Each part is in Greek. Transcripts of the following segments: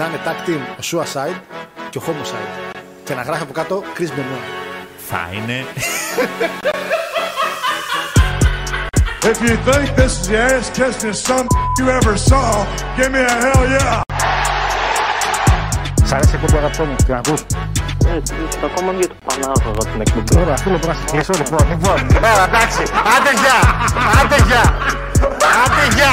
να είναι tag team ο Suicide και ο Homicide. Και να γράφει από κάτω Chris Benoit. Θα είναι. If you think this is the ass kissing some you ever saw, give me a hell yeah. Σ' αρέσει η εκπομπή αγαπητό μου, την ακούς; Ε, ακόμα για το Πανάγωγα την εκπομπή. Ωραία, αυτό λοιπόν να σε κλείσω λοιπόν. Λοιπόν, έλα εντάξει, άντε γεια, άντε γεια, άντε γεια.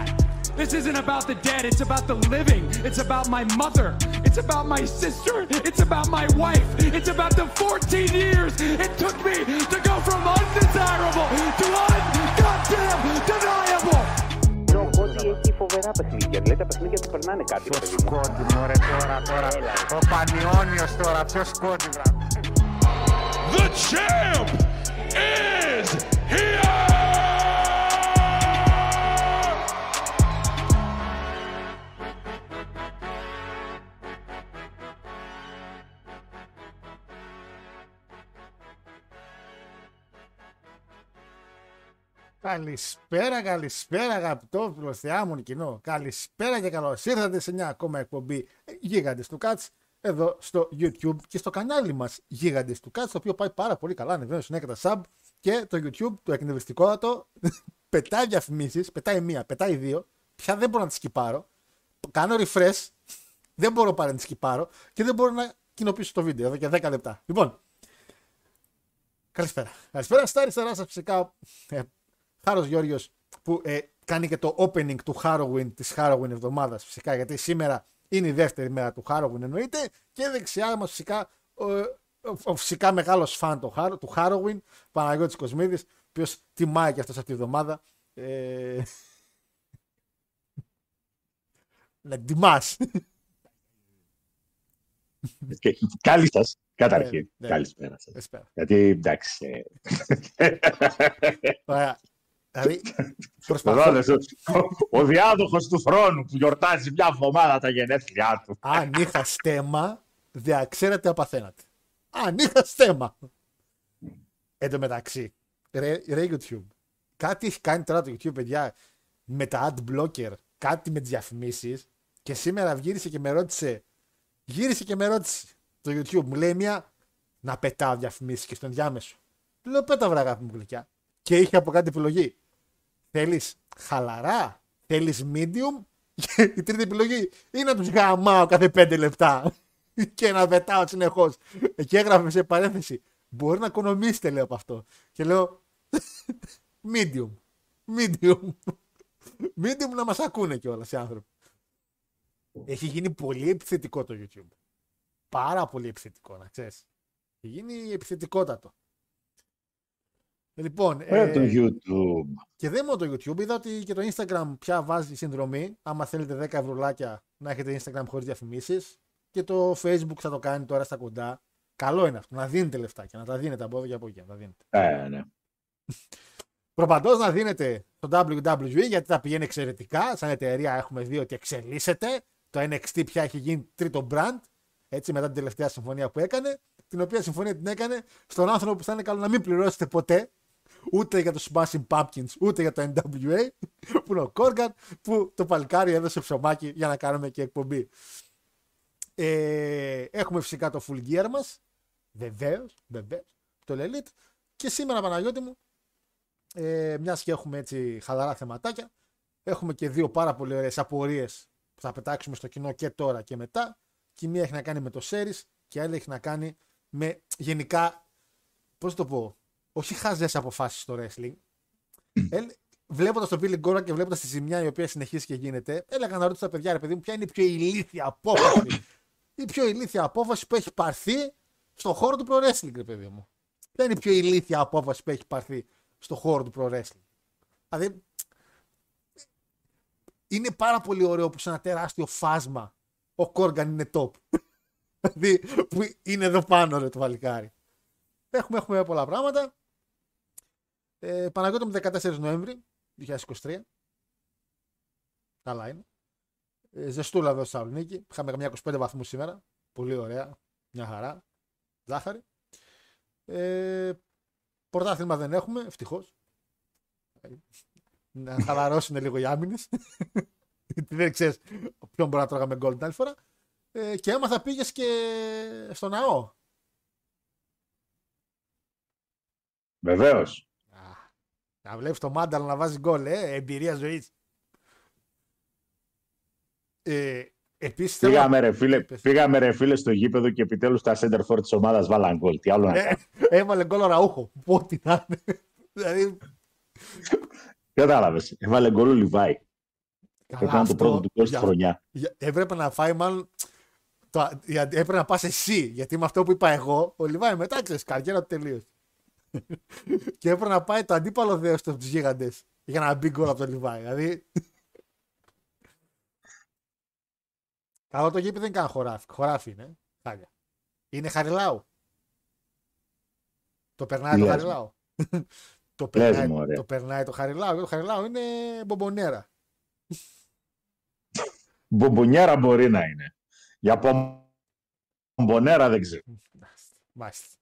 This isn't about the dead. It's about the living. It's about my mother. It's about my sister. It's about my wife. It's about the 14 years it took me to go from undesirable to ungoddamn deniable. Ξέρω εγώ ότι έχει φοβερά παιχνίδια. Δηλαδή τα παιχνίδια του περνάνε κάτι, Ποιος παιδί μου. σκότη μωρέ τώρα, τώρα. Ο Πανιόνιος τώρα, ποιος σκότη βρά. The champ is here! Καλησπέρα, καλησπέρα αγαπητό φιλοθεάμον κοινό. Καλησπέρα και καλώς ήρθατε σε μια ακόμα εκπομπή Γίγαντες του Κάτς εδώ στο YouTube και στο κανάλι μας Γίγαντες του Κάτς το οποίο πάει πάρα πολύ καλά, ανεβαίνω συνέχεια τα sub και το YouTube το εκνευριστικότατο πετάει διαφημίσεις, πετάει μία, πετάει δύο, πια δεν μπορώ να τις σκυπάρω, κάνω refresh, δεν μπορώ παρά να τις σκυπάρω και δεν μπορώ να κοινοποιήσω το βίντεο εδώ και 10 λεπτά. Λοιπόν, Καλησπέρα. Καλησπέρα στα αριστερά σας φυσικά. Ε, Χάρος Γιώργος που ε, κάνει και το opening του Halloween της Halloween εβδομάδας φυσικά γιατί σήμερα είναι η δεύτερη μέρα του Halloween εννοείται και δεξιά μας φυσικά ο, ο, ο φυσικά μεγάλος φαν του, Har- του Halloween Παναγιώτης Κοσμίδης ο οποίος τιμάει και αυτός αυτή τη βδομάδα ε, να τιμάς Και Καλή σα, καταρχήν. Ναι, ναι. Καλησπέρα σας. Καλησπέρα. Γιατί εντάξει. ε, Ωραία. Δηλαδή, ο προσπαθώ, Ρόδος, ο- Ο διάδοχος του θρόνου που γιορτάζει μια εβδομάδα τα γενέθλιά του. αν είχα στέμα, δεν ξέρετε απαθαίνατε. Αν είχα στέμα. Εν τω μεταξύ, ρε, ρε YouTube, κάτι έχει κάνει τώρα το YouTube, παιδιά, με τα ad blocker, κάτι με τις διαφημίσεις. Και σήμερα γύρισε και με ρώτησε, γύρισε και με ρώτησε το YouTube. Μου λέει μια να πετάω διαφημίσεις και στον διάμεσο. Του Λέω πέτα βραγά μου γλυκιά. Και είχε από κάτι επιλογή. Θέλεις χαλαρά, θέλεις medium; Και η τρίτη επιλογή είναι να τους γαμάω κάθε πέντε λεπτά. και να πετάω συνεχώς. Και έγραφε σε παρένθεση. Μπορεί να οικονομήσετε, λέω από αυτό. Και λέω medium. Medium. medium να μας ακούνε κιόλας οι άνθρωποι. Έχει γίνει πολύ επιθετικό το YouTube. Πάρα πολύ επιθετικό, να ξέρεις. Έχει γίνει επιθετικότατο. Λοιπόν, Ωραία το ε, YouTube. και δεν μόνο το YouTube, είδα ότι και το Instagram πια βάζει συνδρομή. Άμα θέλετε 10 ευρουλάκια να έχετε Instagram χωρίς διαφημίσεις. Και το Facebook θα το κάνει τώρα στα κοντά. Καλό είναι αυτό, να δίνετε λεφτά και να τα δίνετε από εδώ και από εκεί. Να τα δίνετε. Ε, ναι. Προπαντός να δίνετε στο WWE γιατί τα πηγαίνει εξαιρετικά. Σαν εταιρεία έχουμε δει ότι εξελίσσεται. Το NXT πια έχει γίνει τρίτο brand. Έτσι μετά την τελευταία συμφωνία που έκανε. Την οποία συμφωνία την έκανε στον άνθρωπο που θα είναι καλό να μην πληρώσετε ποτέ. Ούτε για το Smashing Pumpkins, ούτε για το NWA. Που είναι ο Κόργαν, που το παλικάρι έδωσε ψωμάκι για να κάνουμε και εκπομπή. Ε, έχουμε φυσικά το full gear μας. Βεβαίως, βεβαίως. Το Elite. Και σήμερα, Παναγιώτη μου, ε, μιας και έχουμε έτσι χαλαρά θεματάκια, έχουμε και δύο πάρα πολύ ωραίες απορίες που θα πετάξουμε στο κοινό και τώρα και μετά. Και η μία έχει να κάνει με το series και η άλλη έχει να κάνει με γενικά, πώς το πω, όχι χαζές αποφάσεις στο wrestling. Ε, βλέποντας τον Billy Γκόρα και βλέποντας τη ζημιά η οποία συνεχίζει και γίνεται, έλεγα να ρωτήσω τα παιδιά, ρε παιδί μου, ποια είναι η πιο ηλίθια απόφαση. η πιο ηλίθια απόφαση που έχει πάρθει στον χώρο του pro wrestling, ρε παιδί μου. Ποια είναι η πιο ηλίθια απόφαση που έχει πάρθει στον χώρο του pro wrestling. Δηλαδή, είναι πάρα πολύ ωραίο που σε ένα τεράστιο φάσμα ο Κόργαν είναι top. δηλαδή, που είναι εδώ πάνω, ρε το βαλικάρι. Έχουμε, έχουμε πολλά πράγματα. Ε, Παναγιώτη μου 14 Νοέμβρη 2023. Καλά είναι. Ε, ζεστούλα εδώ στη Θεσσαλονίκη. Είχαμε καμιά 25 βαθμούς σήμερα. Πολύ ωραία. Μια χαρά. Ζάχαρη. Ε, πρωτάθλημα δεν έχουμε, ευτυχώς. Να χαλαρώσουν λίγο οι άμυνες. δεν ξέρεις ποιον μπορεί να τρώγαμε γκολ την άλλη φορά. Ε, και έμαθα πήγες και στο ναό. Βεβαίως. Να βλέπει το Μάνταλ να βάζει γκολ, ε, εμπειρία ζωής. Ε, Επίσης θέλω. Πήγαμε, ρε, φίλε, πήγαμε ρε φίλε στο γήπεδο και επιτέλους τα center for της ομάδας βάλαν γκολ. Τι άλλο να Ε, κάνει. έβαλε γκολ ο Ραούχο. Πότε να είναι. δηλαδή. Κατάλαβες. Έβαλε γκολ ο Λιβάη. Πρέπει να είναι το αυτό πρώτο του γκολ στη για- χρονιά. για- Έπρεπε να φάει μάλλον. Το, για- έπρεπε να πας εσύ. Γιατί με αυτό που είπα εγώ, ο Λιβάη μετά ξέρεις, καριέρα του τελείωσε. Και έπρεπε να πάει το αντίπαλο δέο του γίγαντες για να μπει γκολ από τον Λιβάη. Δηλαδή. Καλό το γήπεδο δεν είναι καν χωράφι. Χωράφι είναι. Χάλια. Είναι χαριλάου. Το περνάει Τι το λες, χαριλάου. το, Λες περνάει, μου, ωραία. το περνάει το χαριλάου. Το χαριλάου είναι μπομπονέρα. Μπομπονιέρα μπορεί να είναι. Για μπομπονέρα δεν ξέρω. Μάλιστα.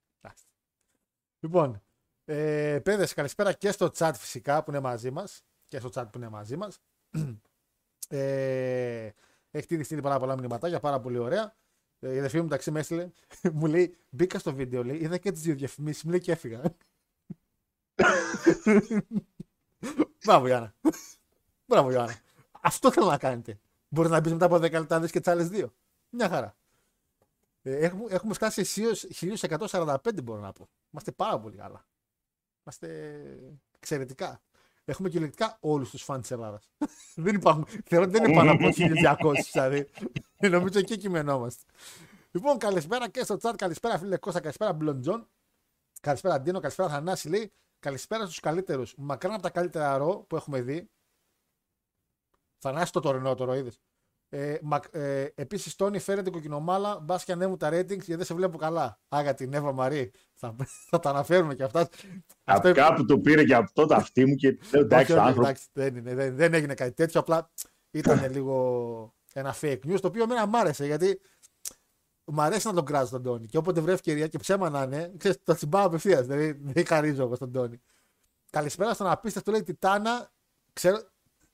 Μάλιστα. Μάλιστα. Λοιπόν, ε, παιδες, καλησπέρα και στο chat φυσικά που είναι μαζί μας. Και στο chat που είναι μαζί μας. ε, έχει ήδη στείλει πάρα πολλά μηνυματάκια, πάρα πολύ ωραία. Ε, η αδερφή μου μεταξύ με έστειλε, μου λέει, μπήκα στο βίντεο, λέει, είδα και τις δύο διαφημίσεις, μου λέει και έφυγα. Μπράβο Γιάννα. Μπράβο Γιάννα. Αυτό θέλω να κάνετε. Μπορείς να μπεις μετά από 10 λεπτά να δεις και τις άλλες δύο. Μια χαρά. Ε, έχουμε, έχουμε φτάσει σε 1145 μπορώ να πω. Είμαστε πάρα πολύ καλά. Είμαστε εξαιρετικά. Έχουμε κυριολεκτικά όλους τους φαν της Ελλάδας. δεν υπάρχουν. Θεωρώ ότι δεν είναι πάνω από 1200 δηλαδή. Νομίζω εκεί κειμενόμαστε. Λοιπόν, καλησπέρα και στο chat. Καλησπέρα, φίλε Κώστα. Καλησπέρα, Μπλοντζόν. Καλησπέρα, Ντίνο. Καλησπέρα, Θανάση. Λέει καλησπέρα στους καλύτερους. Μακράν από τα καλύτερα ρο που έχουμε δει. Θανάση το τωρινό, το είδες. Ε, μα, ε, Επίσης, Τόνι, φέρετε κοκκινομάλα. Μπας και ανέβουν τα ratings γιατί δεν σε βλέπω καλά. Άγα την Εύα Μαρή. Θα, θα τα αναφέρουμε και αυτά. Από είναι- κάπου το πήρε και αυτό το αυτή μου και λέω εντάξει, όχι, ο όχι, άνθρωπο. εντάξει, δεν, είναι, δεν, δεν έγινε κάτι τέτοιο. Απλά ήταν λίγο ένα fake news το οποίο εμένα μ' άρεσε γιατί μου αρέσει να τον κράζω τον Τόνι. Και όποτε βρει ευκαιρία και ψέμα να είναι, ξέρεις, το τσιμπάω απευθείας. Δηλαδή δεν χαρίζω εγώ στον Τόνι. Καλησπέρα στον απίστευτο λέει Τιτάνα. Ξέρω,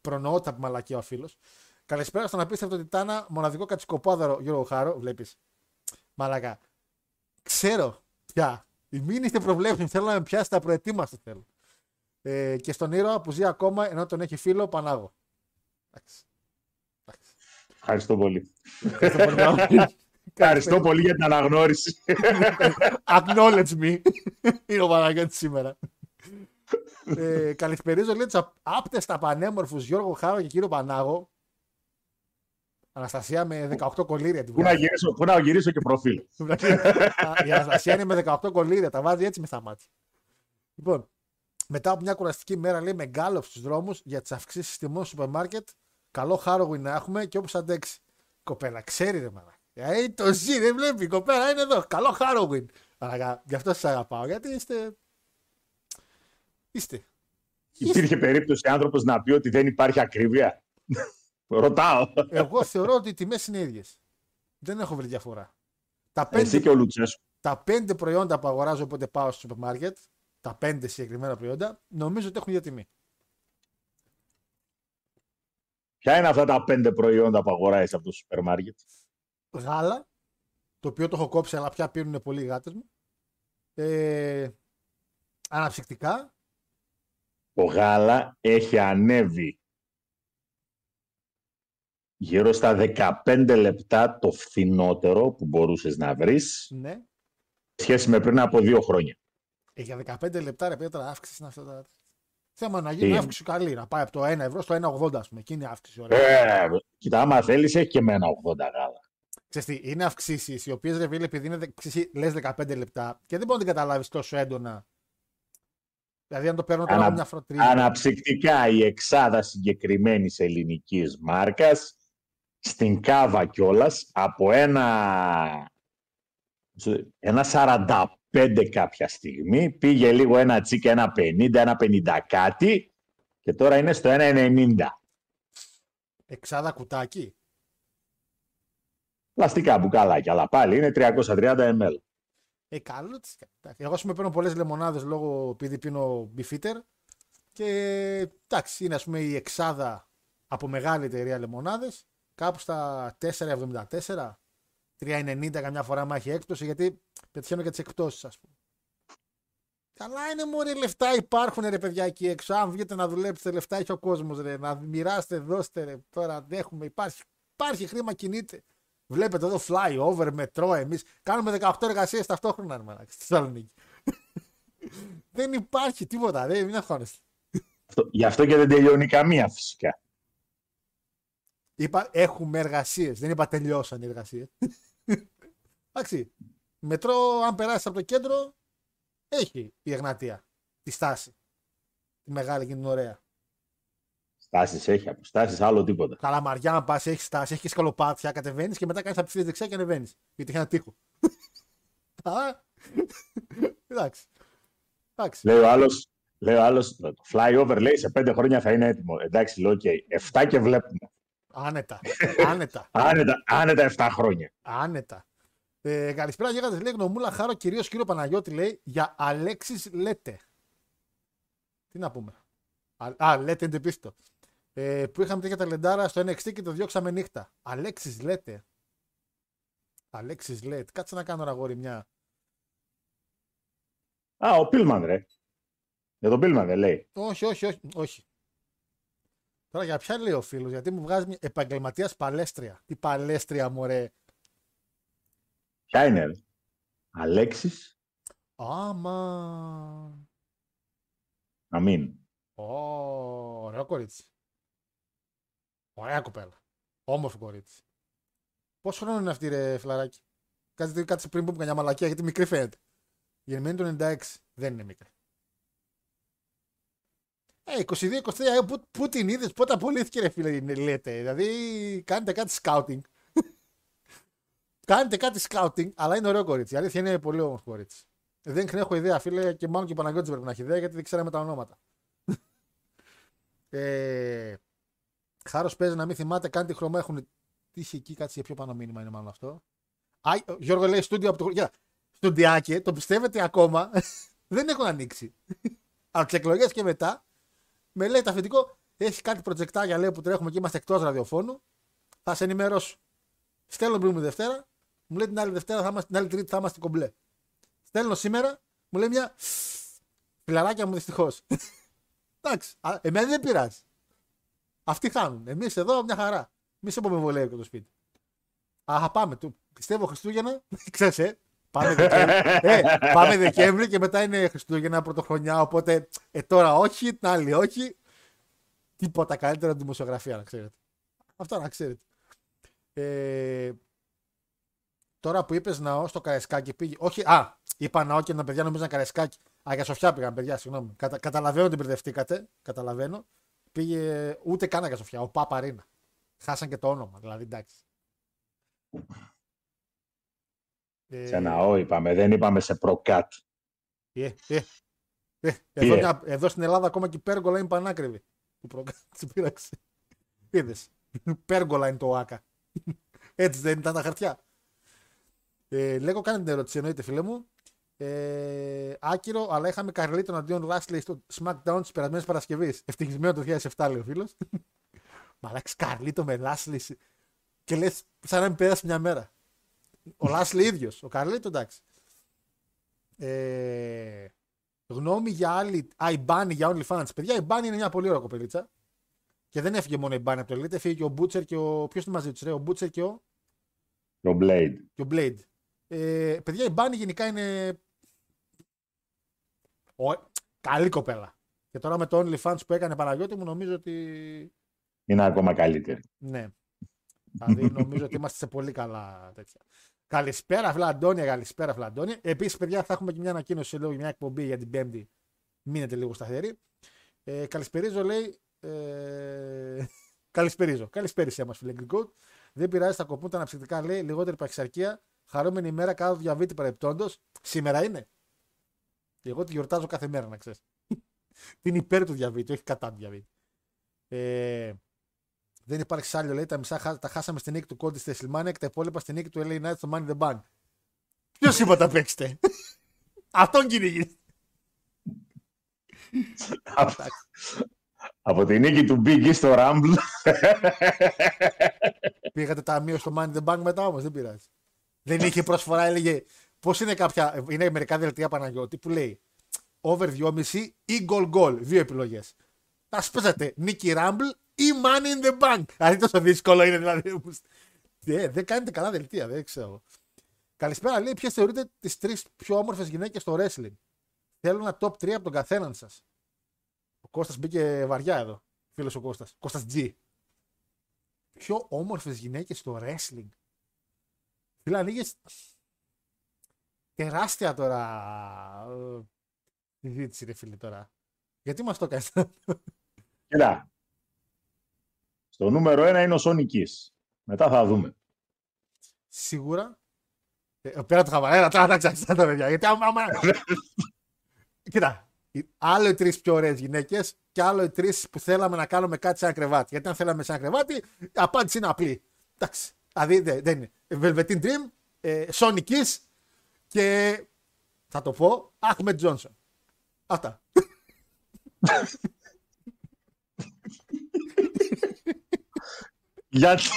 προνοώ ότι θα πει μαλακία ο φίλος. Καλησπέρα στον απίστευτο Τιτάνα, μοναδικό κατσικοπόδαρο Γιώργο Χάρο. Βλέπεις. Μαλακά. Ξέρω πια. Μην είστε προβλέψιμοι. Θέλω να με πιάσετε απροετοίμαστο θέλω. Ε, και στον ήρωα που ζει ακόμα ενώ τον έχει φίλο Πανάγο. Εντάξει. Εντάξει. Ευχαριστώ πολύ. Ευχαριστώ πολύ, μπράβο. Ευχαριστώ πολύ για την αναγνώριση. Acknowledge me. Είναι ο Παναγιώτης σήμερα. ε, καλησπερίζω λέει τους άπτεστα πανέμορφους Γιώργο Χάρο και κύριο Πανάγο. Αναστασία με 18 κολλήρια την Πού να βγάζει. γυρίσω, πού να γυρίσω και προφίλ. Η Αναστασία είναι με 18 κολλήρια, τα βάζει έτσι με στα μάτια. Λοιπόν, μετά από μια κουραστική μέρα λέει με γκάλωπς στους δρόμους για τις αυξήσεις τιμών στο σούπερ μάρκετ. Καλό Halloween να έχουμε και όπως αντέξει. Κοπέλα, ξέρει ρε μαλάκα. Ε, το ζει, δεν βλέπει. Η κοπέλα είναι εδώ. Καλό Halloween. Μαλάκα, γι' αυτό σας αγαπάω. Γιατί είστε. Είστε. Υπήρχε περίπτωση άνθρωπος να πει ότι δεν υπάρχει ακρίβεια; Ρωτάω. Εγώ θεωρώ ότι οι τιμές είναι ίδιες. Δεν έχω βρει διαφορά. Τα Εσύ πέντε, και ο Λουτσέσκου. τα πέντε προϊόντα που αγοράζω όποτε πάω στο σούπερ μάρκετ, τα πέντε συγκεκριμένα προϊόντα, νομίζω ότι έχουν ίδια τιμή. Ποια είναι αυτά τα πέντε προϊόντα που αγοράζεις από το σούπερ μάρκετ. γάλα, το οποίο το έχω κόψει, αλλά πια πίνουν πολύ οι γάτες μου. Ε, αναψυκτικά, Το γάλα έχει ανέβει γύρω στα 15 λεπτά το φθηνότερο που μπορούσες να βρεις ναι. σε σχέση με πριν από δύο χρόνια. Ε, για 15 λεπτά ρε Πέτρα, αύξηση είναι αυτό. τα- Θέμα να γίνει Τι; αύξηση καλή. Να πάει από το 1 ευρώ στο 1,80 ας πούμε. Εκείνη η αύξηση. Ωραία. Ε, κοίτα, άμα θέλεις, έχει και εμένα 80 γάλα. Ξέρεις τι, είναι αυξήσεις οι οποίες ρε φίλε, επειδή είναι λες 15 λεπτά και δεν μπορεί να την καταλάβεις τόσο έντονα. Δηλαδή, αν το παίρνω τώρα Ανα- από μια φροντίδα. Αναψυκτικά η εξάδα συγκεκριμένης ελληνικής μάρκας στην Κάβα κιόλας από ένα, ένα 45 κάποια στιγμή πήγε λίγο ένα τσίκα, ένα 50, ένα 50 κάτι και τώρα είναι στο 1,90. Εξάδα κουτάκι. Πλαστικά μπουκαλάκια, αλλά πάλι είναι 330 ml. Ε, καλό της. Εντάξει, Εγώ, ας πούμε, παίρνω πολλές λεμονάδες λόγω επειδή πίνω beefeater. Και εντάξει, είναι ας πούμε η εξάδα από μεγάλη εταιρεία λεμονάδες. Κάπου στα 4,74. 3,90 καμιά φορά άμα έχει έκπτωση. Γιατί πετυχαίνω και τις εκπτώσεις, ας πούμε. Καλά είναι μωρέ λεφτά υπάρχουν ρε παιδιά εκεί έξω. Αν βγείτε να δουλέψετε, λεφτά έχει ο κόσμος ρε. Να μοιράστε, δώστε ρε. Τώρα έχουμε, υπάρχει, υπάρχει χρήμα κινείται. Βλέπετε εδώ flyover, μετρό, εμείς κάνουμε 18 εργασίες ταυτόχρονα, ρε μαλάκα, στη Θεσσαλονίκη. δεν υπάρχει τίποτα, δεν μην αγχώνεστε. Αυτό- Γι' αυτό και δεν τελειώνει καμία φυσικά. Είπα έχουμε εργασίες, δεν είπα τελειώσαν οι εργασίες. Εντάξει. Μετρό, αν περάσεις από το κέντρο, έχει η Εγνατία τη στάση. Τη μεγάλη και την ωραία. Στάσεις έχει, αποστάσεις, άλλο τίποτα. Καλαμαριά, αν πας, έχεις στάση, έχεις και σκαλοπάτια, κατεβαίνεις και μετά κάνεις απευθείας δεξιά και ανεβαίνεις. Γιατί έχει ένα τείχο. Α, Εντάξει. Εντάξει. Λέει ο άλλος, λέει ο άλλος, το flyover λέει σε πέντε χρόνια θα είναι έτοιμο. Εντάξει, λέω, οκ. 7 και βλέπουμε. Άνετα. Άνετα. Άνετα, άνετα 7 χρόνια. Άνετα. Ε, καλησπέρα, Γέγατε. Λέει γνωμούλα, χάρο κυρίως κύριο Παναγιώτη λέει για Αλέξης Λέτε. Τι να πούμε. Α, α Λέτε είναι το επίθετο. Ε, που είχαμε τέτοια ταλεντάρα στο NXT και το διώξαμε νύχτα. Αλέξης Λέτε. Αλέξης Λέτε. Κάτσε να κάνω ένα αγόρι μια. Α, ο Πίλμαν, ρε. Για τον Πίλμαν δεν λέει. Όχι, όχι, όχι. όχι. Τώρα για ποια λέει ο φίλος, γιατί μου βγάζει μια επαγγελματίας παλέστρια. Τι παλέστρια, μωρέ. Ποια είναι, ρε. Αλέξης, Άμα. να μην. Ω, ωραίο κορίτσι. Ωραία κοπέλα. Όμορφο κορίτσι. Πόσο χρόνο είναι αυτή, ρε φιλαράκι. Κάτσε, κάτσε πριν πούμε καμιά μαλακία, γιατί μικρή φαίνεται. Γεννημένη το 96. Δεν είναι μικρή. Ε, 22-23, ε, πού, πού την είδες, πότε απολύθηκε, ρε φίλε, είναι, λέτε. Δηλαδή, κάνετε κάτι σκάουτινγκ. κάνετε κάτι σκάουτινγκ, αλλά είναι ωραίο κορίτσι. Η αλήθεια είναι πολύ όμορφο κορίτσι. Δεν έχω ιδέα, φίλε, και μάλλον και ο Παναγιώτης πρέπει να έχει ιδέα, γιατί δεν ξέραμε τα ονόματα. Ε, Χάρος παίζει να μην θυμάται καν τι χρώμα έχουν. Τι είχε εκεί, κάτσε για πιο πάνω μήνυμα είναι μάλλον αυτό. Α, ο Γιώργο λέει στούντιο από το. Για, στουντιάκι, το πιστεύετε ακόμα; δεν έχουν ανοίξει. από τις εκλογές και μετά, με λέει το αφεντικό, έχεις κάτι προτζεκτάρια λέει που τρέχουμε και είμαστε εκτός ραδιοφώνου. Θα σε ενημερώσω. Στέλνω πριν μου Δευτέρα, μου λέει την άλλη Δευτέρα, θα είμαστε, την άλλη Τρίτη θα είμαστε κομπλέ. Στέλνω σήμερα, μου λέει μια. Φιλαράκια μου δυστυχώς. Εντάξει, α, εμένα δεν πειράζει. Αυτοί χάνουν. Εμείς εδώ μια χαρά. Μη σε πούμε βολεύει και το σπίτι. Α, πάμε. Του, πιστεύω Χριστούγεννα. Ξέρεις, ε. Πάμε Δεκέμβρη. ε, πάμε Δεκέμβρη και μετά είναι Χριστούγεννα, Πρωτοχρονιά. Οπότε ε, τώρα όχι, την άλλη όχι. Τίποτα καλύτερο από τη δημοσιογραφία, να ξέρετε. Αυτό να ξέρετε. Ε, τώρα που είπες ναό στο Καρεσκάκι πήγε. Όχι, α, είπα ναό και ένα παιδιά νομίζαν Καρεσκάκι. Α, για Σοφιά πήγαν, παιδιά, συγγνώμη. Κατα, καταλαβαίνω ότι μπερδευτήκατε. Καταλαβαίνω. Πήγε ούτε καν για Σοφιά, ο Παπαρίνα. Χάσαν και το όνομα, δηλαδή εντάξει. Ε, Σε ναό είπαμε, δεν είπαμε σε προκάτ. ε, ε, ε, εδώ, ε; μια- εδώ στην Ελλάδα ακόμα και η πέργολα είναι πανάκριβη. Του προκάτσε πείραξε. Είδες. Πέργολα είναι το άκα. Έτσι δεν ήταν τα χαρτιά. Ε, λέγω, κάνε την ερώτηση, εννοείται φίλε μου. Ε, άκυρο, αλλά είχαμε Καρλίτον αντίον Λάσλι στο SmackDown της περασμένης Παρασκευής. Ευτυχισμένο το 2007, λέει ο φίλος. Μαλάξει Καρλίτο με Λάσλι. Και λες, σαν να μην πέρασε μια μέρα. Ο Λάσλι ίδιος. Ο Καρλίτο εντάξει. Ε, γνώμη για άλλη. Α, η Μπάνι για OnlyFans. Παιδιά, η Μπάνι είναι μια πολύ ωραία κοπελίτσα. Και δεν έφυγε μόνο η Μπάνι από το Elite, έφυγε και ο Μπούτσερ και ο. Ποιος είναι μαζί τους, ρε, ο Μπούτσερ και ο. Το Blade. και ο Blade. Ε, παιδιά, η Μπάνι γενικά είναι. Ο... Καλή κοπέλα. Και τώρα με το OnlyFans που έκανε Παναγιώτη μου νομίζω ότι. Είναι ακόμα καλύτερη. Ναι. δηλαδή νομίζω ότι είμαστε σε πολύ καλά τέτοια. Καλησπέρα, Φλαντώνια, καλησπέρα, Φλαντώνια. Επίσης, παιδιά, θα έχουμε και μια ανακοίνωση λίγο, μια εκπομπή για την Πέμπτη. Μείνετε λίγο σταθεροί. Ε, καλησπερίζω, λέει. Ε, καλησπερίζω. Καλησπέρισέ μας, φίλε Γκριγκότ. Δεν πειράζει, θα κοπούν τα αναψυκτικά, λέει. Λιγότερη παξαρκία. Χαρούμενη ημέρα κάτω διαβήτη παρεπτόντο. Σήμερα είναι. Εγώ τη γιορτάζω κάθε μέρα, να ξέρεις. Την υπέρ του διαβήτη, όχι κατά του διαβήτη. Ε, δεν υπάρχει σάλιο, λέει. Τα μισά χα- τα χάσαμε στη νίκη του Κόντι στη Θεσσαλμάνια και τα υπόλοιπα στη νίκη του LA Knight στο Money in the Bank. Ποιος είπα τα παίξετε; Αυτόν κυνηγεί. Από τη νίκη του Biggie στο Rumble. Πήγατε ταμείο στο Money in the Bank μετά όμως, δεν πειράζει. Δεν είχε προσφορά, έλεγε. Πώς είναι κάποια. Είναι μερικά δελτία Παναγιώτη που λέει over 2,5 ή goal goal. Δύο επιλογές. Θα σπέζατε νίκη Rumble ή Money in the Bank. Δηλαδή τόσο δύσκολο είναι δηλαδή. Ε, δεν κάνετε καλά δελτία, δεν ξέρω. Καλησπέρα, λέει. Ποιες θεωρείτε τις τρεις πιο όμορφες γυναίκες στο wrestling; Θέλω ένα top 3 από τον καθέναν σας. Ο Κώστας μπήκε βαριά εδώ. Φίλος ο Κώστας. Κώστας G. Πιο όμορφες γυναίκες στο wrestling. Φίλε, ανοίγεις τεράστια τώρα ε, συζήτηση, ρε φίλε τώρα. Γιατί μας το κάνεις. Κοίτα. Στο νούμερο ένα είναι ο Σόνικης. Μετά θα δούμε. Σίγουρα. Ε, πέρα το χαβαρέρα, τώρα τα ξαχιστά τα παιδιά. Γιατί άμα... άμα... Κοίτα, οι- άλλο οι τρεις πιο ωραίες γυναίκες και άλλο οι τρεις που θέλαμε να κάνουμε κάτι σε ένα κρεβάτι. Γιατί αν θέλαμε σε ένα κρεβάτι, η απάντηση είναι απλή. Εντάξει. Δηλαδή δεν, δεν είναι. Velveteen Dream, ε, Sonic Kiss και θα το πω, Ahmed Johnson. Αυτά. Γιατί;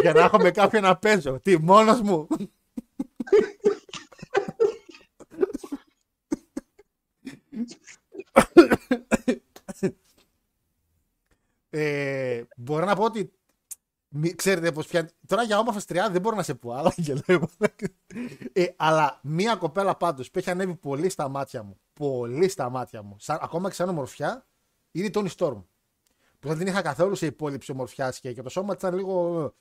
Για να έχω με κάποιον να παίζω. Τι, μόνος μου; ε, μπορώ να πω ότι μη, ξέρετε πως πια... Τώρα για όμορφες τριάδες δεν μπορώ να σε πω άλλα γελάω. ε, αλλά μία κοπέλα πάντως που έχει ανέβει πολύ στα μάτια μου πολύ στα μάτια μου σαν, ακόμα και σαν ομορφιά είναι η Tony Storm που δεν την είχα καθόλου σε υπόλοιψη ομορφιά και, και το σώμα της ήταν λίγο.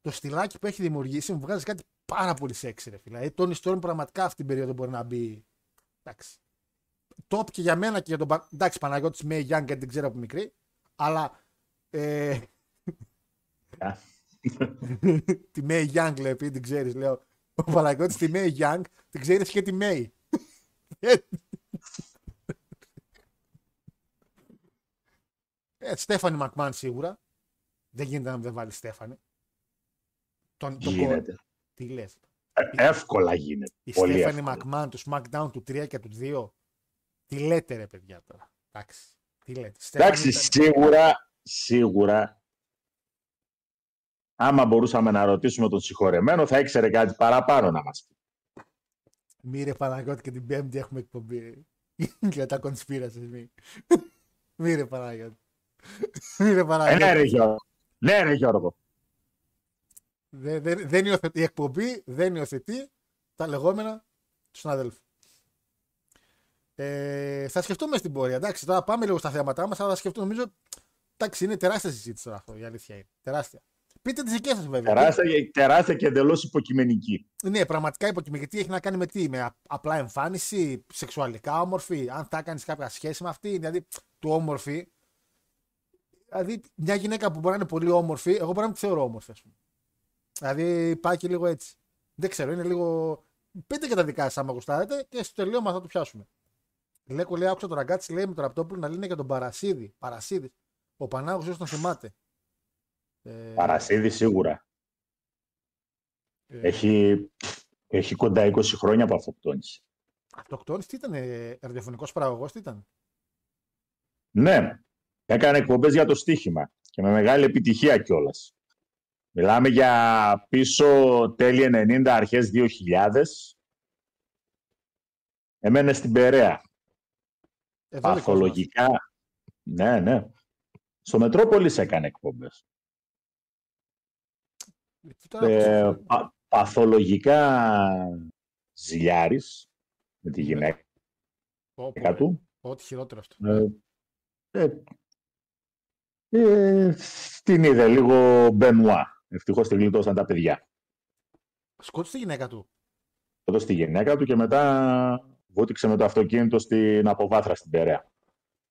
Το στυλάκι που έχει δημιουργήσει μου βγάζει κάτι πάρα πολύ σεξι, ρε φίλε. Δηλαδή, Tony Storm πραγματικά αυτή την περίοδο μπορεί να μπει. Εντάξει. Top και για μένα και για τον. Πα- Εντάξει, Παναγιώτης May Young γιατί την ξέρω από μικρή. Αλλά. Ε, τη May Young λέω, επειδή την ξέρεις, λέω. Ο Παναγιώτης τη May Young την ξέρεις και τη May. Ε, Στέφανη Μακμάν σίγουρα. Δεν γίνεται να δεν βάλει Στέφανη. Τον, τον Γίνεται. κο- Τι λες. Ε, Εύκολα γίνεται. Η Πολύ Στέφανη εύκολα. Μακμάν του SmackDown του 3 και του 2. Τι λέτε ρε παιδιά τώρα; Εντάξει. Τι λέτε; Στέφανη Εντάξει, ήταν- σίγουρα, σίγουρα, άμα μπορούσαμε να ρωτήσουμε τον συγχωρεμένο, θα ήξερε κάτι παραπάνω να μας πει. Μη ρε Παναγιώτη και την Πέμπτη έχουμε εκπομπή. Για τα conspiracies μη. Μη ρε Παναγιώτη. Μη ρε Ε, Παναγιώτη. ναι, ρε Γιώργο. Ναι, ρε Γιώργο. Δεν, δεν, δεν υιοθετεί, η εκπομπή δεν υιοθετεί τα λεγόμενα τους συναδέλφους. Ε, θα σκεφτούμε στην πορεία. Εντάξει, τώρα πάμε λίγο στα θέματα μας, αλλά θα σκεφτούμε. Νομίζω. Εντάξει, είναι τεράστια συζήτηση τώρα αυτό. Η αλήθεια είναι. Τεράστια. Πείτε τις δικές σας βέβαια. Τεράστια, τεράστια και εντελώς υποκειμενική. Ναι, πραγματικά υποκειμενική έχει να κάνει με τι, με α- απλά εμφάνιση, σεξουαλικά όμορφη, αν θα κάνει κάποια σχέση με αυτή, δηλαδή του όμορφη. Δηλαδή, μια γυναίκα που μπορεί να είναι πολύ όμορφη, εγώ μπορεί να μην τη θεωρώ όμορφη, ας πούμε. Δηλαδή, πάει και λίγο έτσι. Δεν ξέρω, είναι λίγο. Πείτε και τα δικά σας, άμα γουστάρετε, και στο τελείωμα θα το πιάσουμε. Λέκο λέει, άκουσα τον ραγκάτσι, λέει με τον Ραπτόπουλο να λύνει για τον Παρασίδη. Παρασίδης. Ο Πανάγος ίσως τον θυμάται. Ε, Παρασίδη σίγουρα. ε, Έχει, έχει κοντά 20 χρόνια από αυτοκτόνηση. Αυτοκτόνης τι ήταν, ε, ραδιοφωνικός παραγωγός τι ήταν; Ναι, έκανε εκπομπές για το στοίχημα και με μεγάλη επιτυχία κιόλας. Μιλάμε για πίσω τέλη 90, αρχές 2000. Εμένε στην Περαία. Εδώ δικός Παθολογικά. Ναι, ναι. Στο Μετρόπολης έκανε εκπομπές. μας. Τώρα Ε, άκουσα- πα- παθολογικά ζηλιάρης με τη γυναίκα Πω, πω, του. Ό,τι χειρότερο αυτό. Ε, ε, ε, την είδε λίγο Μπενουά. Ευτυχώς τη γλιτώσαν τα παιδιά. Σκότωσε τη γυναίκα του. Εδώ στη γυναίκα του και μετά βούτυξε με το αυτοκίνητο στην αποβάθρα στην Περαία.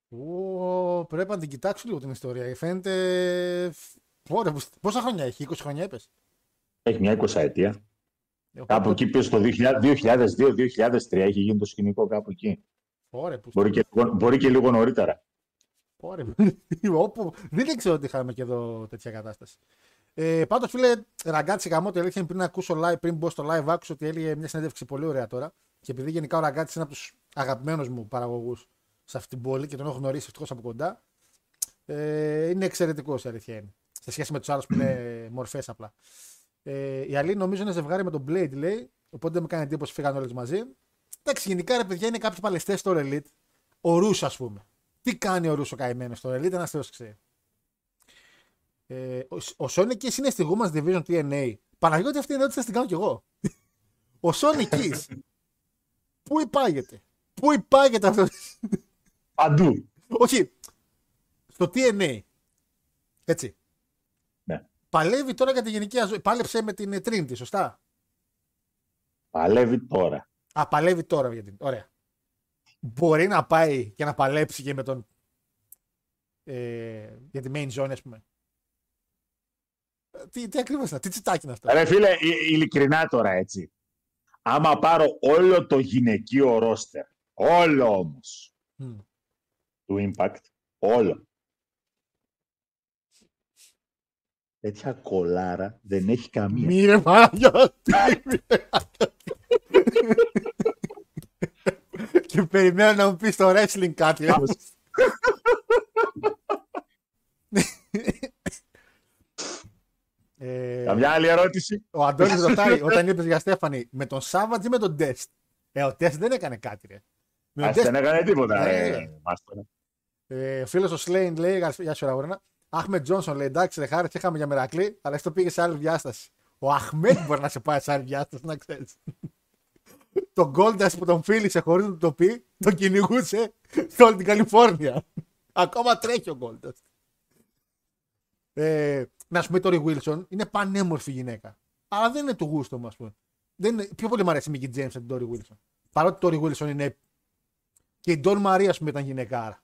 Ω, πρέπει να την κοιτάξω λίγο την ιστορία. Φαίνεται. Ωραία, πόσα χρόνια έχει, 20 χρόνια έπεσε. Έχει μια 20 ετία. Ε, Κάπου εκεί πίσω το 2002-2003 έχει γίνει το σκηνικό κάπου εκεί. Ωραία, που Μπορεί και, λίγο- μπορεί και λίγο νωρίτερα. Ωραία. Όπου... Δεν ήξερα ότι είχαμε και εδώ τέτοια κατάσταση. Ε, Πάντως, φίλε, ραγκάτσι γαμό το αλήθεια είναι πριν ακούσω live, πριν μπω στο live, άκουσα ότι έλεγε μια συνέντευξη πολύ ωραία τώρα. Και επειδή γενικά ο ραγκάτσι είναι από τους αγαπημένους μου παραγωγούς σε αυτή την πόλη και τον έχω γνωρίσει ευτυχώς από κοντά, ε, είναι εξαιρετικός η αλήθεια είναι. Σε σχέση με τους άλλους που είναι μορφές απλά. Ε, η Αλή νομίζω είναι ζευγάρι με τον Blade, λέει. Οπότε δεν μου κάνει εντύπωση φύγαν όλες μαζί. Εντάξει, γενικά ρε παιδιά είναι κάποιοι παλαιστές στο Elite. Ο Ρούσο, ας πούμε. Τι κάνει ο Ρούσο καημένος στο Elite, ένα θεό ξέρει. Ε, ο, ο Sonic Keys είναι στη Women's Division TNA. Παναγιώτη αυτή είναι ερώτηση θα την κάνω κι εγώ. ο Sonic Keys. Πού υπάγεται. Πού υπάγεται αυτό; Παντού. Όχι. Στο TNA. Έτσι. Ναι. Παλεύει τώρα για τη γενική ζωή. Πάλεψε με την ε, Trinity, σωστά; Παλεύει τώρα. Α, παλεύει τώρα για την. Ωραία. Μπορεί να πάει και να παλέψει και με τον. Ε, για τη main zone, ας πούμε. Ε, Τι, τι ακριβώς είναι, τι τσιτάκι είναι αυτό; Ρε φίλε, ε- ειλικρινά τώρα έτσι. Άμα πάρω όλο το γυναικείο ρόστερ, όλο όμως, Μμ. του Impact, όλο. Τέτοια κολάρα δεν έχει καμία. Μη ρε Παναγιώτη. Και περιμένω να μου πεις στο wrestling κάτι. όμως. ε, Καμιά άλλη ερώτηση. ο Αντώνης ρωτάει όταν είπες για Στέφανη με τον Σάββατ ή με τον Τεστ; Ε, ο Τεστ δεν έκανε κάτι, ρε. Με τον Ας Test- δεν έκανε τίποτα. Ναι. ρε, μάστορα. Ε, ο φίλος ο Σλέιν λέει: Γεια σου, Ραγόρανα. Αχμετ Τζόνσον λέει: Εντάξει, ρε χάρη, είχαμε για μερακλή, αλλά αυτό πήγε σε άλλη διάσταση. Ο Αχμέτ μπορεί να σε πάει σε άλλη διάσταση, να ξέρεις. Τον Goldust που τον φίλησε χωρίς να του το πει, τον κυνηγούσε σε όλη την Καλιφόρνια. Ακόμα τρέχει ο Goldust. Ε, να σου πει το Wilson είναι πανέμορφη γυναίκα. Αλλά δεν είναι του γούστο μου, ας πούμε. Δεν είναι, πιο πολύ μου αρέσει η Mickey James από την Tori Wilson. Παρότι η Tori Wilson είναι. Και η Don Maria, ας πούμε, ήταν γυναικάρα.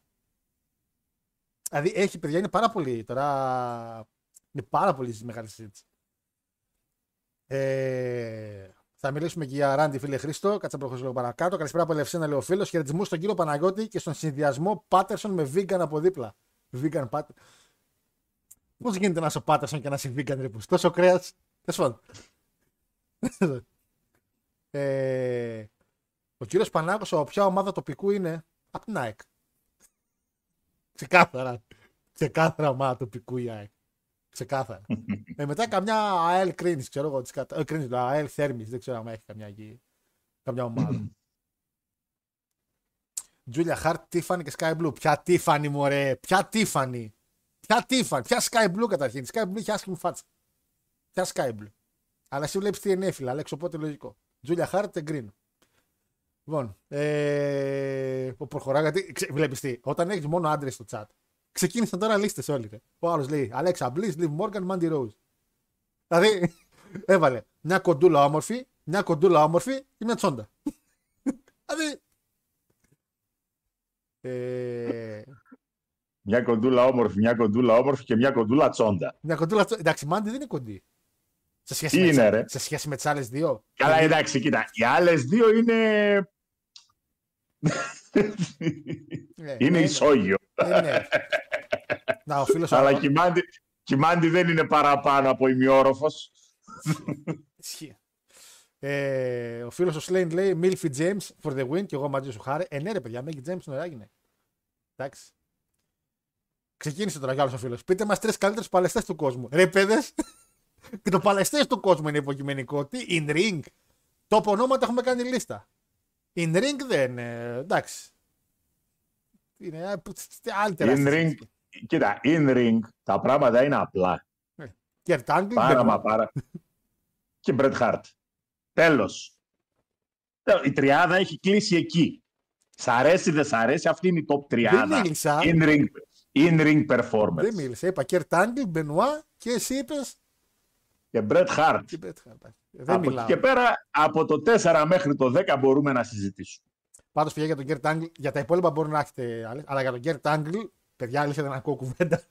Δηλαδή έχει παιδιά, είναι πάρα πολύ τώρα. Είναι πάρα πολύ μεγάλη συζήτηση. Ε, θα μιλήσουμε και για Ράντι, φίλε Χρήστο. Κάτσε να προχωρήσω λίγο παρακάτω. Καλησπέρα από Ελευσίνα, λέει ο φίλος. Χαιρετισμού στον κύριο Παναγιώτη και στον συνδυασμό Πάτερσον με vegan από δίπλα. Vegan Πάτερ. Πώς γίνεται να είσαι ο Πάτερσον και να είσαι vegan, ρε πούς. Τόσο κρέας; Τέλος πάντων. ε, ο κύριος Πανάκος, από ποια ομάδα τοπικού είναι, από την ΑΕΚ. Ξεκάθαρα. Ξεκάθαρα ομάδα τοπικού η ΑΕΚ. Ξεκάθαρα. ε, μετά καμιά ΑΕΛ Κρίνης, ξέρω εγώ. της κατα- Ε, Κρίνης, λέω, ΑΕΛ Θέρμης, δεν ξέρω αν έχει καμιά εκεί. Καμιά ομάδα. Τζούλια Χαρτ, Τίφανη και Sky Blue. Ποια Τίφανη, μωρέ. Ποια Τίφανη. Ποια Τίφανη. Ποια Sky Blue καταρχήν. Η Sky Blue έχει άσχημη φάτσα. Ποια Sky Blue. Αλλά εσύ βλέπεις τι ενέφυλα, Αλέξ, οπότε λογικό. Τζούλια Χάρτ, εγκρίνω. Λοιπόν, ε, που προχωρά, γιατί βλέπεις τι, όταν έχεις μόνο άντρες στο chat, ξεκίνησαν τώρα λίστες όλοι. Ρε. Ο άλλος λέει Αλέξα Μπλίζ, Λιβ Μόργαν, Μάντι Ρόουζ. Δηλαδή, έβαλε μια κοντούλα όμορφη, μια κοντούλα όμορφη και μια τσόντα. δηλαδή. Ε, Μια κοντούλα όμορφη, μια κοντούλα όμορφη και μια κοντούλα τσόντα. μια κοντούλα τσόντα. Εντάξει, Μάντι δεν είναι κοντή. Σε σχέση, Τι με, είναι, τις- ρε; σε σχέση με τις άλλες δύο. Καλά, Δηλαδή, εντάξει, κοίτα. Οι άλλες δύο είναι. ναι, είναι ναι, ισόγειο. ναι, ναι. Να, ο φίλος Αλλά ο- και η Μάντι, και η Μάντι δεν είναι παραπάνω από ημιόροφος. Ισχύει. Ε, ο φίλος ο Σλέιν λέει Milfy James for the win και εγώ μαζί σου χάρη. Ε, ναι, ρε παιδιά, Milfy James είναι ωραία γυναίκα. Εντάξει. Ξεκίνησε τώρα κι άλλος ο φίλος. Πείτε μας τρεις καλύτερους παλαιστές του κόσμου. Ρε παιδες. και το παλαιστές του κόσμου είναι υποκειμενικό. Τι, in ring. Το ονόματα έχουμε κάνει λίστα. In ring δεν. Ε, εντάξει. Είναι ε, που- τι- άλλη In τεράστια ring, συζήτηση. Κοίτα, in ring τα πράγματα είναι απλά. Kurt Angle, Πάρα δεν- μα πάρα. και Bret Hart. Τέλος. Η τριάδα έχει κλείσει εκεί. Σ' αρέσει, δεν σ' αρέσει, αυτή είναι η top 30. Δεν μίλησα. In ring, in ring performance. Δεν μίλησε. Είπα Κέρτ Άγγλ, Μπενουά και εσύ είπες; Και Bret Hart. Δεν μιλάω. Από εκεί και πέρα, από το 4 μέχρι το 10 μπορούμε να συζητήσουμε. Πάντως, παιδιά, για τον Κέρτ Άγγλ, για τα υπόλοιπα μπορεί να έχετε άλλες. Αλλά για τον Κέρτ Άγγλ, παιδιά, αλήθεια δεν ακούω κουβέντα.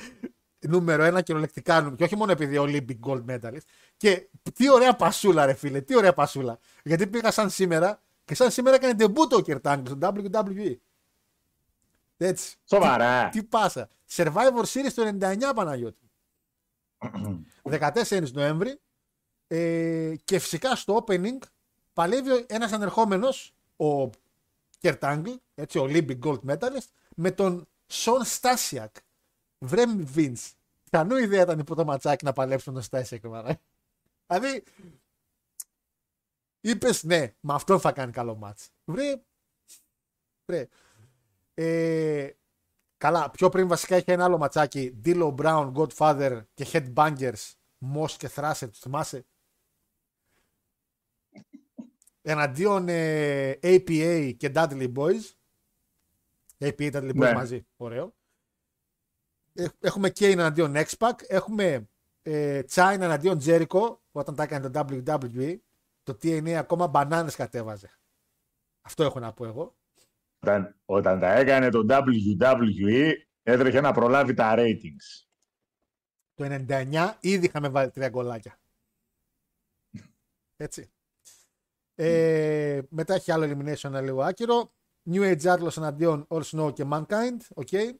Νούμερο ένα κυριολεκτικά νούμερο. Και όχι μόνο επειδή Olympic Gold Medalist. Και τι ωραία πασούλα, ρε φίλε. Τι ωραία πασούλα. Γιατί πήγα σαν σήμερα και σαν σήμερα έκανε ντεμπούτο ο Κέρτ Άγγλ στο WWE. Έτσι. Σοβαρά. Τι πάσα. Survivor Series το 99 Παναγιώτη. 14 Νοέμβρη. Ε, και φυσικά στο opening παλεύει ένας ανερχόμενος, ο Κερτ Άγγλ, έτσι, ο Olympic Gold Medalist, με τον Σον Στάσιακ. Βρε Vince. Κανού ιδέα ήταν υπό το ματσάκι να παλέψουν τον Στάσιακ. μάνα. Δηλαδή, είπες ναι, με αυτό θα κάνει καλό μάτς. Βρε, βρε. Ε, καλά, πιο πριν βασικά είχε ένα άλλο ματσάκι. Dilo Brown, Godfather και Headbangers, Moss και Thrasher, τους θυμάσαι; Εναντίον ε, APA και Dudley Boys. APA Dudley Boys Ναι. μαζί. Ωραίο. Ε, Έχουμε Kane εναντίον X-Pac. Έχουμε ε, China εναντίον Jericho όταν τα έκανε το WWE. Το TNA ακόμα μπανάνες κατέβαζε. Αυτό έχω να πω εγώ. Όταν, όταν τα έκανε το WWE, έτρεχε να προλάβει τα ratings. Το 99 ήδη είχαμε βάλει τρία γκολάκια. Έτσι. Ε, μετά έχει άλλο elimination ένα λίγο άκυρο. New Age Atlas εναντίον All Snow και Mankind. Okay.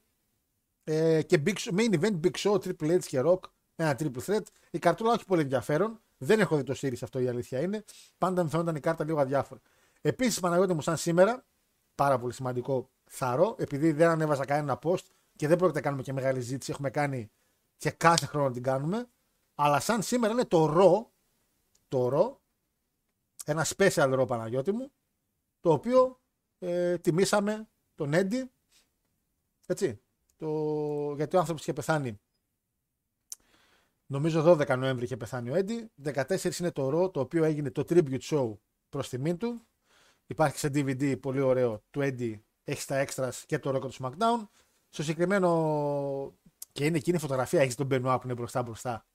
Ε, και Big Show, main event Big Show, Triple H και Rock. Ένα triple threat. Η καρτούλα όχι πολύ ενδιαφέρον. Δεν έχω δει το series αυτό η αλήθεια είναι. Πάντα μου φαίνονταν η κάρτα λίγο αδιάφορη. Επίσης, Παναγιώτη μου, σαν σήμερα, πάρα πολύ σημαντικό θάρρο, επειδή δεν ανέβαζα κανένα post και δεν πρόκειται να κάνουμε και μεγάλη ζήτηση. Έχουμε κάνει και κάθε χρόνο την κάνουμε. Αλλά σαν σήμερα είναι το ρο, το ρο, ένα special ρο Παναγιώτη μου, το οποίο ε, τιμήσαμε τον Έντι, έτσι, το, γιατί ο άνθρωπος είχε πεθάνει, νομίζω 12 Νοέμβρη είχε πεθάνει ο Έντι, 14 είναι το ρο, το οποίο έγινε το tribute show προς τιμήν του, υπάρχει σε DVD πολύ ωραίο του Έντι, έχεις στα extras και το ρο και το SmackDown, στο συγκεκριμένο και είναι εκείνη η φωτογραφία, έχεις τον Μπενουά που είναι μπροστά μπροστά.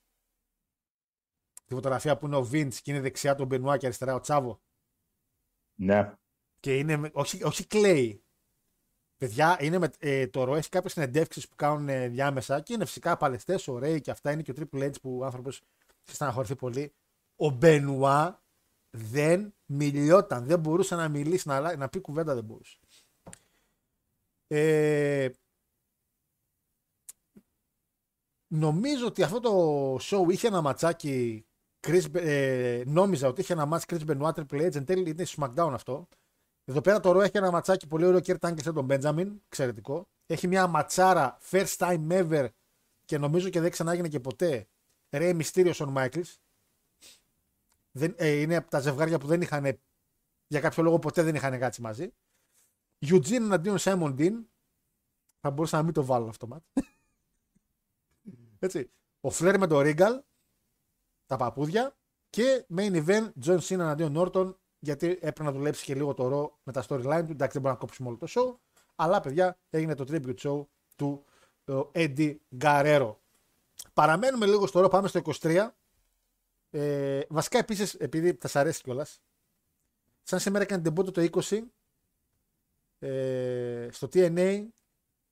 Τη φωτογραφία που είναι ο Βίντ και είναι δεξιά τον Μπενουά και αριστερά ο Τσάβο. Ναι. Και είναι, με- όχι, όχι κλαίει. Παιδιά, είναι με, ε, το ρο έχει κάποιες συνεντεύξεις που κάνουν ε, διάμεσα και είναι φυσικά παλαιστέ, ωραίοι και αυτά. Είναι και ο Triple H που ο άνθρωπος έχει στεναχωρηθεί πολύ. Ο Μπενουά δεν μιλιόταν, δεν μπορούσε να μιλήσει, να, αλλα- να πει κουβέντα δεν μπορούσε. Ε, νομίζω ότι αυτό το show είχε ένα ματσάκι. Chris, ε, νόμιζα ότι είχε ένα μάτς Chris Benoit Triple H. Εν τέλει είναι στο SmackDown αυτό. Εδώ πέρα το Raw έχει ένα ματσάκι πολύ ωραίο. Kurt Angle τον Benjamin. Εξαιρετικό. Έχει μια ματσάρα first time ever και νομίζω και δεν ξανάγινε και ποτέ. Ray Mysterio on Michaels. Δεν, ε, είναι από τα ζευγάρια που δεν είχαν για κάποιο λόγο ποτέ δεν είχαν κάτσει μαζί. Eugene εναντίον Simon Dean. Θα μπορούσα να μην το βάλω αυτό μάτ. Έτσι. Ο Φλερ με το Regal. Τα παπούδια. Και main event John Cena εναντίον Norton. Γιατί έπρεπε να δουλέψει και λίγο το ρο με τα storyline του. Εντάξει, δεν μπορούμε να κόψουμε όλο το show. Αλλά παιδιά έγινε το tribute show του ε, Eddie Guerrero. Παραμένουμε λίγο στο ρο, πάμε στο 23. Ε, βασικά επίσης, επειδή θα σα αρέσει κιόλας, σαν σήμερα έκανε την το 20 ε, στο TNA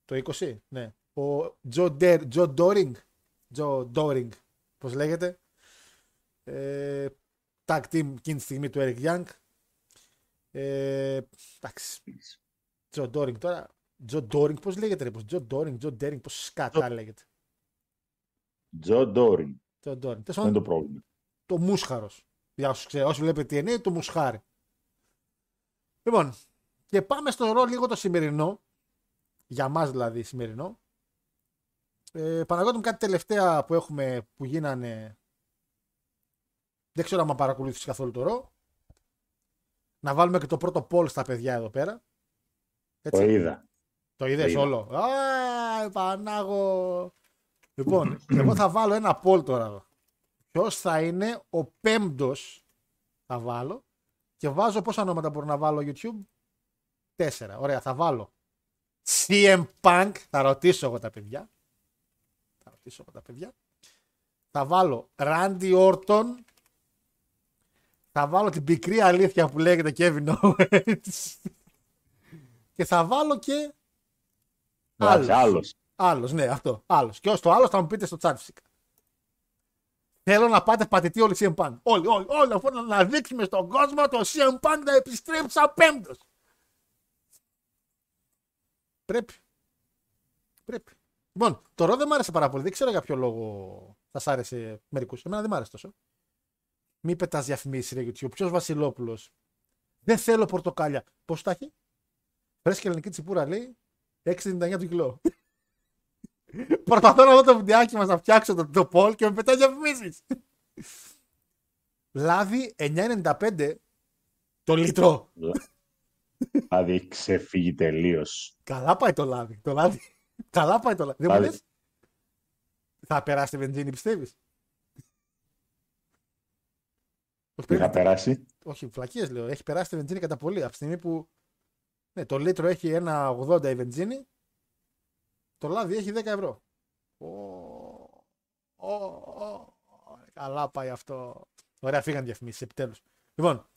το 20, ναι. Ο Joe, Der, Joe Doring, Joe Doring, πώς λέγεται, ε, tag team εκείνη τη στιγμή του Eric Young. Ε, εντάξει, Joe Doring τώρα, Joe Doring, πώς λέγεται ρε, πώς, Joe Doring, Joe Doring, πώς σκατά λέγεται. Τζο Ντόριν. Joe Doring. Τέλος Δεν πάντων, είναι το πρόβλημα. το μούσχαρος. Για όσους ξέρουν, όσοι βλέπετε TNA, το μουσχάρι. Λοιπόν, και πάμε στο ρο λίγο το σημερινό. Για μας δηλαδή σημερινό. Ε, Παναγιώτη μου κάτι τελευταία που έχουμε που γίνανε. Δεν ξέρω αν παρακολούθησες καθόλου το ρο. Να βάλουμε και το πρώτο poll στα παιδιά εδώ πέρα. Το είδα. Το είδες είδα. όλο. Α, Πανάγο. Λοιπόν, εγώ θα βάλω ένα poll τώρα εδώ. Ποιος θα είναι ο πέμπτος, θα βάλω. Και βάζω πόσα ονόματα μπορώ να βάλω YouTube; 4. Ωραία, θα βάλω CM Punk. Θα ρωτήσω εγώ τα παιδιά. Θα ρωτήσω εγώ τα παιδιά. Θα βάλω Randy Orton. Θα βάλω την πικρή αλήθεια που λέγεται Kevin Owens. και θα βάλω και Εντάξει, άλλος. Άλλος, ναι, αυτό. Άλλος. Και ω το άλλος θα μου πείτε στο chat φυσικά. Θέλω να πάτε πατητή όλοι CM Punk. Όλοι, όλοι, όλοι. Αφού να, να δείξουμε στον κόσμο το CM Punk να επιστρέψει σαν πέμπτος. Πρέπει. Πρέπει. Λοιπόν, το ρο δεν μ' άρεσε πάρα πολύ. Δεν ξέρω για ποιο λόγο θα σ' άρεσε μερικούς. Εμένα δεν μ' άρεσε τόσο. Μη πετάς διαφημίσεις, ρε YouTube. Ποιος Βασιλόπουλος; Δεν θέλω πορτοκάλια. Πώς τα έχει; Φρέσκια ελληνική τσιπούρα λέει 6,99 το κιλό. Προσπαθώ να δω το βιντεάκι μας να φτιάξω το, το poll και με πετάει διαφημίσεις. Λάδι 9,95 το λίτρο. Δηλαδή ξεφύγει τελείως. Καλά πάει το λάδι. Το λάδι. Καλά πάει το λάδι. Δεν μου Λάδι. λες, Θα περάσει τη βενζίνη, πιστεύεις; Όχι, Τι θα περίμενες; περάσει. Όχι, φλακίες λέω. Έχει περάσει τη βενζίνη κατά πολύ. Από τη στιγμή που ναι, το λίτρο έχει 1,80 η βενζίνη, το λάδι έχει 10 ευρώ. Ω, ω, ω, καλά πάει αυτό. Ωραία, φύγαν διαφημίσεις επιτέλους. Λοιπόν,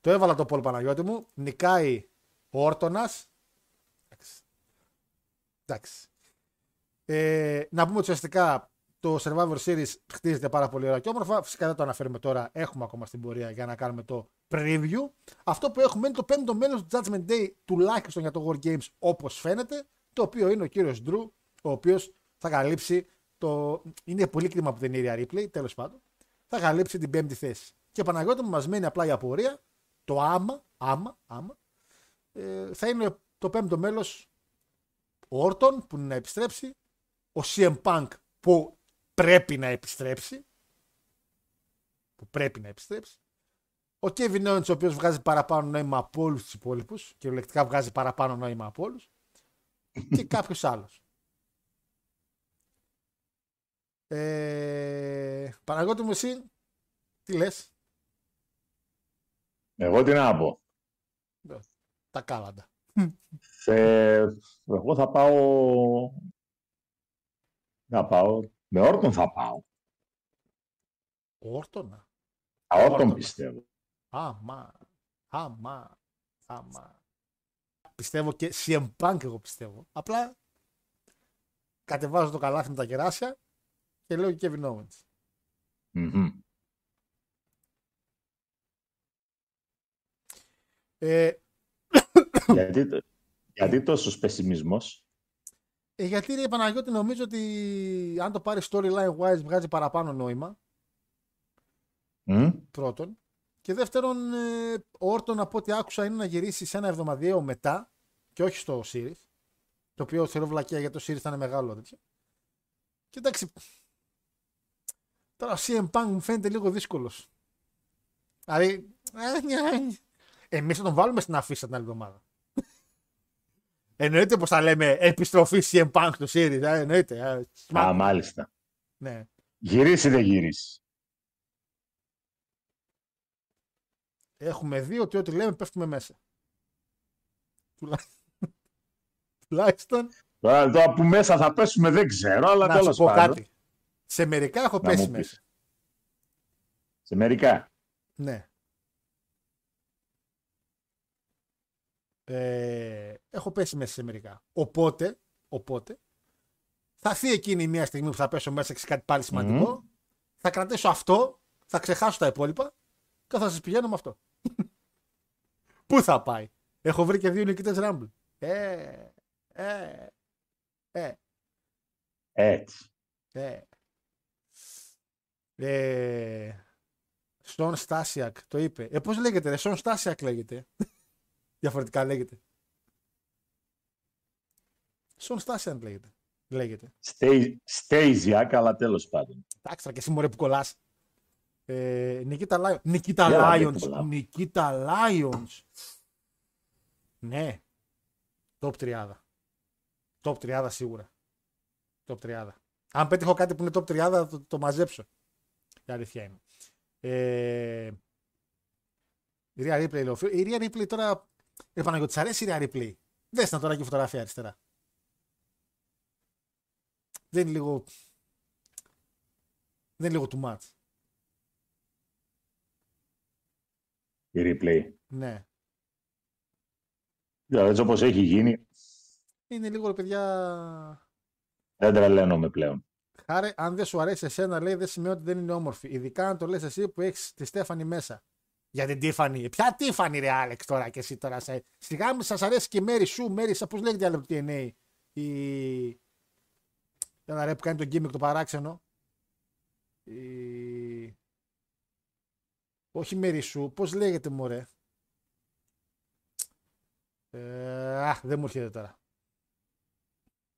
το έβαλα το πόλ Παναγιώτη μου. Νικάει ο Όρτονας. Εντάξει. Εντάξει. Ε, να πούμε ότι ουσιαστικά το Survivor Series χτίζεται πάρα πολύ ωραία και όμορφα. Φυσικά δεν το αναφέρουμε τώρα. Έχουμε ακόμα στην πορεία για να κάνουμε το preview. Αυτό που έχουμε είναι το πέμπτο μέλο του Judgment Day, τουλάχιστον για το War Games όπως φαίνεται. Το οποίο είναι ο κύριος Drew, ο οποίος θα καλύψει το. Είναι πολύ κρίμα που δεν είναι η Rhea Ripley, τέλος πάντων. Θα καλύψει την πέμπτη θέση. Και Παναγιώτη μου μας μένει απλά η απορία, το άμα, άμα, άμα, ε, θα είναι το πέμπτο μέλο ο Όρτον που είναι να επιστρέψει, ο CM Punk που πρέπει να επιστρέψει, που πρέπει να επιστρέψει, ο Kevin Owens ο οποίος βγάζει παραπάνω νόημα από όλους τους υπόλοιπους, κυριολεκτικά βγάζει παραπάνω νόημα από όλους, και κάποιος άλλος. Ε, Παναγώτη μου εσύ, τι λες, Εγώ τι να πω. τα κάλαντα. Ε, εγώ θα πάω. Θα πάω. Με όρτον θα πάω. Όρτονα. Α, όρτον Όρτον. πιστεύω. Άμα, άμα, άμα. Πιστεύω και CM Punk εγώ πιστεύω. Απλά κατεβάζω το καλάθι με τα κεράσια και λέω και Kevin Owens. Μμμ. Ε, γιατί, γιατί τόσος πεσημισμός; Ε, γιατί ρε Παναγιώτη νομίζω ότι αν το πάρεις storyline wise βγάζει παραπάνω νόημα Μμ. πρώτον. Και δεύτερον, ε, ο Όρτον από ό,τι άκουσα είναι να γυρίσει σε ένα εβδομαδιαίο μετά και όχι στο Series. Το οποίο θεωρώ βλακία γιατί το Series θα είναι μεγάλο τέτοιο. Και εντάξει. Τώρα ο CM Punk μου φαίνεται λίγο δύσκολος. Δηλαδή. Εμείς θα τον βάλουμε στην αφίσα την άλλη εβδομάδα. Εννοείται πως θα λέμε επιστροφή CM Punk στο Series. ε, εννοείται. ε, σμα- Α, μάλιστα. ναι. Γυρίσει ή δεν γυρίσει. Έχουμε δει ότι ό,τι λέμε πέφτουμε μέσα. Τουλά- Τουλάχιστον Τώρα, τώρα που μέσα θα πέσουμε δεν ξέρω, αλλά να σου τέλος πω πάντων. κάτι. Σε μερικά έχω Να πέσει μου πεις. μέσα. Σε μερικά. Ναι. Ε, έχω πέσει μέσα σε μερικά. Οπότε, οπότε θα έρθει εκείνη μια στιγμή που θα πέσω μέσα σε κάτι πάλι σημαντικό. Θα κρατήσω αυτό, θα ξεχάσω τα υπόλοιπα και θα σας πηγαίνω με αυτό. Πού θα πάει; Έχω βρει και δύο νικητές Rumble. Ε, ε, ε, Έτσι. ε. Ε, Σον Στάσιακ το είπε. Ε, πώς λέγεται ρε, Σον Στάσιακ λέγεται. Διαφορετικά λέγεται. Σον Στάσιακ λέγεται. Λέγεται. Στέιζιακ, αλλά τέλος πάντων. Εντάξει τώρα και εσύ μωρέ που κολλάς. Ε, Νικήτα Λάιον. Νικήτα Έλα, δεν Λάιονς. κολλάω. Νικήτα Λάιονς. Ναι. Top 30. Top 30 σίγουρα. Top 30. Αν πέτυχω κάτι που είναι top 30 θα το, το μαζέψω. Η αλήθεια είναι. Ε, η Ρία Ripley λέει, ο Phil- η Ρία Ripley τώρα Ε, Παναγιώτη, σ' αρέσει η Real Replay. Δες να τώρα και η φωτογραφία αριστερά. Δεν είναι λίγο... Δεν είναι λίγο too much. Η replay. Ναι. Δηλαδή, έτσι όπως έχει γίνει, Είναι λίγο, ρε παιδιά... δεν τρελαίνομαι πλέον. Χάρε, αν δεν σου αρέσει εσένα, λέει, δεν σημαίνει ότι δεν είναι όμορφη. Ειδικά αν το λες εσύ που έχεις τη Στέφανη μέσα. Για την Τίφανη. Ποια Τίφανη, ρε Άλεξ, τώρα και εσύ τώρα. Σε... Σιγά μην σας αρέσει και η Μέρη σου, Μέρη, πώς λέγεται η άλλη από το TNA. Η. Ένα ρε που κάνει τον gimmick το παράξενο. Η... Όχι Μέρη σου, πώς λέγεται μωρέ; Ε, α, δεν μου έρχεται τώρα.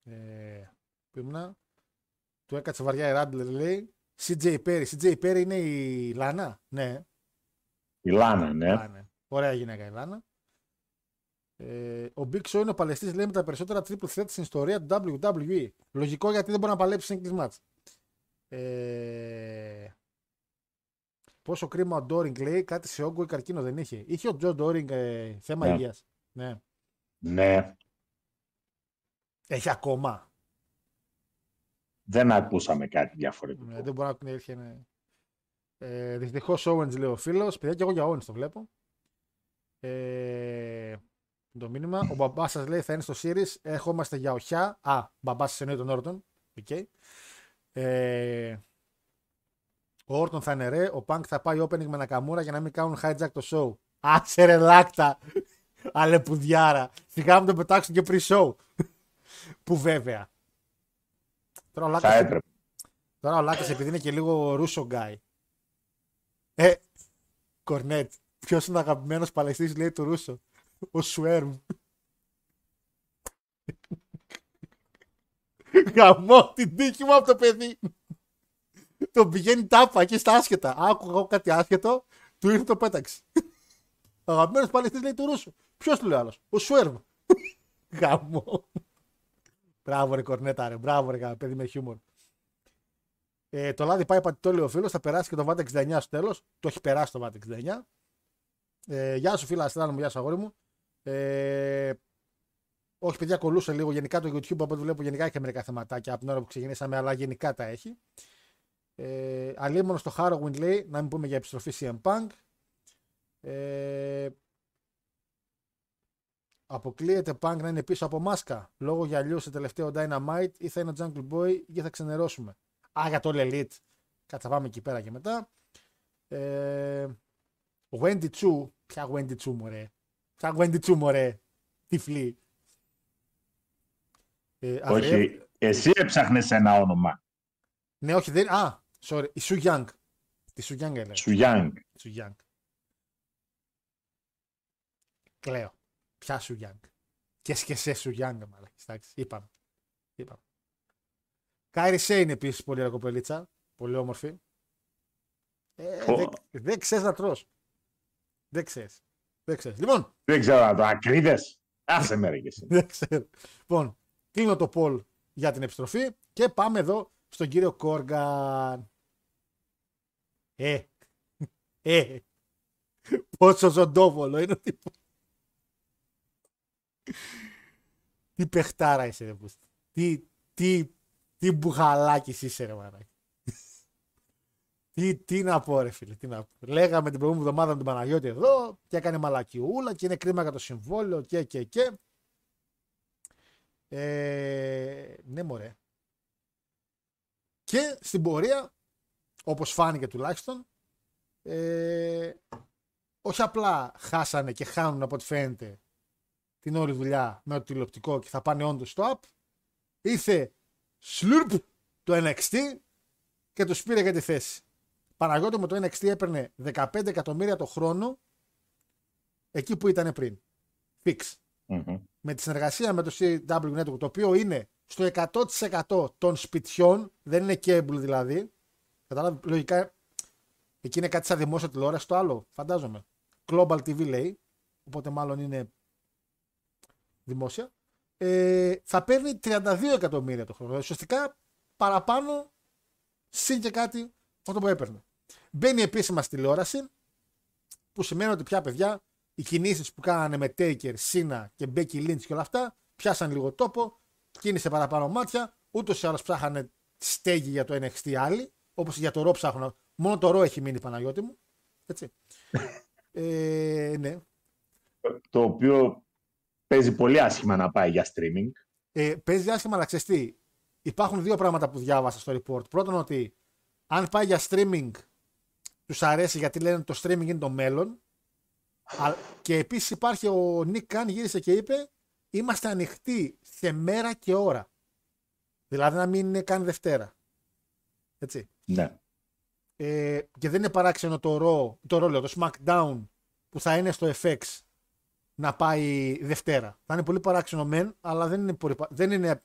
Ε, που ήμουνα; Του έκατσε βαριά η Ράντλερ, λέει. CJ Perry. CJ Perry είναι η Λάνα. Ναι. Η Λάνα, ναι. Α, ναι. Ωραία γυναίκα η Λάνα. Ε, ο Big Show είναι ο παλαιστή, λέει, με τα περισσότερα triple threat στην ιστορία του WWE. Λογικό γιατί δεν μπορεί να παλέψει σε match. Ε, πόσο κρίμα ο Ντόρινγκ λέει, κάτι σε όγκο ή καρκίνο δεν είχε. Είχε ο Τζο Ντόρινγκ ε, θέμα Ναι. υγείας. Ναι. Ναι, Έχει ακόμα. δεν ακούσαμε κάτι διαφορετικό. Ναι, δεν μπορεί να την έρχεται. Ναι. Ε, Δυστυχώς Owens λέει ο φίλος. Παιδιά και εγώ για Owens το βλέπω. Ε, το μήνυμα. Ο μπαμπάς σας λέει θα είναι στο Series. Ερχόμαστε για οχιά. Α, μπαμπάς σας εννοεί τον Όρτον. Οκ. Ε, ο Όρτον θα είναι ρε. Ο Πανκ θα πάει opening με Νακαμούρα για να μην κάνουν hijack το show. Άσε ρε λάκτα. Αλεπουδιάρα. Σιγά μου το πετάξουν και pre-show. Που βέβαια. Τώρα ο Θα Λάκας, έπρεπε. τώρα ο Λάκας επειδή είναι και λίγο Ρούσο guy. Ε, Κορνέτ, ποιος είναι ο αγαπημένος παλαιστής, λέει του Ρούσο; Ο Σουέρμ. Γαμώ την τύχη μου από το παιδί. Τον πηγαίνει τάπα και στα άσχετα. Άκουγα εγώ κάτι άσχετο, του ήρθε το πέταξε. Ο αγαπημένο παλαιστή λέει του Ρούσο. Ποιος του λέει άλλος, Ο Σουέρμ. Γαμώ. Μπράβο ρε Κορνέτα ρε, μπράβο ρε παιδί με χιούμορ. Ε, το λάδι πάει πατητό, λέει ο φίλος. Θα περάσει και το ΒΑΤ 69 στο τέλος. Το έχει περάσει το ΒΑΤ 69. Ε, γεια σου, φίλα Αστράνο μου, γεια σου, αγόρι μου. Ε, όχι, παιδιά, κολούσε λίγο. Γενικά το YouTube από ό,τι βλέπω, γενικά έχει μερικά θεματάκια από την ώρα που ξεκινήσαμε, αλλά γενικά τα έχει. Ε, αλίμονο στο Halloween λέει, να μην πούμε για επιστροφή CM Punk. Ε, αποκλείεται Punk να είναι πίσω από μάσκα λόγω γυαλιού σε τελευταίο Dynamite ή θα είναι ο Jungle Boy ή θα ξενερώσουμε. Α, για το All Elite. Κάτσε, θα πάμε εκεί πέρα και μετά. Ε, Wendy Chu. Ποια Wendy Chu, μωρέ. Ποια Wendy Chu, μωρέ. Τυφλή. Ε, Αβραεύ- Όχι, εσύ έψαχνες ένα όνομα. Ναι, όχι, δεν. Α, sorry. Η Su Young. Τη Su Young έλεγα. Σου Γιάνγκ. Su Young. Κλαίω. Ποια Su Young. Και και σε Su Young, μαλάκι. Εντάξει, είπαμε. είπαμε. Κάιρι Σέιν επίσης πολύ ωραία κοπελίτσα. Πολύ όμορφη. Ε, Ω. δεν, δεν ξέρεις να τρως. Δεν ξέρεις. Δεν ξέρει. Λοιπόν, Δεν ξέρω να το ακρίδες. Άσε με ρε και εσύ. δεν ξέρω. Λοιπόν, κλείνω το poll για την επιστροφή και πάμε εδώ στον κύριο Κόργαν. Ε, ε, πόσο ζωντόβολο είναι ο τύπος. Τι παιχτάρα είσαι ρε πούστη. Τι, τι, τι μπουχαλάκης είσαι ρε μαράκι. Τι, τι να πω ρε φίλε, τι να πω. Λέγαμε την προηγούμενη εβδομάδα με τον Παναγιώτη εδώ και έκανε μαλακιούλα και είναι κρίμα για το συμβόλαιο και και και. Ε, ναι μωρέ. Και στην πορεία, όπως φάνηκε τουλάχιστον, ε, όχι απλά χάσανε και χάνουν από ό,τι φαίνεται την όλη δουλειά με το τηλεοπτικό και θα πάνε όντως στο app, ήρθε σλουρπ το NXT και τους πήρε για τη θέση. Παναγιώτη με το NXT έπαιρνε 15 εκατομμύρια το χρόνο εκεί που ήταν πριν. Fix. Μμμ. Με τη συνεργασία με το CW Network, το οποίο είναι στο 100% των σπιτιών, δεν είναι cable δηλαδή. Κατάλαβε, λογικά εκεί είναι κάτι σαν δημόσια τηλεόραση, το άλλο φαντάζομαι. Global TV λέει, οπότε μάλλον είναι δημόσια. Ε, θα παίρνει 32 εκατομμύρια το χρόνο. Ουσιαστικά παραπάνω συν και κάτι αυτό που έπαιρνε. Μπαίνει επίσημα στη τηλεόραση, που σημαίνει ότι πια παιδιά οι κινήσεις που κάνανε με Taker, Σίνα και Becky Lynch και όλα αυτά πιάσαν λίγο τόπο, κίνησε παραπάνω μάτια. Ούτως ή άλλως ψάχανε στέγη για το NXT άλλοι, όπως για το ρο ψάχνουν. Μόνο το ρο έχει μείνει Παναγιώτη μου. Έτσι. ε, ναι. Το οποίο παίζει πολύ άσχημα να πάει για streaming. Ε, παίζει άσχημα, αλλά ξέρεις τι, υπάρχουν δύο πράγματα που διάβασα στο report. Πρώτον, ότι αν πάει για streaming, τους αρέσει γιατί λένε ότι το streaming είναι το μέλλον. Α- Και επίσης υπάρχει ο Nick Khan γύρισε και είπε: Είμαστε ανοιχτοί σε μέρα και ώρα. Δηλαδή να μην είναι καν Δευτέρα. Έτσι. Ναι. Ε, και δεν είναι παράξενο το Raw, το Raw, λέω, το SmackDown που θα είναι στο FX να πάει Δευτέρα. Θα είναι πολύ παράξενο μεν, αλλά δεν είναι, πολύ, πα- δεν είναι,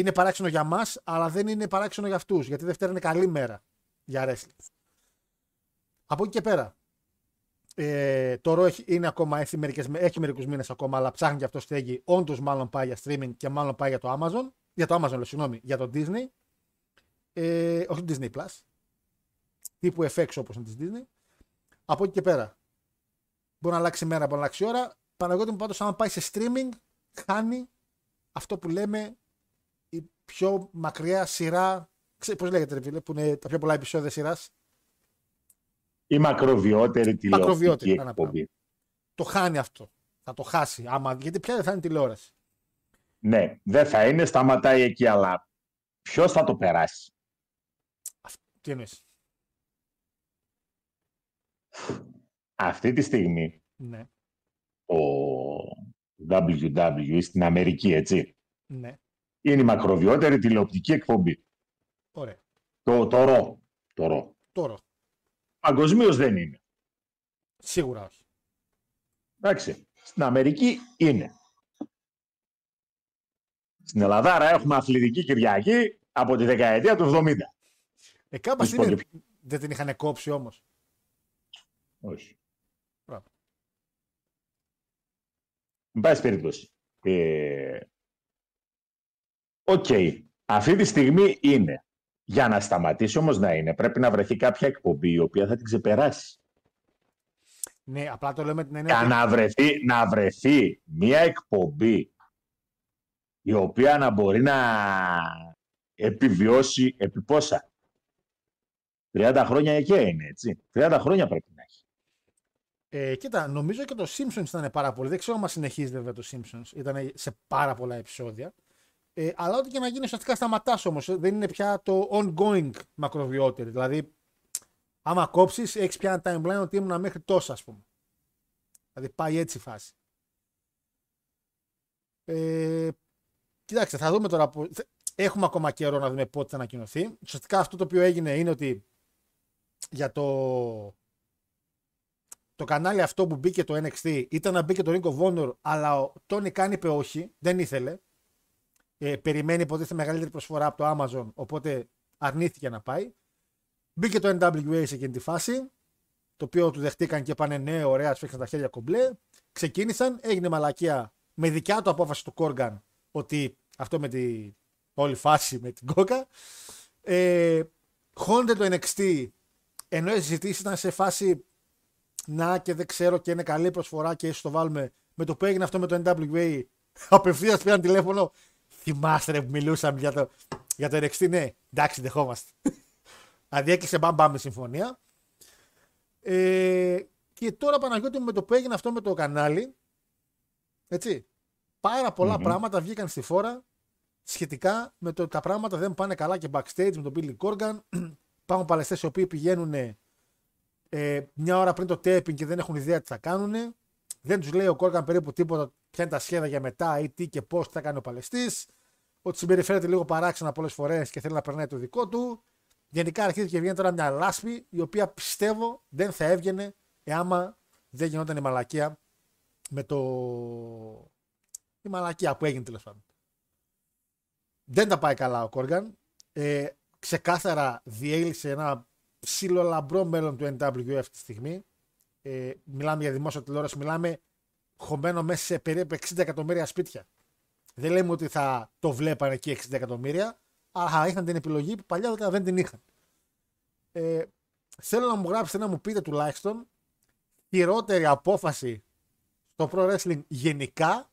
είναι παράξενο για μας, αλλά δεν είναι παράξενο για αυτούς, γιατί Δευτέρα είναι καλή μέρα για wrestling. Από εκεί και πέρα, ε, το Raw έχει, είναι ακόμα, έχει, μερικές, έχει μερικούς μήνες ακόμα, αλλά ψάχνει και αυτό στέγη, όντως μάλλον πάει για streaming και μάλλον πάει για το Amazon, για το Amazon, λέω, συγγνώμη, για το Disney, ε, όχι το Disney Plus, τύπου FX όπως είναι της Disney. Από εκεί και πέρα, μπορεί να αλλάξει μέρα, μπορεί να αλλάξει ώρα. Παναγιώτη μου πάντως, αν πάει σε streaming, χάνει αυτό που λέμε η πιο μακριά σειρά, ξέρεις πώς λέγεται ρε φίλε, που είναι τα πιο πολλά επεισόδια σειράς; Η μακροβιότερη τηλεοπτική Μακροβιότερη, να εκπομπή. Το χάνει αυτό. Θα το χάσει. Άμα, γιατί πια δεν θα είναι τηλεόραση. Ναι, δεν θα είναι, σταματάει εκεί, αλλά ποιος θα το περάσει; Τι εννοείς; Αυτή τη στιγμή Ναι, ο WWE στην Αμερική, έτσι, ναι. Είναι η μακροβιότερη τηλεοπτική εκπομπή. Ωραία. Το, το ρο. Το ρο. Τώρα. Παγκοσμίως δεν είναι. Σίγουρα όχι. Εντάξει. Στην Αμερική είναι. Στην Ελλαδάρα έχουμε αθλητική Κυριακή από τη δεκαετία του 70. Ε, κάπως Τους είναι, πολύ- δεν την είχαν κόψει όμως. Όχι. Μπράβο. Εν πάση περιπτώσει. Ε, Οκ. Αυτή τη στιγμή είναι. Για να σταματήσει όμως να είναι, πρέπει να βρεθεί κάποια εκπομπή η οποία θα την ξεπεράσει. Ναι, απλά το λέω με την έννοια Και ότι- να βρεθεί, να βρεθεί μια εκπομπή η οποία να μπορεί να επιβιώσει επί πόσα; 30 χρόνια και είναι, έτσι. 30 χρόνια πρέπει να έχει. Ε, κοίτα, νομίζω και το Simpsons ήταν πάρα πολύ. Δεν ξέρω αν συνεχίζει βέβαια το Simpsons. Ήταν σε πάρα πολλά επεισόδια. Ε, αλλά ό,τι και να γίνει, ουσιαστικά σταματάς όμως. Δεν είναι πια το ongoing μακροβιότερη. Δηλαδή, άμα κόψεις, έχεις πια ένα timeline ότι ήμουν μέχρι τόσα, ας πούμε. Δηλαδή, πάει έτσι η φάση. Ε, κοιτάξτε, θα δούμε τώρα. που- Έχουμε ακόμα καιρό να δούμε πότε θα ανακοινωθεί. Ουσιαστικά αυτό το οποίο έγινε είναι ότι για το το κανάλι αυτό που μπήκε το NXT ήταν να μπήκε το Ring of Honor, αλλά ο Tony Khan είπε όχι, δεν ήθελε. Ε, περιμένει υποτίθεται μεγαλύτερη προσφορά από το Amazon, οπότε αρνήθηκε να πάει. Μπήκε το NWA σε εκείνη τη φάση, το οποίο του δεχτήκαν και πάνε ναι, ωραία, σφίξαν τα χέρια κομπλέ. Ξεκίνησαν, έγινε μαλακία με δικιά του απόφαση του Κόργαν ότι αυτό με τη όλη φάση με την κόκα. Ε, χώνεται το NXT ενώ οι συζητήσεις ήταν σε φάση να και δεν ξέρω και είναι καλή προσφορά και ίσως το βάλουμε με το που έγινε αυτό με το NWA. Απευθείας πήραν τηλέφωνο. Θυμάστε ρε που μιλούσαμε για το, για το NXT. Ναι, εντάξει, δεχόμαστε. δηλαδή έκλεισε μπαμ μπαμ η συμφωνία. Ε, και τώρα Παναγιώτη μου με το που έγινε αυτό με το κανάλι. Έτσι. Πάρα πολλά Μμμ. πράγματα βγήκαν στη φόρα σχετικά με το ότι τα πράγματα δεν πάνε καλά και backstage με τον Billy Corgan. Υπάρχουν παλαιστές οι οποίοι πηγαίνουν ε, μια ώρα πριν το taping και δεν έχουν ιδέα τι θα κάνουν. Δεν τους λέει ο Κόργαν περίπου τίποτα, ποια είναι τα σχέδια για μετά ή τι και πώς θα κάνει ο Παλαιστής. Ότι συμπεριφέρεται λίγο παράξενα πολλές φορές και θέλει να περνάει το δικό του. Γενικά αρχίζει και βγαίνει τώρα μια λάσπη η οποία πιστεύω δεν θα έβγαινε εάμα δεν γινόταν η μαλακία με το. η μαλακία που έγινε τέλος πάντων. Δεν τα πάει καλά ο Κόργαν. Ε, ξεκάθαρα διέλυσε ένα ψιλολαμπρό μέλλον του NWA αυτή τη στιγμή. Ε, μιλάμε για δημόσια τηλεόραση, μιλάμε χωμένο μέσα σε περίπου 60 εκατομμύρια σπίτια. Δεν λέμε ότι θα το βλέπανε εκεί 60 εκατομμύρια, αλλά θα είχαν την επιλογή που παλιά δεν την είχαν. Ε, θέλω να μου γράψετε να μου πείτε τουλάχιστον χειρότερη απόφαση στο pro wrestling γενικά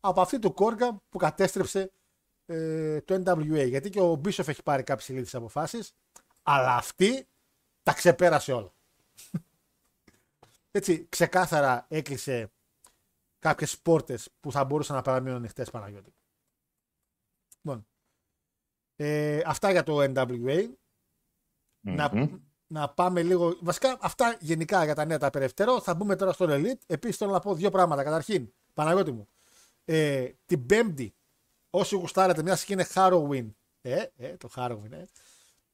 από αυτή του Κόργα που κατέστρεψε ε, το NWA. Γιατί και ο Μπίσοφ έχει πάρει κάποιες ηλίθιε αποφάσει, αλλά αυτή τα ξεπέρασε όλα. Έτσι, ξεκάθαρα έκλεισε κάποιες πόρτες που θα μπορούσαν να παραμείνουν ανοιχτές Παναγιώτη. Λοιπόν, ε, αυτά για το NWA. Να, να πάμε λίγο. Βασικά, αυτά γενικά για τα νέα τα περαιτέρω. Θα μπούμε τώρα στο Elite. Επίσης, θέλω να πω δύο πράγματα. Καταρχήν, Παναγιώτη μου, ε, την Πέμπτη, όσοι γουστάρετε, μια και είναι Halloween. Ε, ε, το Halloween, ε.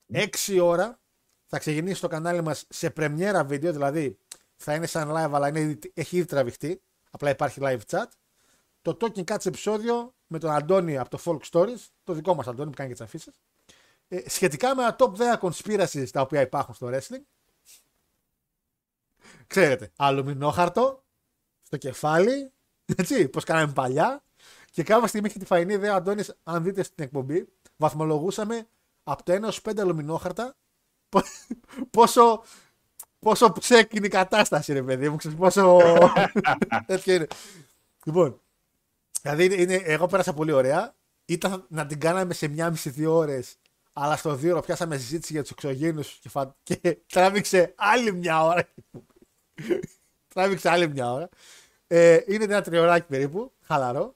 Έξι ώρα θα ξεκινήσει το κανάλι μας σε πρεμιέρα βίντεο, δηλαδή θα είναι σαν live, αλλά είναι, έχει ήδη τραβηχτεί. Απλά υπάρχει live chat. Το Talking Cuts επεισόδιο με τον Αντώνη από το Folk Stories, το δικό μας Αντώνη που κάνει και τις αφήσεις. Ε, σχετικά με τα top 10 conspiracies τα οποία υπάρχουν στο wrestling. Ξέρετε, αλουμινόχαρτο στο κεφάλι, έτσι, πώς κάναμε παλιά. Και κάποια στιγμή είχε τη φαϊνή ιδέα, Αντώνης, αν δείτε στην εκπομπή, βαθμολογούσαμε από το 1 έως 5 αλουμινόχαρτα πόσο, πόσο ψέκ είναι η κατάσταση, ρε παιδί μου. Ξέρεις, πόσο. τέτοιο είναι. Λοιπόν, δηλαδή είναι, εγώ πέρασα πολύ ωραία. Ήταν να την κάναμε σε μία μισή-δύο ώρες, αλλά στο δύο ώρο πιάσαμε συζήτηση για τους εξωγήνου και, φα... και τράβηξε άλλη μια ώρα. τράβηξε άλλη μια ώρα. Ε, είναι ένα τριωράκι περίπου, χαλαρό.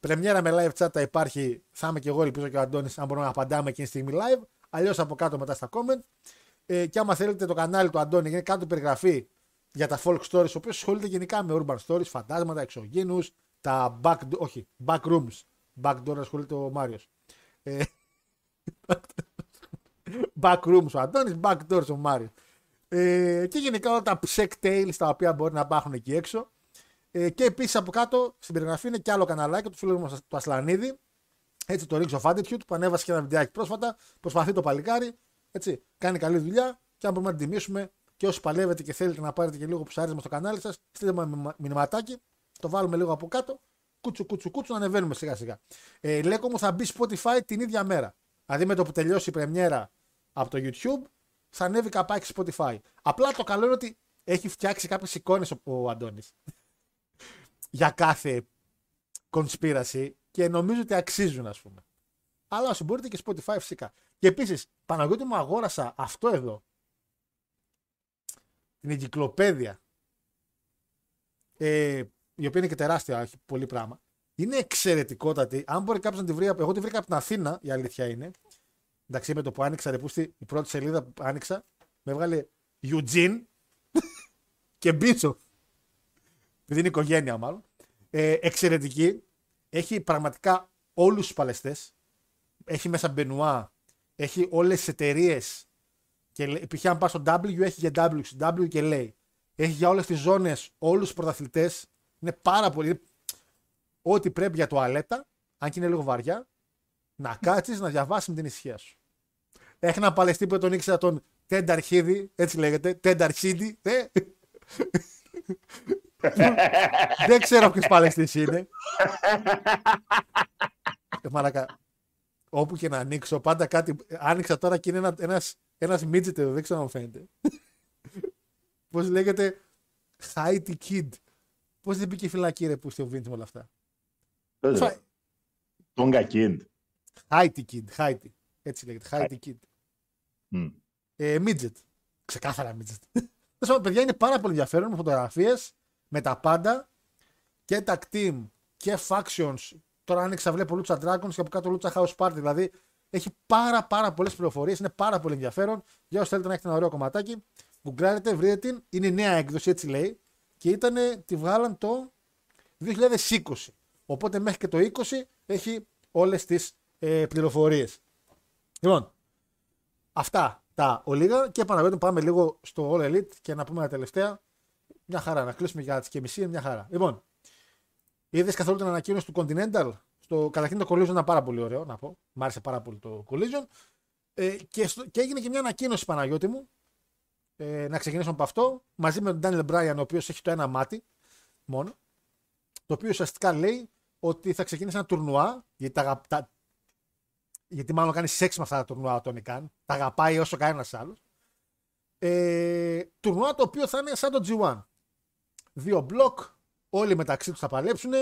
Πρεμιέρα με live chat θα υπάρχει. Θα είμαι και εγώ, ελπίζω και ο Αντώνης, αν μπορούμε να απαντάμε εκείνη τη στιγμή live. Αλλιώς από κάτω μετά στα comment. Ε, και άμα θέλετε το κανάλι του Αντώνη, είναι κάτω περιγραφή για τα folk stories, ο οποίος ασχολείται γενικά με urban stories, φαντάσματα, εξωγήνους, τα back, όχι, back rooms. Backdoor ασχολείται ο Μάριος. Ε, back rooms ο Αντώνης, backdoors ο Μάριος. Ε, και γενικά όλα τα psych tales τα οποία μπορεί να υπάρχουν εκεί έξω. Ε, και επίσης από κάτω στην περιγραφή είναι και άλλο καναλάκι του φίλου μας του Ασλανίδη. Έτσι το Rings of Attitude που ανέβασε και ένα βιντεάκι πρόσφατα. Προσπαθεί το παλικάρι. Έτσι, κάνει καλή δουλειά και αν μπορούμε να την τιμήσουμε και όσοι παλεύετε και θέλετε να πάρετε και λίγο ψάρισμα στο κανάλι σας, στείλτε μου μηνυματάκι. Το βάλουμε λίγο από κάτω. Κούτσου, κούτσου, κούτσου, να ανεβαίνουμε σιγά σιγά. Ε, Λέκο μου θα μπει Spotify την ίδια μέρα. Δηλαδή με το που τελειώσει η πρεμιέρα από το YouTube, θα ανέβει καπάκι Spotify. Απλά το καλό είναι ότι έχει φτιάξει κάποιες εικόνες ο Αντώνης για κάθε κονσπίραση και νομίζω ότι αξίζουν, ας πούμε. Αλλά όσο μπορείτε και Spotify φυσικά. Και επίσης, Παναγιώτη μου αγόρασα αυτό εδώ. Την εγκυκλοπαίδεια. Ε, η οποία είναι και τεράστια, έχει πολύ πράγμα. Είναι εξαιρετικότατη. Αν μπορεί κάποιος να τη βρει. Εγώ τη βρήκα από την Αθήνα, η αλήθεια είναι. Εντάξει, με το που άνοιξα, ρε πούστη, η πρώτη σελίδα που άνοιξα, με έβγαλε Eugene και Μπίτσο. Επειδή είναι οικογένεια, μάλλον. Ε, εξαιρετική. Έχει πραγματικά όλους τους παλαιστές. Έχει μέσα Μπενουά. Έχει όλες τις εταιρείες. Και π.χ. αν πας στο W, έχει για W, W και λέει. Έχει για όλες τις ζώνες όλους τους πρωταθλητές. Είναι πάρα πολύ. Ό,τι πρέπει για τουαλέτα, αν και είναι λίγο βαριά, να κάτσεις να διαβάσεις με την ησυχία σου. Έχει ένα παλαιστή που τον ήξερα τον Τένταρχίδη, έτσι λέγεται. Τένταρχίδη. Ε. Δεν ξέρω ποιος παλαιστή είναι. Ε, μαρακα. Όπου και να ανοίξω, πάντα κάτι. Άνοιξα τώρα και είναι ένα, ένας, ένας midget εδώ, δεν ξέρω αν μου φαίνεται. Πώς λέγεται. Haiti Kid. Πώς δεν μπήκε φυλακή ρε που στο Vince με όλα αυτά; Τόγκα Kid. Haiti Kid. Haiti. Έτσι λέγεται. Haiti Kid. Ε, midget. Ξεκάθαρα midget. παιδιά είναι πάρα πολύ ενδιαφέρον με φωτογραφίες, με τα πάντα και τα team και factions. Τώρα άνοιξα βλέπω Lucha Dragons και από κάτω Lucha House Party. Δηλαδή έχει πάρα πάρα πολλές πληροφορίες. Είναι πάρα πολύ ενδιαφέρον. Για όσους θέλετε να έχετε ένα ωραίο κομματάκι, γκουγκλάρετε, βρείτε την. Είναι η νέα έκδοση, έτσι λέει. Και ήταν, τη βγάλαν το 2020. Οπότε μέχρι και το 20 έχει όλες τις ε, πληροφορίες. Λοιπόν, αυτά τα ολίγα και επαναλαμβάνω πάμε λίγο στο All Elite και να πούμε τα τελευταία. Μια χαρά, να κλείσουμε για τις και μισή, μια χαρά. Λοιπόν, είδες καθόλου την ανακοίνωση του Continental; Στο, καταρχήν το Collision ήταν πάρα πολύ ωραίο, να πω. Μ' άρεσε πάρα πολύ το Collision. Ε, και, στο, και έγινε και μια ανακοίνωση Παναγιώτη μου. Ε, να ξεκινήσουμε από αυτό. Μαζί με τον Daniel Bryan, ο οποίος έχει το ένα μάτι μόνο. Το οποίο ουσιαστικά λέει ότι θα ξεκινήσει ένα τουρνουά. Γιατί, τα, τα, γιατί μάλλον κάνει σεξ με αυτά τα τουρνουά ο Τόνι Καν. Τα αγαπάει όσο κανένας άλλος. Ε, τουρνουά το οποίο θα είναι σαν το G1. δύο μπλοκ, όλοι μεταξύ τους θα παλέψουν.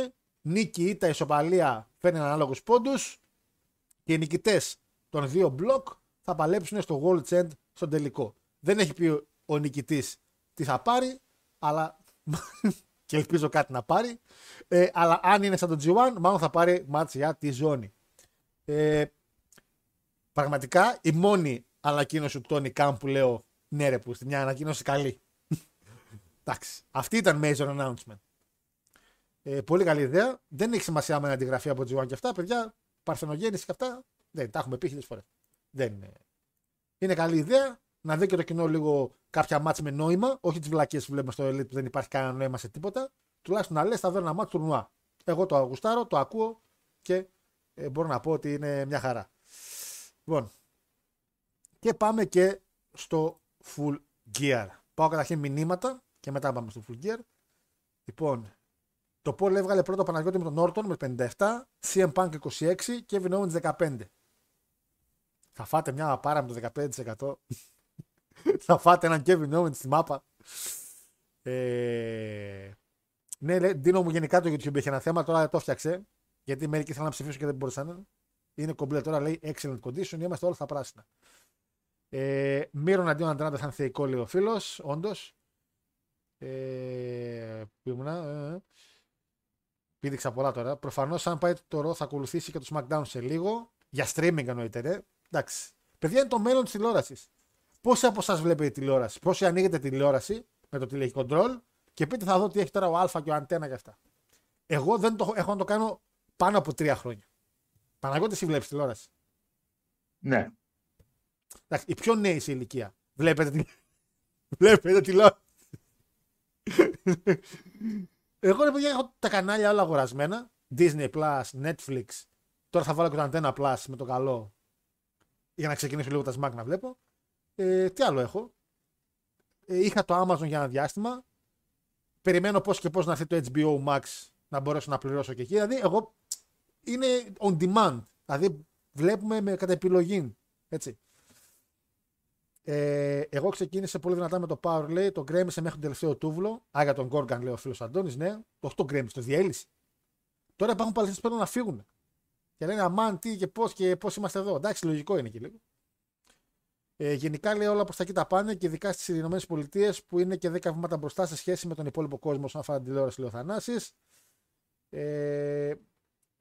Νίκη ή τα ισοπαλία φέρνει ανάλογου πόντους. Και οι νικητές των δύο μπλοκ θα παλέψουν στο World End στον τελικό. Δεν έχει πει ο νικητής τι θα πάρει, αλλά. και ελπίζω κάτι να πάρει. Ε, αλλά αν είναι σαν το G1, μάλλον θα πάρει μάτς για τη ζώνη. Ε, πραγματικά η μόνη ανακοίνωση του Τόνι Καμ που λέω ναι ρε που μια ανακοίνωση καλή. Εντάξει. Αυτή ήταν major announcement. Ε, πολύ καλή ιδέα. Δεν έχει σημασία με αντιγραφή από G1 και αυτά. Παιδιά, παρθενογέννηση και αυτά. Δεν τα έχουμε πει χίλιες φορές. Δεν είναι. Είναι καλή ιδέα να δει και το κοινό λίγο κάποια μάτς με νόημα. Όχι τις βλακίες που βλέπουμε στο Elite που δεν υπάρχει κανένα νόημα σε τίποτα. Τουλάχιστον να λες, θα δω ένα μάτς τουρνουά. Εγώ το αγουστάρω, το ακούω και ε, μπορώ να πω ότι είναι μια χαρά. Λοιπόν, και πάμε και στο full gear. Πάω καταρχήν μηνύματα και μετά πάμε στο full gear. Λοιπόν, το Paul έβγαλε πρώτο Παναγιώτη με τον Όρτον με 57, CM Punk 26 και Kevin Owens 15. Θα φάτε μια πάρα με το 15%. θα φάτε έναν Kevin Owens στη μάπα. Ε... Ναι, λέει, Ντίνο μου γενικά το YouTube έχει ένα θέμα, τώρα το έφτιαξε. Γιατί μερικοί θέλουν να ψηφίσουν και δεν μπορούσαν. Είναι κομπλέ τώρα, λέει excellent condition, είμαστε όλα στα πράσινα. Ε, Μύρον αντίον Αντράντα θα είναι θεϊκό, λέει ο φίλος, όντως. Ε, που ήμουνα, ε, πήδηξα πολλά τώρα. Προφανώς, αν πάει το ρο, θα ακολουθήσει και το SmackDown σε λίγο. Για streaming εννοείται, ρε. Εντάξει. Παιδιά είναι το μέλλον της τηλεόρασης. Πόσοι από εσάς βλέπετε τηλεόραση, πόσοι ανοίγετε τηλεόραση με το τηλέχη control και πείτε θα δω τι έχει τώρα ο Α και ο Αντένα και αυτά. Εγώ δεν το έχω να το κάνω πάνω από τρία χρόνια. Παναγιώτης, εσύ βλέπεις τηλεόραση; Ναι. Εντάξει, οι πιο νέοι σε ηλικία. Βλέπετε, τη... Βλέπετε τηλεόραση; Εγώ ρε παιδιά έχω τα κανάλια όλα αγορασμένα. Disney Plus, Netflix. Τώρα θα βάλω και το Antenna Plus με το καλό. Για να ξεκινήσω λίγο τα Smack να βλέπω. Ε, τι άλλο έχω. Ε, είχα το Amazon για ένα διάστημα. Περιμένω πώς και πώς να έρθει το HBO Max να μπορέσω να πληρώσω και εκεί. Δηλαδή, εγώ είναι on demand. Δηλαδή, βλέπουμε με κατά επιλογή. Έτσι. Ε, εγώ ξεκίνησα πολύ δυνατά με το Power λέει, το γκρέμισε μέχρι τον τελευταίο τούβλο. Α, για τον Γκόργαν λέει ο φίλος Αντώνης, ναι. Όχι το γκρέμισε, το διέλυσε. Τώρα υπάρχουν παλαιστέ που παίρνουν να φύγουν. Και λένε αμάν τι και πώς και πώς είμαστε εδώ. Εντάξει, λογικό είναι και λίγο. Ε, γενικά λέει όλα προς τα εκεί τα πάνε και ειδικά στις ΗΠΑ που είναι και 10 βήματα μπροστά σε σχέση με τον υπόλοιπο κόσμο όσον αφορά την τηλεόραση, λέει ο Θανάσης. Ε,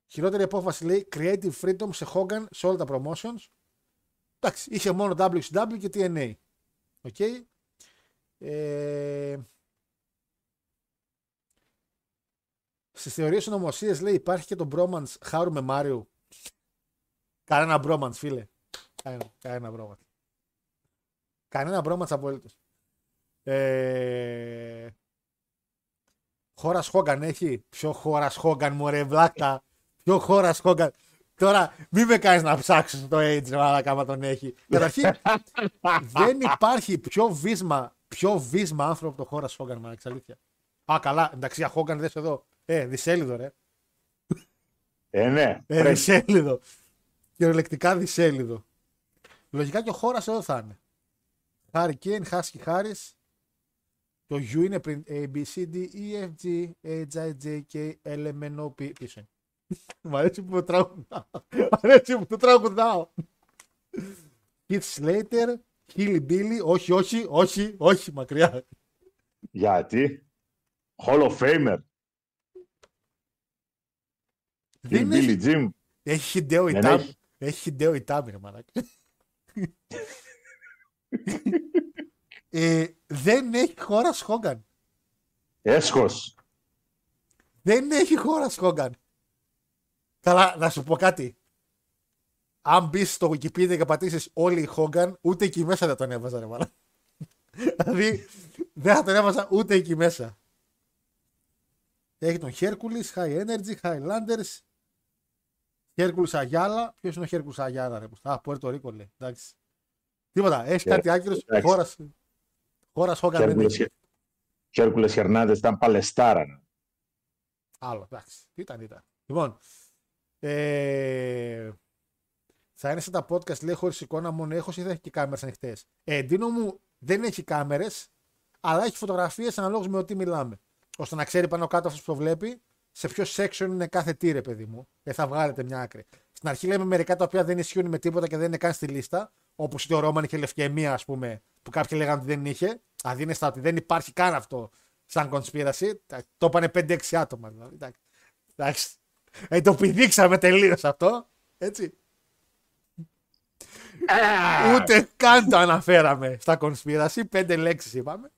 χειρότερη απόφαση λέει Creative Freedom σε Hogan σε όλα τα promotions. Εντάξει, είχε μόνο WCW και TNA. OK. Okay. Ε, Στις θεωρίες συνωμοσίας λέει υπάρχει και το Bromance Χάρου με Μάριο. Κανένα Bromance, φίλε. Κανένα, κανένα Bromance. Κανένα Bromance απολύτως. Ε... Χώρα Χόγκαν έχει. Ποιο χώρα Χόγκαν, μωρέ, βλάκα. Ποιο χώρα Χόγκαν. Τώρα μην με κάνεις να ψάξω το age, αλλά κάμα τον έχει. Καταρχήν, δεν υπάρχει πιο βίσμα, πιο βίσμα άνθρωπο από το χώρα Χόγκαν, μα αλήθειας. Α, καλά, εντάξει, για Χόγκαν δες εδώ. Ε, δισέλιδο, ρε. Ε, ναι. Ε, δισέλιδο. Κυριολεκτικά δισέλιδο. Λογικά και ο χώρα εδώ θα είναι. Χάρη Κέιν, Χάσκι Χάρη. Το U είναι πριν A, B, C, D, E, F, G, H, I, J, K, L, M, N, O, P. Πίσω είναι. Μ' αρέσει που το τραγουδάω. Μ' αρέσει που το τραγουδάω. Keith Slater, Hilly Billy, όχι, όχι, όχι, όχι, μακριά. Γιατί; Hall of Famer. Δεν Billy έχει, Jim. έχει Χιντέο Δεν Ιτάμι. έχει. Έχει Χιντέο Ιτάμι, ρε μαλάκα. ε, δεν έχει χώρα Χόγκαν. Έσχος. Δεν έχει χώρα Χόγκαν. Καλά, να σου πω κάτι. Αν μπεις στο Wikipedia και πατήσεις όλοι οι Χόγκαν, ούτε εκεί μέσα δεν τον έβαζα, ρε μαλάκα. δηλαδή, δεν θα τον έβαζα ούτε εκεί μέσα. Έχει τον Hercules, High Energy, Highlanders, Hercules Αγιάλα. Ποιος είναι ο Hercules Αγιάλα, ρε. Α, Πουέρτο Ρίκο λέει. Εντάξει. Τίποτα. Έχει Ε, κάτι άκυρο. εντάξει. Χώρα. Χώρας Χόγκαν δεν έχει. Χέρκουλες Χερνάντες ήταν παλαιστάρα. Άλλο. Εντάξει. Ήταν, ήταν. Λοιπόν. Ε, θα είναι σε τα podcast λέει χωρίς εικόνα μόνο έχω ή θα έχει και κάμερες ανοιχτές. Ε, Ντίνο μου δεν έχει κάμερες, αλλά έχει φωτογραφίες αναλόγως με ό,τι μιλάμε. ώστε να ξέρει πάνω κάτω αυτός που το βλέπει σε ποιο section είναι κάθε τι, ρε παιδί μου. Δεν θα βγάλετε μια άκρη. Στην αρχή λέμε μερικά τα οποία δεν ισχύουν με τίποτα και δεν είναι καν στη λίστα. Όπως ότι ο Ρόμαν είχε λευκαιμία, ας πούμε, που κάποιοι λέγανε ότι δεν είχε. Αδύνεστα ότι δεν υπάρχει καν αυτό σαν conspiracy. Το είπανε 5-6 άτομα. Δηλαδή. Εντάξει. Εντάξει. Ε, το πηδήξαμε τελείως αυτό. Έτσι. Ούτε καν το αναφέραμε στα conspiracy. Πέντε λέξεις είπαμε.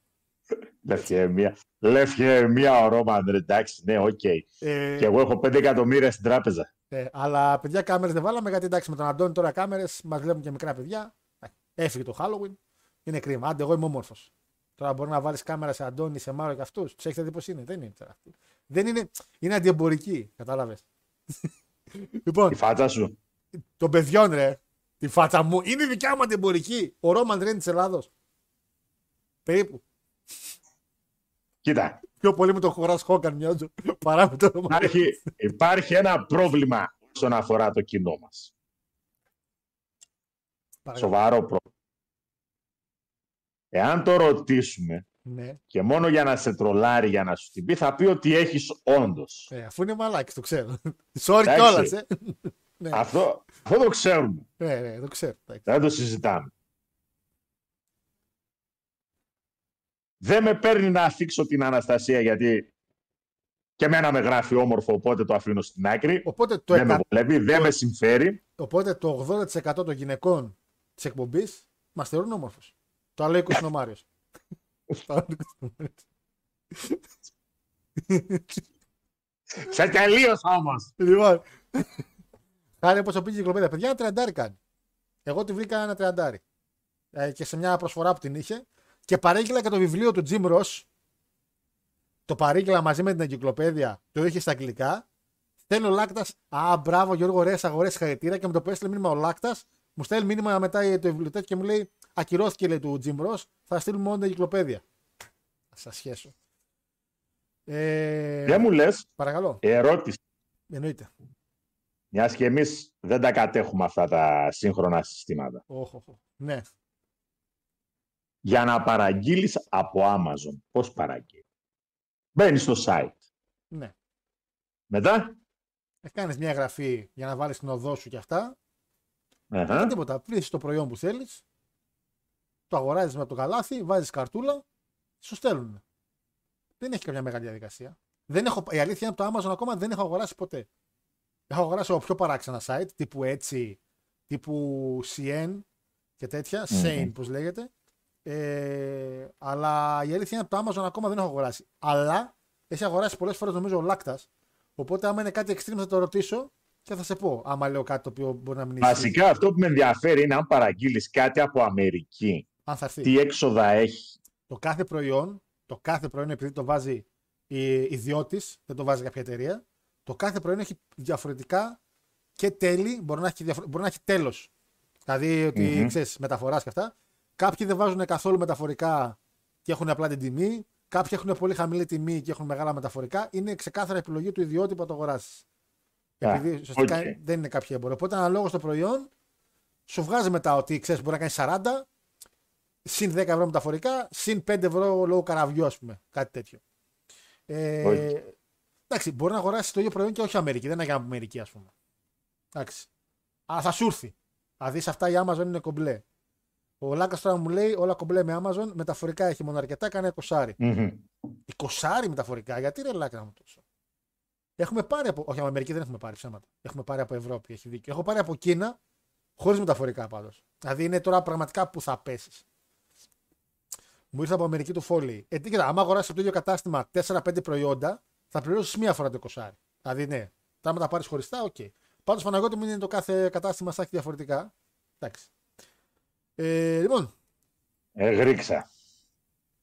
Λευκαιμία. Λευκαιμία ο Ρόμαν, ρε, εντάξει, ναι, οκ. Ε, Και εγώ έχω 5 εκατομμύρια στην τράπεζα. ε, αλλά παιδιά κάμερες δεν βάλαμε γιατί εντάξει με τον Αντώνη τώρα κάμερες μας βλέπουν και μικρά παιδιά. Ε, Έφυγε το Halloween. Είναι κρίμα. Άντε, εγώ είμαι όμορφος. Τώρα μπορεί να βάλεις κάμερα σε Αντώνη, σε Μάρο και αυτούς. Τους έχετε δει πώς είναι. Δεν είναι τώρα αυτοί. Δεν είναι. Είναι αντιεμπορική. Κατάλαβες. Λοιπόν, Η φάτσα σου. των παιδιών, ρε. Τη φάτσα μου είναι η δικιά μου αντιεμπορική. Ο Ρόμαν Ρέν της Ελλάδος. Περίπου. Κοίτα, Πιο πολύ με τον Χωρά Χόκαν μοιάζω παρά με τον Ρόμαν. υπάρχει, υπάρχει ένα πρόβλημα όσον αφορά το κοινό μας. Παρακαλώ. Σοβαρό πρόβλημα. Εάν το ρωτήσουμε Ναι. και μόνο για να σε τρολάρει, για να σου την πει, θα πει ότι έχεις όντως. Ε, αφού είναι μαλάκι, το ξέρω. Sorry Εντάξει. κιόλας, ε. ναι. Αυτό, αυτό το ξέρουμε. ναι, ναι, το ξέρω. εντάξει. Δεν το συζητάμε. Δεν με παίρνει να αφήξω την Αναστασία γιατί και εμένα με γράφει όμορφο, οπότε το αφήνω στην άκρη. Οπότε το, δεν με εκα- βολεύει, δεν με συμφέρει. οπότε το 80% των γυναικών της εκπομπής μας θεωρούν όμορφους. Το άλλο 20 είναι ο Μάριο. Το άλλο 20 είναι ο Μάριος. Σε τελείωσα όμως. Λοιπόν. Χάρη πώ πήγε η κυκλοπαίδεια. Παιδιά, ένα τριαντάρι κάνει. Εγώ τη βρήκα ένα τριαντάρι. Ε, και σε μια προσφορά που την είχε. Και παρήγγειλα και το βιβλίο του Jim Ross. Το παρήγγειλα μαζί με την εγκυκλοπαίδεια. Το είχε στα αγγλικά. Στέλνει ο Λάκτας. Α, μπράβο, Γιώργο, ρε, αγορές χαρακτήρα. Και με το που έστειλε μήνυμα ο Λάκτας, μου στέλνει μήνυμα μετά το βιβλιοτέκι και μου λέει Ακυρώθηκε λέει του Jim Ross. Θα στείλουμε μόνο την εγκυκλοπαίδεια. Θα σας σχέσω. Ε, Δεν μου λες, Παρακαλώ. ερώτηση. Εννοείται. Μιας και εμείς δεν τα κατέχουμε αυτά τα σύγχρονα συστήματα. Όχ, όχ, όχ. Ναι. Για να παραγγείλεις από Amazon, πώς παραγγείλεις; Μπαίνεις στο site. Ναι. Μετά, Ε, Κάνεις μια εγγραφή για να βάλεις την οδό σου και αυτά. αχα, Δεν τίποτα. Πλήσει το προϊόν που θέλεις. Το αγοράζεις με το καλάθι, βάζεις καρτούλα, σου στέλνουν. Δεν έχει καμιά μεγάλη διαδικασία. Δεν έχω, η αλήθεια είναι από το Amazon ακόμα δεν έχω αγοράσει ποτέ. Έχω αγοράσει από πιο παράξενα site, τύπου έτσι, τύπου CN και τέτοια, Μμμ. Sane πώς λέγεται. Ε, αλλά η αλήθεια είναι από το Amazon ακόμα δεν έχω αγοράσει. Αλλά έχει αγοράσει πολλές φορές νομίζω ο Λάκτας, οπότε άμα είναι κάτι extreme θα το ρωτήσω και θα σε πω άμα λέω κάτι το οποίο μπορεί να μην ισχύει. βασικά αυτό που με ενδιαφέρει είναι αν παραγγείλεις κάτι από Αμερική. Αν θα έρθει. Τι έξοδα έχει. Το κάθε προϊόν, το κάθε προϊόν επειδή το βάζει η ιδιώτης, δεν το βάζει κάποια εταιρεία, το κάθε προϊόν έχει διαφορετικά και τέλη, μπορεί να έχει, διαφορε... μπορεί να έχει τέλος. Δηλαδή ότι Μμμ. ξέρεις, μεταφοράς και αυτά. Κάποιοι δεν βάζουν καθόλου μεταφορικά και έχουν απλά την τιμή. Κάποιοι έχουν πολύ χαμηλή τιμή και έχουν μεγάλα μεταφορικά. Είναι ξεκάθαρα επιλογή του ιδιώτη που θα το αγοράσεις. Α, Επειδή ουσιαστικά οκ. δεν είναι κάποια έμποροι. Οπότε αναλόγως στο προϊόν, σου βγάζει μετά ότι ξέρεις, μπορεί να κάνει 40, συν 10 ευρώ μεταφορικά, συν 5 ευρώ λόγω καραβιού, ας πούμε. Κάτι τέτοιο. Ε, Όχι. εντάξει, μπορεί να αγοράσει το ίδιο προϊόν και όχι Αμερική. Δεν είναι για Αμερική, ας πούμε. Εντάξει. Αλλά θα σου έρθει. Θα δεις αυτά η Amazon είναι κομπλέ. Ο Λάκας τώρα μου λέει όλα κομπλέ με Amazon, μεταφορικά έχει μόνο αρκετά, κάνει εικοσάρι. Μμμ. Εικοσάρι μεταφορικά, γιατί ρε Λάκα να μου τόσο. Έχουμε πάρει από. Όχι, από Αμερική δεν έχουμε πάρει ψέματα. Έχουμε πάρει από Ευρώπη, έχει δίκιο. Έχω πάρει από Κίνα, χωρίς μεταφορικά πάντως. Δηλαδή είναι τώρα πραγματικά που θα πέσεις. Μου ήρθε από Αμερική του Φόλι. Ε, τι κοίτα, άμα αγοράσεις από το ίδιο κατάστημα 4-5 προϊόντα, θα πληρώσεις μία φορά το 20. Δηλαδή ναι, θα άμα τα πάρεις χωριστά, OK. Okay. Πάντως Παναγιώτη μου είναι το κάθε κατάστημα θα έχει διαφορετικά. Εντάξει. Ε, λοιπόν, Ε, γρίξα.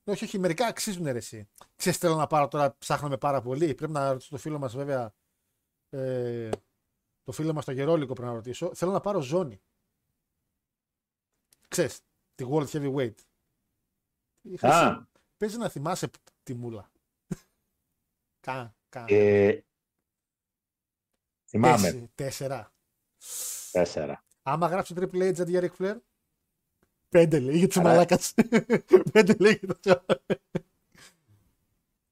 όχι, όχι, μερικά αξίζουν ρε, εσύ. Ξέρεις, θέλω να πάρω τώρα, ψάχνουμε πάρα πολύ. Πρέπει να ρωτήσω το φίλο μας βέβαια. Ε, το φίλο μας το Γερόλικο πρέπει να ρωτήσω. Θέλω να πάρω ζώνη. Ξέρεις, τη World Heavyweight. Η χρυσή. Α, Παίζει να θυμάσαι τη μούλα. Κα, κα. ε, θυμάμαι. Τέσσερα- Τέσσερα. Τέσσερα. Άμα γράψει Triple H αντί για Ric Flair. Πέντε λέει για τους Άρα- μαλάκας. Πέντε λέει για το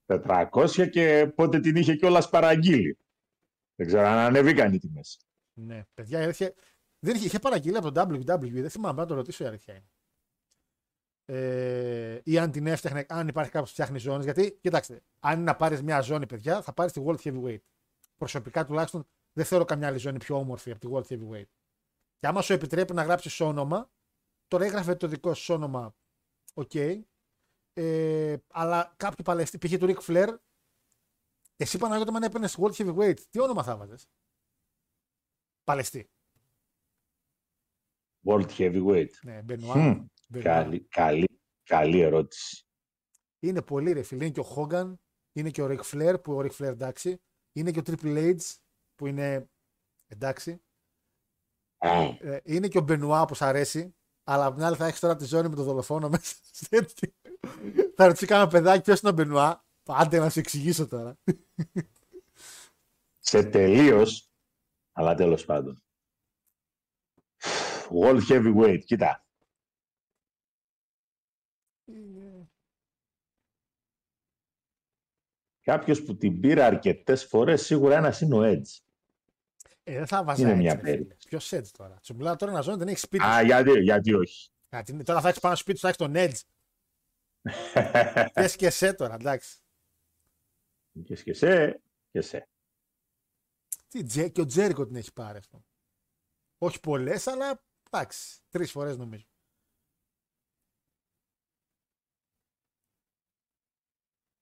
400 και πότε την είχε κιόλας παραγγείλει. Δεν ξέρω αν ανεβήκαν οι τιμές. Ναι, παιδιά, η αλήθεια. Δεν είχε, είχε παραγγείλει από το WWE, δεν θυμάμαι, να το ρωτήσω η αλήθεια είναι. Ε, ή αν την έφτιαχνε, αν υπάρχει κάποιος που φτιάχνει ζώνες. Γιατί, κοιτάξτε, αν είναι να πάρεις μια ζώνη, παιδιά, θα πάρεις τη World Heavyweight. Προσωπικά τουλάχιστον δεν θέλω καμιά άλλη ζώνη πιο όμορφη από τη World Heavyweight. Και άμα σου επιτρέπει να γράψεις όνομα, τώρα έγραφε το δικό σου όνομα, οκ. Ε, αλλά κάποιο παλαιστή, π.χ. του Ric Flair, εσύ Παναγιώτη, αν έπαιρνες World Heavyweight, τι όνομα θα 'βαζες. Παλαιστή. World Heavyweight. Ναι, Benoit. Μμμ. Benoit. Καλή, καλή, καλή ερώτηση. Είναι πολύ ρε φίλε. Είναι και ο Hogan, είναι και ο Ric Flair που ο Ric Flair εντάξει. Είναι και ο Triple H που είναι εντάξει. Α, Ε, είναι και ο Μπενουά που σ' αρέσει. Αλλά απ' την άλλη θα έχεις τώρα τη ζώνη με τον δολοφόνο μέσα. θα ρωτήσει κάνα παιδάκι ποιος είναι ο Μπενουά. Άντε να σου εξηγήσω τώρα. σε τελείως, αλλά τέλος πάντων. World Heavyweight, κοίτα. Κάποιος που την πήρε αρκετές φορές, σίγουρα ένας είναι ο Edge. Ε, δεν θα βάζα Είναι έτσι. μια ρε φίλε. περίπτωση. Ποιος έτσι τώρα; Σου μιλάω τώρα να ζώνη δεν έχεις σπίτι. Α, γιατί, γιατί όχι. Γιατί τώρα θα έχεις πάνω στο σπίτι σου, θα έχεις τον Edge. Πες και σε τώρα, εντάξει. και και σε, και σε. Τι, Τζε- και ο Τζέρικο την έχει πάρει αυτό. Όχι πολλές, αλλά εντάξει. Τρεις φορές νομίζω.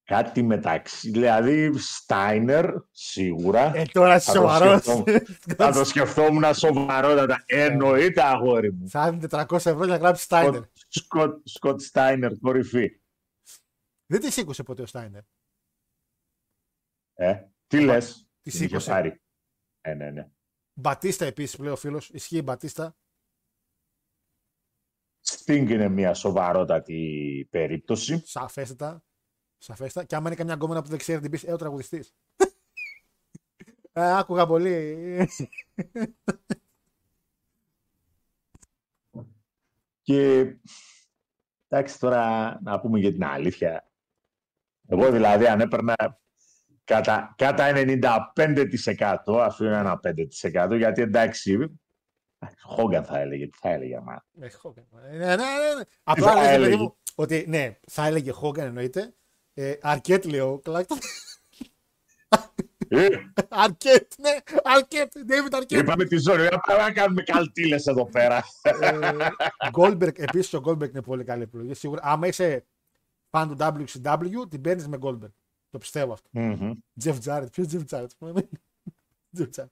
Κάτι μεταξύ, δηλαδή Steiner, σίγουρα. Ε, τώρα Θα το σοβαρός. σκεφτόμουν. Θα το σκεφτόμουν σοβαρότατα. Εννοείται, αγόρι μου. Θα δίνει 400 ευρώ για να γράψεις Στάινερ. Σκοτ, Σκοτ Στάινερ, κορυφή. Δεν τη σήκωσε ποτέ ο Στάινερ. Ε, τι λες. Τη Την είχε σήκωσε. πάρει. Ε, ναι, ναι. Μπατίστα επίσης πλέον ο φίλος. Ισχύει η Μπατίστα. Sting είναι μια σοβαρότατη περίπτωση. Σαφέστατα. Σαφέστατα. Και άμα είναι καμιά γκόμενα που δεν ξέρει την πει, ε, ο τραγουδιστής. ε, άκουγα πολύ. Και εντάξει τώρα να πούμε για την αλήθεια. Εγώ δηλαδή αν έπαιρνα κατά, κατά 95% αυτό είναι ένα 5% γιατί εντάξει Χόγκαν θα έλεγε, τι θα έλεγε μα. Ε, Hogan. Ε, ναι, ναι, ναι, ναι. Απλά θα λες, ρε παιδί έλεγε; μου, ότι ναι, θα έλεγε Χόγκαν εννοείται. Ε, αρκέτ λέει ο Κλάκτον. Ε, αρκέτ, ναι, αρκέτ. David Αρκέτ. είπαμε τη ζώνη, να πάμε να κάνουμε καλτήλες εδώ πέρα. Goldberg, επίσης ο Goldberg είναι πολύ καλή επιλογή. Σίγουρα, άμα είσαι fan του WCW, την παίρνεις με Goldberg. Το πιστεύω αυτό. Μμμ. Jeff Jarrett, ποιος Jeff Jarrett. Jeff Jarrett.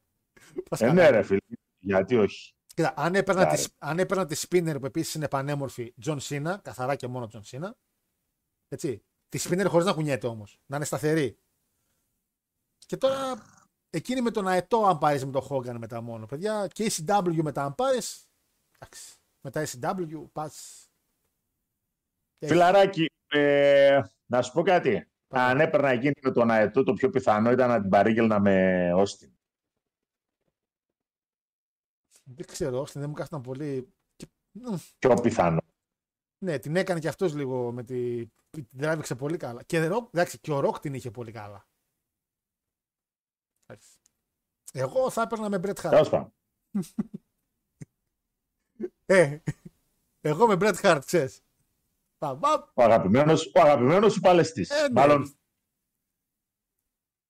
Πας Ε, καλά. ναι ρε φίλε, γιατί όχι. Κοίτα, αν έπαιρνα, Jarrett. τη, αν έπαιρνα τη spinner που επίσης είναι πανέμορφη, John Cena, καθαρά και μόνο John Cena. Έτσι. Τη spinner χωρίς να κουνιέται όμως. Να είναι σταθερή. Και τώρα εκείνη με τον αετό αν πάρεις με τον Hogan μετά μόνο. Παιδιά, και ECW μετά αν πάρεις. Εντάξει. Μετά ECW πας. Φιλαράκι, ε, να σου πω κάτι. Αν έπαιρνα εκείνη με τον αετό, το πιο πιθανό ήταν να την παρήγγελνα με Όστιν. Δεν ξέρω, Austin δεν μου κάθονταν πολύ. Και- μ, Πιο πιθανό. Ναι, την έκανε και αυτός λίγο με τη. Την τράβηξε πολύ καλά. Και, Rock- εντάξει, και ο Ροκ την είχε πολύ καλά. Εντάξει. Εγώ θα έπαιρνα με Bret Hart. Τέλος πάντων. Ε, εγώ με Bret Hart, ξέρεις. Πα, πα, Ο αγαπημένος, ο αγαπημένος σου παλαιστής. Ε, ναι. Μάλλον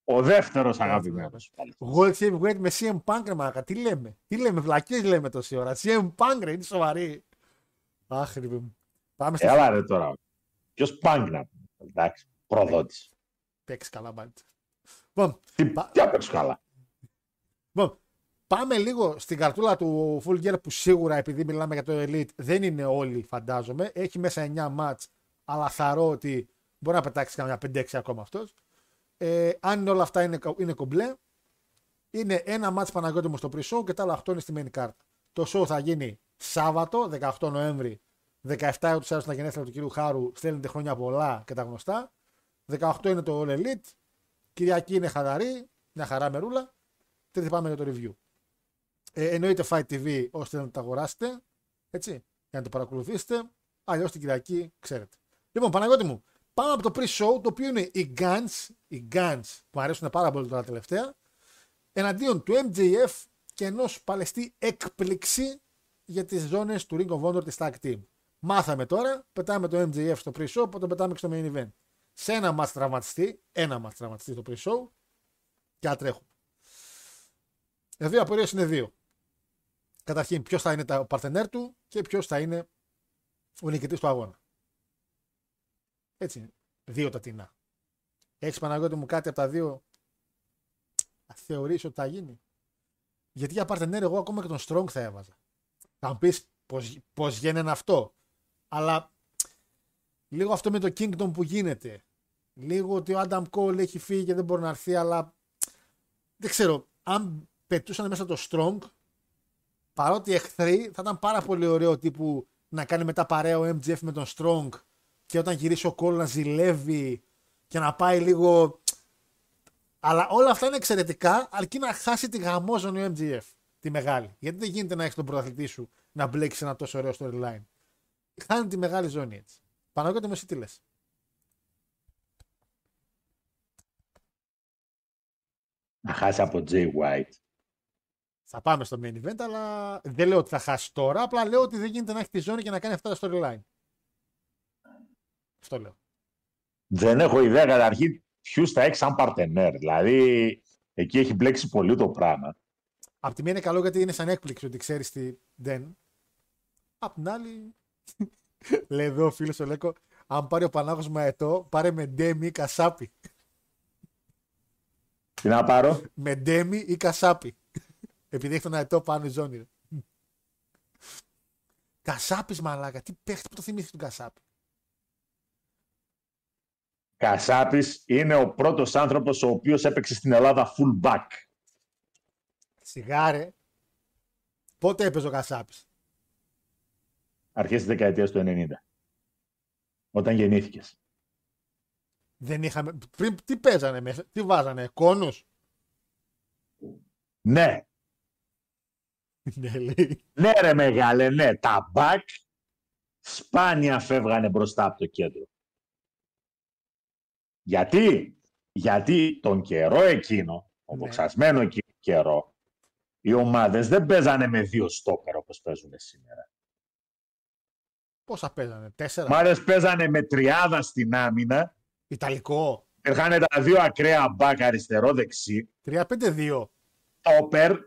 ο δεύτερος αγαπημένος σου παλαιστής. World Heavyweight με CM Punk, ρε μάκα. Τι λέμε; Τι λέμε, βλακίες λέμε τόση ώρα. CM Punk, ρε, είναι σοβαρή. Αχ, ρε, μου. Πάμε στο Έλα ρε τώρα. Ποιος πάγκ να πούμε. Εντάξει, προδότης. παίξει καλά, μπάλτ. Λοιπόν, Τι, Πα- τι απέξω καλά. Λοιπόν, πάμε λίγο στην καρτούλα του Full Gear που σίγουρα επειδή μιλάμε για το Elite δεν είναι όλοι φαντάζομαι. Έχει μέσα 9 μάτς αλλά θαρώ ότι μπορεί να πετάξει καμιά 5-6 ακόμα αυτός. Ε, αν όλα αυτά είναι, κα- είναι κομπλέ, είναι ένα μάτς Παναγιώτη μου στο pre-show και τα άλλα 8 είναι στη main card. Το show θα γίνει Σάββατο, 18 Νοέμβρη, 17 ούτως άλλως τα γενέθλια του κυρίου Χάρου, στέλνετε χρόνια πολλά και τα γνωστά. 18 είναι το All Elite, Κυριακή είναι χαλαρή, μια χαρά μερούλα. Τρίτη πάμε για το review. Ε, εννοείται Fight TV ώστε να το αγοράσετε. Έτσι, για να το παρακολουθήσετε. Αλλιώς την Κυριακή ξέρετε. Λοιπόν, Παναγιώτη μου, Πάμε από το pre-show, το οποίο είναι οι Guns, οι Guns που μου αρέσουν πάρα πολύ τώρα τελευταία, εναντίον του MJF και ενός παλαιστή έκπληξη για τις ζώνες του Ring of Honor της Tag Team. Μάθαμε τώρα, πετάμε το MJF στο pre-show, οπότε το πετάμε και στο main event. Σε ένα μάτς τραυματιστεί, ένα μάτς τραυματιστεί το pre-show και άτρέχουμε. Εδώ οι απορίες είναι δύο. Καταρχήν, ποιος θα είναι το παρτενέρ του και ποιος θα είναι ο νικητής του αγώνα. Έτσι είναι. Δύο τα τεινά. Έχεις Παναγιώτη μου κάτι από τα δύο; Θεωρείς ότι θα γίνει. Γιατί για παρτενέρ εγώ ακόμα και τον Strong θα έβαζα. Θα μου πεις πώς γίνεται αυτό. Αλλά λίγο αυτό με το Kingdom που γίνεται. Λίγο ότι ο Adam Cole έχει φύγει και δεν μπορεί να έρθει, αλλά δεν ξέρω. Αν πετούσαν μέσα το Strong, παρότι εχθροί, θα ήταν πάρα πολύ ωραίο τύπου να κάνει μετά παρέα ο MGF με τον Strong και όταν γυρίσει ο Cole να ζηλεύει και να πάει λίγο. Αλλά όλα αυτά είναι εξαιρετικά, αρκεί να χάσει τη γαμόζωνη ο MGF. Τη μεγάλη. Γιατί δεν γίνεται να έχεις τον πρωταθλητή σου να μπλέξει ένα τόσο ωραίο storyline. Χάνει τη μεγάλη ζώνη έτσι. Παναγιώτη μου, εσύ τι λες. Να χάσει από Jay White. Θα πάμε στο main event, αλλά δεν λέω ότι θα χάσει τώρα. Απλά λέω ότι δεν γίνεται να έχει τη ζώνη και να κάνει αυτά τα storyline. Αυτό λέω. Δεν έχω ιδέα καταρχήν ποιους θα έχει σαν παρτενέρ. Δηλαδή, εκεί έχει μπλέξει πολύ το πράγμα. Απ' τη μία είναι καλό γιατί είναι σαν έκπληξη ότι ξέρεις τι δεν. Απ' την άλλη. Λέει εδώ ο φίλος ο Λέκο, αν πάρει ο Πανάγος Μαετό, πάρε με Ντέμι ή Κασάπι. Τι να πάρω; με Ντέμι ή Κασάπι. Επειδή έχει τον Αετό πάνω η ζώνη. ρε. Κασάπης μαλάκα. Τι παίχτη που το θυμήθηκες τον Κασάπη. Κασάπης είναι ο πρώτος άνθρωπος ο οποίος έπαιξε στην Ελλάδα full back. Σιγάρε. Πότε έπαιζε ο Κασάπης; Αρχές της δεκαετίας του 90. Όταν γεννήθηκες. Δεν είχαμε. Πριν τι παίζανε μέσα. Τι βάζανε. Κόνους. Ναι, ναι λέει. ναι ρε μεγάλε, ναι. Τα back σπάνια φεύγανε μπροστά από το κέντρο. Γιατί, γιατί τον καιρό εκείνο, τον Ναι. βοξασμένο εκείνο καιρό, οι ομάδες δεν παίζανε με δύο στόπερ όπως παίζουν σήμερα. Πόσα παίζανε. Τέσσερα; Οι ομάδες παίζανε με τριάδα στην άμυνα, Ιταλικό. είχαν τα δύο ακραία μπακ αριστερό-δεξί, 3-5-2. στόπερ,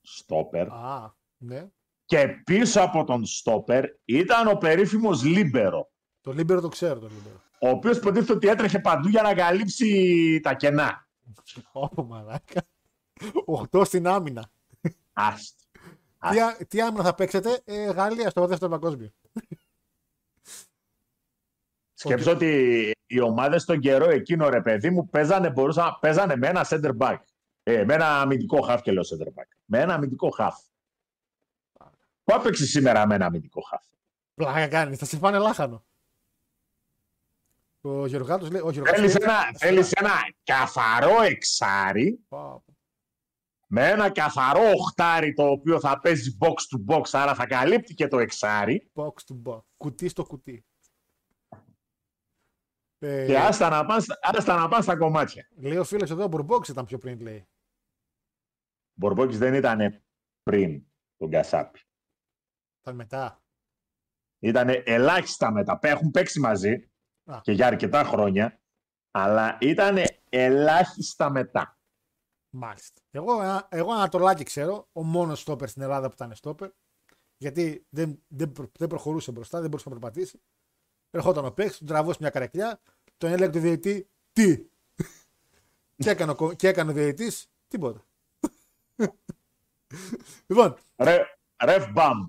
στόπερ, Α, ναι. και πίσω από τον στόπερ ήταν ο περίφημος Λίμπερο, Το Λίμπερο το ξέρω το Λίμπερο. ο οποίος υποτίθεται ότι έτρεχε παντού για να καλύψει τα κενά. Ω μαλάκα. 8 στην άμυνα. Άστο. Τι, α- τι άμυνα θα παίξετε, ε, Γαλλία στο δεύτερο παγκόσμιο. Σκέψω ότι οι ομάδες στον καιρό εκείνο, ρε παιδί μου, παίζανε, μπορούσαν, παίζανε με ένα center back. Ε, με ένα αμυντικό half και λέω center back. Με ένα αμυντικό half. Πού έπαιξε σήμερα με ένα αμυντικό half; Πλάκα κάνει, θα σε φάνε λάχανο. Ο Γεωργάτος λέει, ο Γεωργάτος Θέλεις λέει- ένα, θέλεις ένα καθαρό εξάρι Πα, με ένα καθαρό οχτάρι το οποίο θα παίζει box to box, άρα θα καλύπτει και το εξάρι Box to box. Κουτί στο κουτί. Ε, και άστα να πάνε, στα- άστα να πάνε στα κομμάτια. Λέει ο φίλος εδώ, ο Μπουρμπόξ ήταν πιο πριν, λέει. Μπορμπόκης δεν ήταν πριν τον Κασάπη. Ήταν μετά. Ήταν ελάχιστα μετά. Έχουν παίξει μαζί Α. και για αρκετά χρόνια, αλλά ήταν ελάχιστα μετά. Μάλιστα. Εγώ, ένα- εγώ Ανατολάκη ξέρω, ο μόνος στόπερ στην Ελλάδα που ήταν στόπερ, γιατί δεν, δεν, προ- δεν προχωρούσε μπροστά, δεν μπορούσε να περπατήσει. Ερχόταν ο παίκτης, τον τραβούσε μια καρεκλιά, τον έλεγε το διαιτητή, τι; και, έκανε, ο κο- και έκανε ο διαιτητής, τίποτα. λοιπόν, Ρε, ρεφ μπαμ.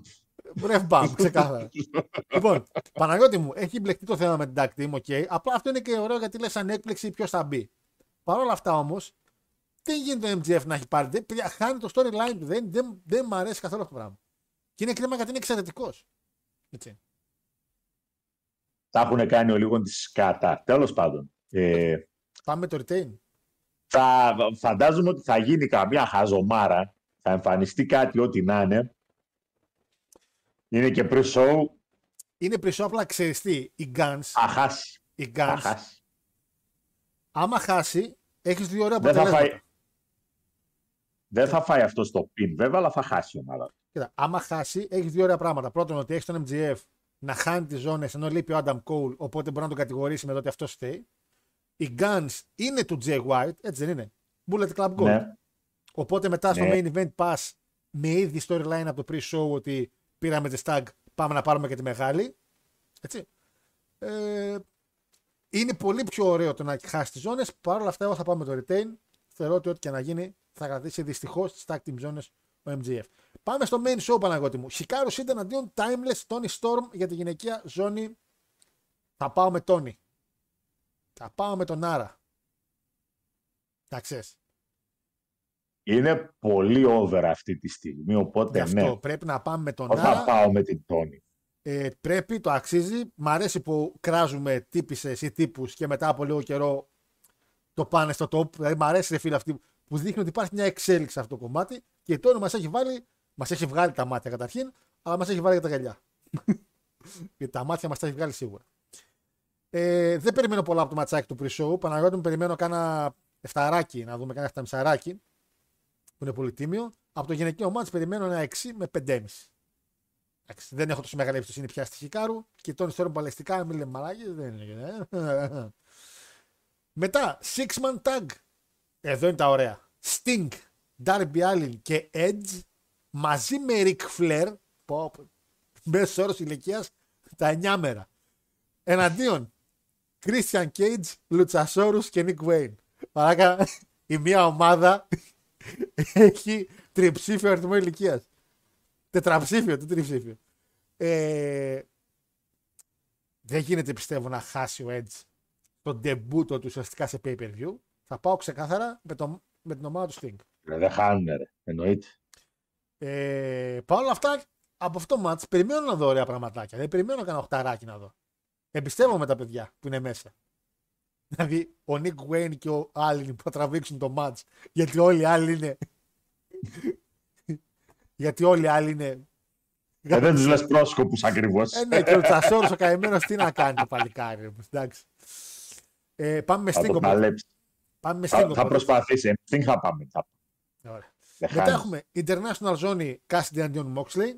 Ref bump, ξεκάθαρα. λοιπόν, Παναγιώτη μου, έχει μπλεχτεί το θέμα με την tag team, OK. Απλά αυτό είναι και ωραίο γιατί λες σαν έκπληξη ποιος θα μπει. Παρ' όλα αυτά όμως, δεν γίνεται το MJF να έχει πάρει; Δεν, παιδιά, χάνει το storyline του. Δεν, δεν, δεν μου αρέσει καθόλου αυτό το πράγμα. Και είναι κρίμα γιατί είναι εξαιρετικός. Έτσι. Τα έχουν κάνει ολίγον τι σκατά. Τέλος πάντων. Ε, Πάμε με το retain. θα, φαντάζομαι ότι θα γίνει καμιά χαζομάρα. Θα εμφανιστεί κάτι ό,τι να είναι. Είναι και pre-show. Είναι περισσότερο απλά ξέρεις τι. Οι Guns, Θα χάσει. η Θα Guns, χάσει. άμα χάσει, έχεις δύο ωραία Δεν θα αποτελέσματα. φάει. Δεν θα φάει αυτό στο πιν, βέβαια, αλλά θα χάσει η ομάδα. Κοίτα, άμα χάσει, έχεις δύο ωραία πράγματα. Πρώτον, ότι έχεις τον MGF να χάνει τις ζώνες ενώ λείπει ο Adam Cole, οπότε μπορεί να τον κατηγορήσει με το ότι αυτός φταίει. Οι Guns είναι του Jay White, έτσι δεν είναι; Bullet Club Gold. Ναι. Οπότε μετά στο Ναι. main event pass με ήδη storyline από το pre-show ότι πήραμε τη stag, πάμε να πάρουμε και τη μεγάλη. Έτσι. Ε, είναι πολύ πιο ωραίο το να χάσει τις ζώνες. Παρ' όλα αυτά, εγώ θα πάω με το retain. Θεωρώ ότι ό,τι και να γίνει θα κρατήσει δυστυχώς τις tag team ζώνες ο MGF. Πάμε στο main show, Παναγώτη μου. Χικάρος ήταν αντίον Timeless Tony Storm για τη γυναικεία ζώνη. Θα πάω με Tony. Θα πάω με τον Άρα. Τα ξέρεις. Είναι πολύ over αυτή τη στιγμή, Γι' οπότε αυτό ναι. πρέπει να πάμε με τον Εγώ θα Άρα. πάω με την Τόνη. Ε, πρέπει, το αξίζει. Μ' αρέσει που κράζουμε τύπησες ή τύπους και μετά από λίγο καιρό το πάνε στο top. Δηλαδή, μ' αρέσει ρε φίλε αυτή που δείχνει ότι υπάρχει μια εξέλιξη σε αυτό το κομμάτι και η Τόνι μας έχει βάλει, μας έχει βγάλει τα μάτια καταρχήν, αλλά μας έχει βάλει και τα γυαλιά. και τα μάτια μας τα έχει βγάλει σίγουρα. Ε, δεν περιμένω πολλά από το ματσάκι του pre-show. Παναγιώτη μου περιμένω κάνα εφταράκι, να δούμε κάνα εφταμισαράκι που είναι πολύ τίμιο. Από το γυναικείο μάτς περιμένω ένα 6 με 5,5. Εντάξει, δεν έχω τόσο μεγάλη εμπιστοσύνη πια στη Χικάρου και τον ιστορία παλαιστικά, μην λέμε μαλάκες, δεν είναι. ε. Μετά, Six Man Tag. Εδώ είναι τα ωραία. Sting, Darby Allin και Edge μαζί με Ric Flair, πω, πω, μέσος όρος ηλικίας, τα 9 μέρα. Εναντίον, Christian Cage, Luchasaurus και Nick Wayne. Παράκα, η μία ομάδα έχει τριψήφιο αριθμό ηλικίας. Τετραψήφιο, τι τριψήφιο. Ε, δεν γίνεται πιστεύω να χάσει ο Edge τον ντεμπούτο του ουσιαστικά σε pay-per-view. Θα πάω ξεκάθαρα με, το, με την ομάδα του Sting. Ρε, Δεν χάνουν, ρε. Εννοείται. Ε, Παρ' όλα αυτά, από αυτό το match περιμένω να δω ωραία πραγματάκια. Δεν περιμένω κανένα οχταράκι να δω. Εμπιστεύομαι τα παιδιά που είναι μέσα. Δηλαδή, ο Nick Wayne και ο Άλλην που θα τραβήξουν το match. Γιατί όλοι οι άλλοι είναι. γιατί όλοι οι άλλοι είναι. Ε, δεν τους λες πρόσκοπους ακριβώς. Ε, ναι, και ο Τσασόρος ο καημένος τι να κάνει το παλικάρι. ρε, Εντάξει. Ε, πάμε με Θα Πάμε με Sting. Θα, θα οπότε. προσπαθήσει. Εμείς θα πάμε. Θα... Ωραία. Δεν Μετά χάνεις. έχουμε International Zone Cassidy αντίον Moxley.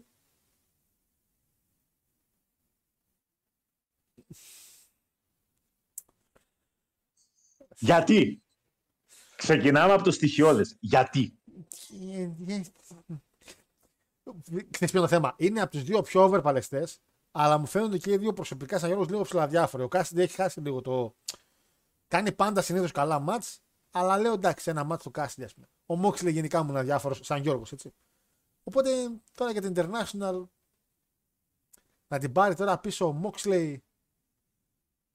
Γιατί; Ξεκινάμε από το στοιχειώδες. Γιατί; Ξέρεις ποιο είναι το θέμα; Είναι από του δύο πιο over παλαιστέ, αλλά μου φαίνονται και οι δύο προσωπικά σαν Γιώργος λίγο ψιλοαδιάφοροι. Ο Κάσιντι έχει χάσει λίγο το. Κάνει πάντα συνήθως καλά ματς, αλλά λέω εντάξει, ένα ματς του Κάσιντι, ας πούμε. Ο Μόξλεϊ γενικά μου είναι αδιάφορος σαν Γιώργος, έτσι. Οπότε τώρα για την International να την πάρει τώρα πίσω ο Μόξλεϊ.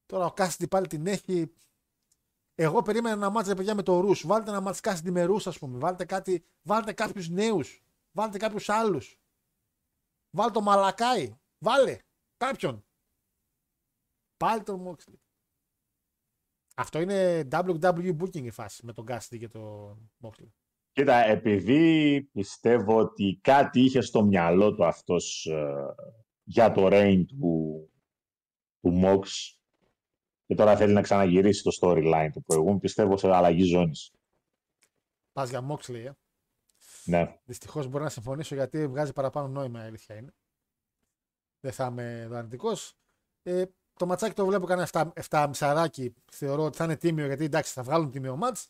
Τώρα ο Κάσιντι πάλι την έχει. Εγώ περίμενα ένα ματς ρε παιδιά με το Ρους. Βάλτε ένα ματς Κάσιντι με Ρους, ας πούμε. Βάλτε, κάτι, βάλτε κάποιους νέους. Βάλτε κάποιους άλλους. Βάλτε το Μαλακάι. Βάλε κάποιον. Πάλι τον Μόξλι. Αυτό είναι WWE booking η φάση με τον Κάσιντι και τον Μόξλι. Κοίτα, επειδή πιστεύω ότι κάτι είχε στο μυαλό του αυτός ε, για το reign του, του Mox και τώρα θέλει να ξαναγυρίσει το storyline του προηγούμενου, πιστεύω σε αλλαγή ζώνης. Πας για Μόξλι, ε. Ναι. Δυστυχώς μπορεί να συμφωνήσω γιατί βγάζει παραπάνω νόημα η αλήθεια είναι. Δεν θα είμαι εδώ αρνητικός. Ε, το ματσάκι το βλέπω κανένα 7, 7 μισαράκι. Θεωρώ ότι θα είναι τίμιο γιατί εντάξει θα βγάλουν τίμιο μάτς.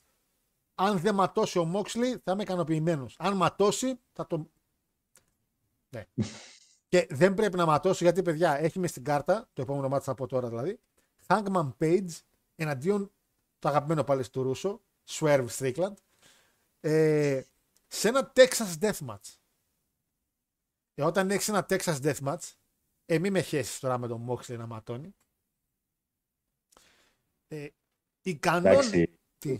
Αν δεν ματώσει ο Μόξλι θα είμαι ικανοποιημένος. Αν ματώσει θα το. Ναι. και δεν πρέπει να ματώσει γιατί παιδιά έχει μες στην κάρτα, το επόμενο μάτι θα πω τώρα δηλαδή, Hangman Page εναντίον το αγαπημένο πάλι του Ρούσο, Swerve Strickland, ε, σε ένα Texas Deathmatch. Ε, όταν έχεις ένα Texas Deathmatch, ε, μη με χέσεις τώρα με τον Moxley να ματώνει. Ε, οι κανόνες... Εντάξει, Τι;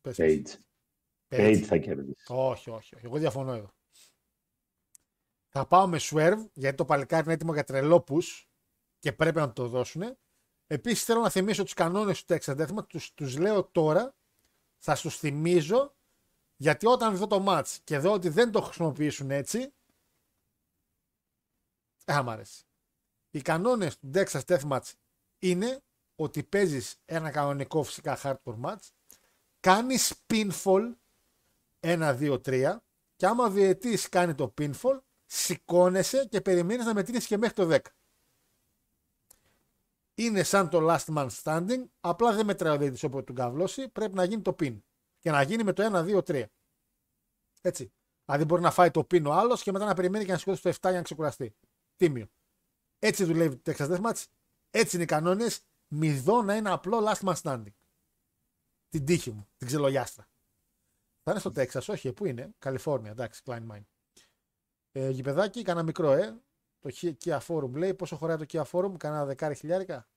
Πες, πες. Page. Page. Page θα κερδίσει. Όχι, όχι, όχι. Εγώ διαφωνώ εδώ. Θα πάω με Swerve, γιατί το παλικάρι είναι έτοιμο για τρελό push και πρέπει να το δώσουν. Επίσης θέλω να θυμίσω τους κανόνες του Texas Deathmatch. Τους τους λέω τώρα. Θα τους θυμίζω γιατί όταν δω το match και δω ότι δεν το χρησιμοποιήσουν έτσι. Δεν θα μ' αρέσει. Οι κανόνες του Texas Deathmatch είναι ότι παίζεις ένα κανονικό φυσικά hardcore match, κάνεις pinfall 1, 2, 3 και άμα ο διαιτής κάνει το pinfall, σηκώνεσαι και περιμένεις να μετρήσεις και μέχρι το 10. Είναι σαν το last man standing, απλά δεν μετράει ο διαιτητής όποτε του καβλώσει, πρέπει να γίνει το pin. Και να γίνει με το 1, 2, 3. Έτσι. Δηλαδή μπορεί να φάει το pin ο άλλος και μετά να περιμένει και να σηκώσει το 7 για να ξεκουραστεί. Τίμιο. Έτσι δουλεύει το Texas Deathmatch. Έτσι είναι οι κανόνες. Μηδό να είναι απλό last man standing. Την τύχη μου, την ξελογιάστρα. Θα είναι στο Τέξα, όχι, πού είναι, Καλιφόρνια, εντάξει, Klein Mine. Ε, γηπεδάκι, κανένα μικρό, ε. Το Kia Forum λέει, πόσο χωράει το Kia Forum, κανένα δεκάρι χιλιάρικα.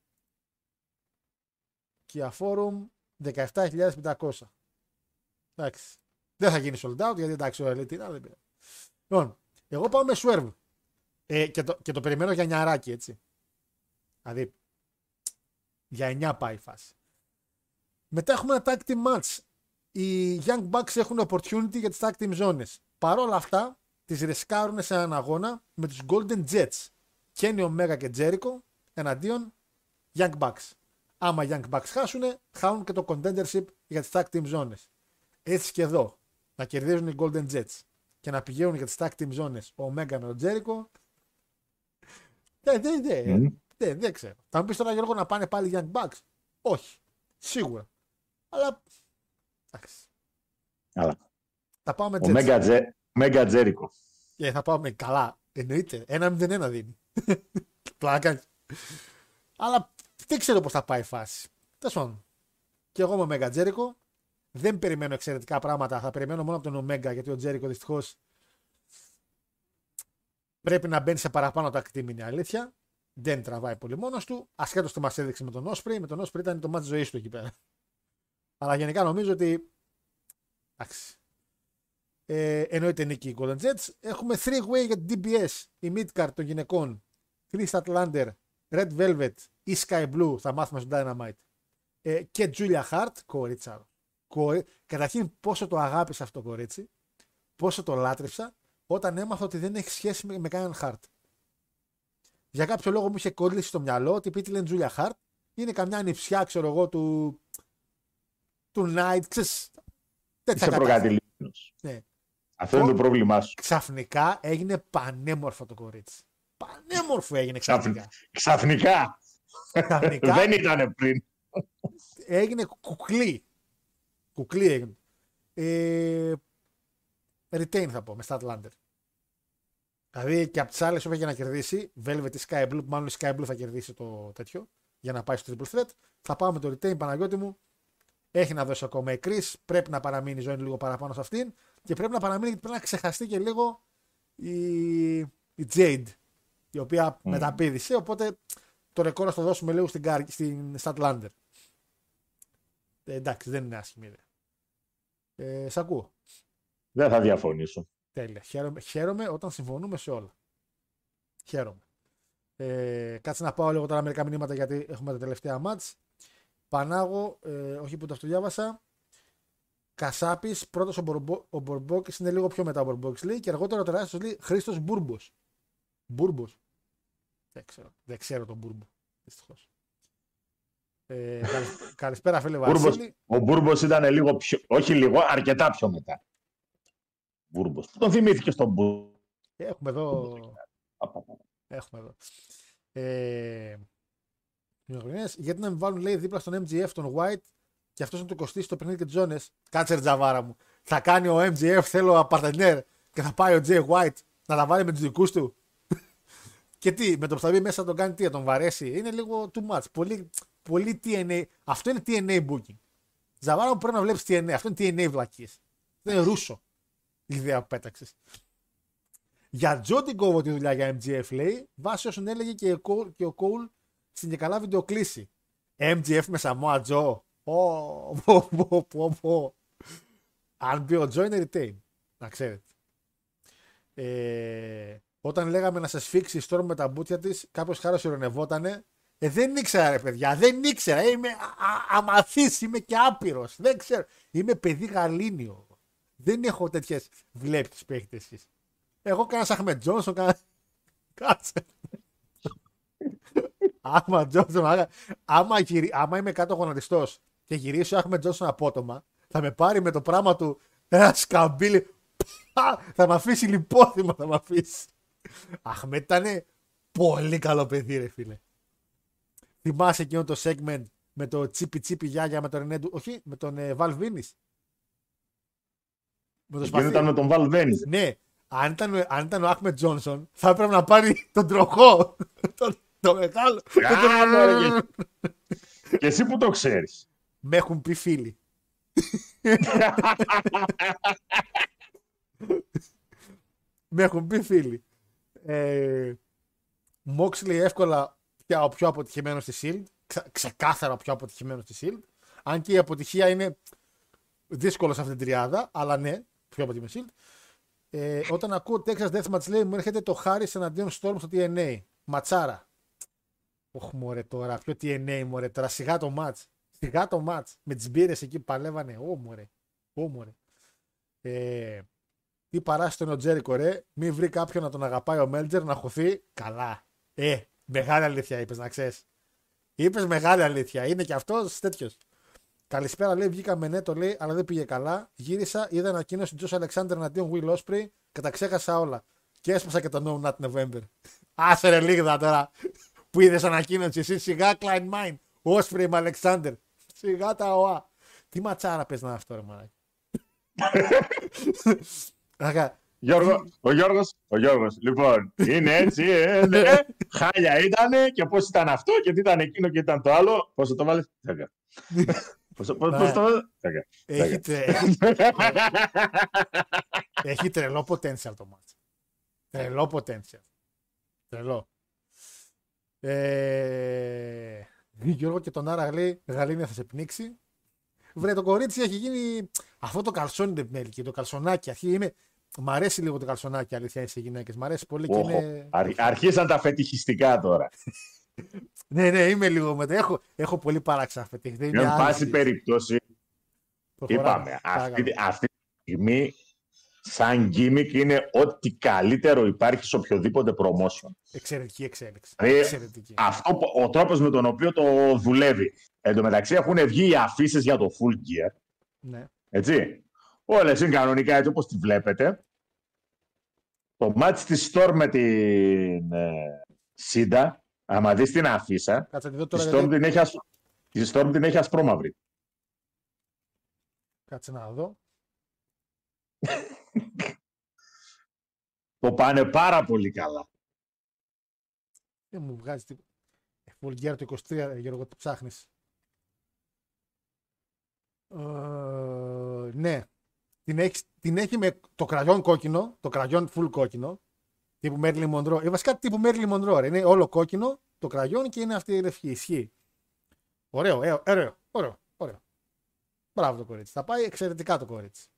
Kia Forum, 17.500. Εντάξει. Δεν θα γίνει sold out, γιατί εντάξει, ο Elite είναι, δεν πειράζει. Λοιπόν, εγώ πάω με Swerve. Ε, και, το, και το περιμένω για νιαράκι, έτσι. Δηλαδή, για 9 πάει η φάση. Μετά έχουμε ένα tag team match. Οι Young Bucks έχουν opportunity για τις tag team zones. Παρ' όλα αυτά, τις ρισκάρουν σε έναν αγώνα με τους Golden Jets. Kenny Omega και Jericho εναντίον Young Bucks. Άμα οι Young Bucks χάσουν, χάνουν και το contendership για τις tag team zones. Έτσι και εδώ. Να κερδίζουν οι Golden Jets και να πηγαίνουν για τις tag team zones ο Omega με τον Jericho. Δεν, δεν, δεν. Δεν, δεν ξέρω. Θα μου πεις τώρα Γιώργο να πάνε πάλι Young Bucks; Όχι. Σίγουρα. Αλλά. Εντάξει. Αλλά. Θα πάω με Ο Μέγκα, Τζε... Μέγκα Τζέρικο. Και θα πάω με καλά. Εννοείται. Ένα μηδέν ένα δίνει. Πλάκα. Αλλά δεν ξέρω πώς θα πάει η φάση. Τέλος πάντων. Και εγώ με Μέγκα Τζέρικο. Δεν περιμένω εξαιρετικά πράγματα. Θα περιμένω μόνο από τον Ομέγκα γιατί ο Τζέρικο δυστυχώς πρέπει να μπαίνει σε παραπάνω τα κτίμη είναι αλήθεια. Δεν τραβάει πολύ μόνος του. Ασχέτως τι μας έδειξε με τον Όσπρι. Με τον Όσπρι ήταν το μάτι ζωής του εκεί πέρα. Αλλά γενικά νομίζω ότι. Εντάξει. Ε, εννοείται νίκη οι Golden Jets. Έχουμε 3-way για την DBS. Η midcard των γυναικών. Chris Statlander, Red Velvet ή Sky Blue. Θα μάθουμε στο Dynamite. Ε, και Julia Hart. Κορίτσα. Κορί... Καταρχήν πόσο το αγάπησα αυτό το κορίτσι. Πόσο το λάτρεψα όταν έμαθα ότι δεν έχει σχέση με, με κανέναν Hart. Για κάποιο λόγο μου είχε κολλήσει στο μυαλό ότι η λένε Τζούλια Χαρτ είναι καμιά νηψιά, ξέρω εγώ, του, του Night, ξέρεις, Είσαι προκατηλημένος. Ναι. Αυτό είναι το πρόβλημά σου. Ξαφνικά έγινε πανέμορφο το κορίτσι. Πανέμορφο έγινε ξαφνικά. Ξαφνικά. ξαφνικά Δεν ήταν πριν. Έγινε κουκλί. Κουκλί έγινε. Ε, retain θα πω με Statlander. Δηλαδή και από τις άλλες όπου για να κερδίσει, Velvet ή Sky Blue, μάλλον η Sky Blue θα κερδίσει το τέτοιο για να πάει στο Triple Threat. Θα πάμε με το retain Παναγιώτη μου. Έχει να δώσει ακόμα η Chris. Πρέπει να παραμείνει η ζωή λίγο παραπάνω σε αυτήν. Και πρέπει να παραμείνει γιατί πρέπει να ξεχαστεί και λίγο η, η Jade. Η οποία mm. μεταπίδησε. Οπότε το ρεκόρ θα το δώσουμε λίγο στην, στην Statlander. Ε, εντάξει, δεν είναι άσχημη ιδέα. Ε, σ' ακούω. Δεν θα διαφωνήσω. Τέλεια. Χαίρομαι, χαίρομαι όταν συμφωνούμε σε όλα. Χαίρομαι. Ε, κάτσε να πάω λίγο τώρα μερικά μηνύματα γιατί έχουμε τα τελευταία μάτς. Πανάγο, ε, όχι που το αυτοδιάβασα. Κασάπης, πρώτος ο, Μπορμπο, ο Μπορμπόκης είναι λίγο πιο μετά ο Μπορμπόκης λέει και αργότερα ο τεράστιος λέει Χρήστος Μπούρμπος. Μπούρμπος. Δεν ξέρω. Δεν ξέρω τον Μπούρμπο. Δυστυχώς. Ε, καλησπέρα, φίλε Βασίλη. Ο Μπούρμπος ήταν λίγο πιο. Όχι λίγο, αρκετά πιο μετά. Μπούρμπο. Τον θυμήθηκε στον Μπούρμπο. Έχουμε εδώ. Έχουμε εδώ. Ε... Γιατί να μην βάλουν λέει δίπλα στον MGF τον White και αυτός να του κοστίσει το παιχνίδι και τι ζώνε. Κάτσε τζαβάρα μου. Θα κάνει ο MGF, θέλω απαρτενέρ και θα πάει ο Jay White να τα βάλει με τους δικούς του. και τι, με το που θα μπει μέσα τον κάνει τι, θα τον βαρέσει. Είναι λίγο too much. Πολύ, πολύ TNA. Αυτό είναι TNA booking. Ζαβάρα μου πρέπει να βλέπεις TNA. Αυτό είναι TNA βλακίε. Δεν είναι ρούσο η ιδέα που πέταξες. Για Τζόντι κόβω τη δουλειά για MGF λέει, βάσει όσων έλεγε και ο Cole, και ο Cole στην και καλά βιντεοκλήση. MGF με Samoa Joe. Πω, πω, πω, πω. Αν μπει ο Τζο είναι retain. Να ξέρετε. Ε, όταν λέγαμε να σας φίξει η Storm με τα μπούτια της, κάποιος χάρος ηρωνευότανε. Ε, δεν ήξερα, ρε παιδιά, δεν ήξερα. Είμαι αμαθής, είμαι και άπειρος. Δεν ξέρω. Είμαι παιδί γαλήνιο. Δεν έχω τέτοιες βλέπει που έχετε εσείς. Εγώ κάνα Αχμετ Τζόνσον, κάνα. Κάτσε. άμα, Τζόνσον, άμα, άμα, γυρι- άμα είμαι κάτω γονατιστός και γυρίσει ο Άχμετ Τζόνσον απότομα, θα με πάρει με το πράγμα του ένα σκαμπίλι. Πα! Θα με αφήσει λιπόθυμα, θα με αφήσει. Αχμέτ ήταν πολύ καλό παιδί, ρε φίλε. Θυμάσαι εκείνο το segment με το τσίπι τσίπι γιάγια με τον Ρενέ Ντου- Όχι, με τον ε, Val Venis. Με το Εκείνο σπαθί. ήταν με τον Βαλβένι. Ναι, αν ήταν, αν ήταν ο Άχμετ Τζόνσον, θα έπρεπε να πάρει τον τροχό. τον, το μεγάλο. Κάνε, ρε, και- Και εσύ που το ξέρεις. Με έχουν πει φίλοι. Με έχουν πει φίλοι. Ε, Μόξλι εύκολα πια ο πιο αποτυχημένος στη Shield. Ξε- ξεκάθαρα ο πιο αποτυχημένος στη Shield. Αν και η αποτυχία είναι δύσκολο σε αυτήν την τριάδα, αλλά ναι, πιο αποτυχημένο στη Shield. Ε, όταν ακούω Texas Deathmatch λέει μου έρχεται το Harris εναντίον Storm στο TNA. Ματσάρα. Ωχ μωρέ τώρα, ποιο TNA μωρέ τώρα, σιγά το μάτς. Σιγά το μάτς. Με τις μπύρες εκεί που παλεύανε. Ω μωρέ. Ω μωρέ. Ε, τι παράστατο είναι ο Τζέρικο ρε, μην βρει κάποιον να τον αγαπάει ο Μέλτζερ να χωθεί. Καλά. Ε, μεγάλη αλήθεια είπες να ξέρεις. Είπες μεγάλη αλήθεια. Είναι και αυτός τέτοιος. Καλησπέρα λέει, βγήκα με ναι, το λέει, αλλά δεν πήγε καλά. Γύρισα, είδα ανακοίνωση του Τζο Αλεξάνδρ εναντίον Will Osprey και τα ξέχασα όλα. Και έσπασα και το No Not November. Άσε ρε λίγδα τώρα που είδες ανακοίνωση. Εσύ σιγά Klein Mine. Osprey με Αλεξάνδρ. Σιγά τα ΟΑ. Τι ματσάρα πες να είναι αυτό ρε μαλάκα. Αγα, Γιώργο, ο Γιώργος, ο Γιώργος, λοιπόν, είναι έτσι, ε, ναι, χάλια ήτανε και πώς ήταν αυτό και τι ήταν εκείνο και ήταν το άλλο, πώς θα το βάλεις, δέκα. Πώς, πώς, πώς το βάλεις, δέκα. έχει, τρε- έχει, έχει τρελό potential το μάτς. Τρελό potential. Τρελό. Ε, Γιώργο και τον Άρα λέει Γαλήνια θα σε πνίξει. Βρε το κορίτσι έχει γίνει αυτό το καλσόνι δεν μέλκι, το καλσονάκι. Αρχή είναι... Μ' αρέσει λίγο το καλσονάκι αλήθεια σε γυναίκες. Μ' αρέσει πολύ και Όχο, είναι. αρχ- αρχίσαν τα φετιχιστικά τώρα. Ναι, ναι, είμαι λίγο μετά. Έχω, έχω πολύ παράξενα φετίχ. Δεν είναι Εν άλλη πάση συζήτηση. περιπτώσει, Προχωράμε. είπαμε, αυτή, Παρακαλώ. αυτή τη στιγμή σαν gimmick είναι ό,τι καλύτερο υπάρχει σε οποιοδήποτε promotion. Εξαιρετική εξέλιξη. Δηλαδή, Εξαιρετική. Αυτό, που- ο τρόπος με τον οποίο το δουλεύει. Εν τω μεταξύ έχουν βγει οι αφήσεις για το full gear. Ναι. Έτσι. Όλες είναι κανονικά έτσι όπως τη βλέπετε. Το μάτς της Storm με την ε, Σίντα, άμα δεις την αφίσα, Κάτσε να τη δω τη τώρα. Storm, γιατί- την έχει, ασ... τη Storm την έχει ασπρόμαυρη. Κάτσε να δω. Το πάνε πάρα πολύ καλά. Δεν μου βγάζει τίποτα. Ε, Vulgar το 23, ε, Γιώργο, το ψάχνεις. Ε, ναι. Την έχει, την έχει με το κραγιόν κόκκινο, το κραγιόν full κόκκινο, τύπου Μέρλι Μοντρό. Ε, βασικά τύπου Μέρλι Μοντρό, ρε. Είναι όλο κόκκινο, το κραγιόν και είναι αυτή η λευκή. Ισχύει. Ωραίο, ε, ωραίο, ωραίο, ωραίο. Μπράβο το κορίτσι. Θα πάει εξαιρετικά το κορίτσι.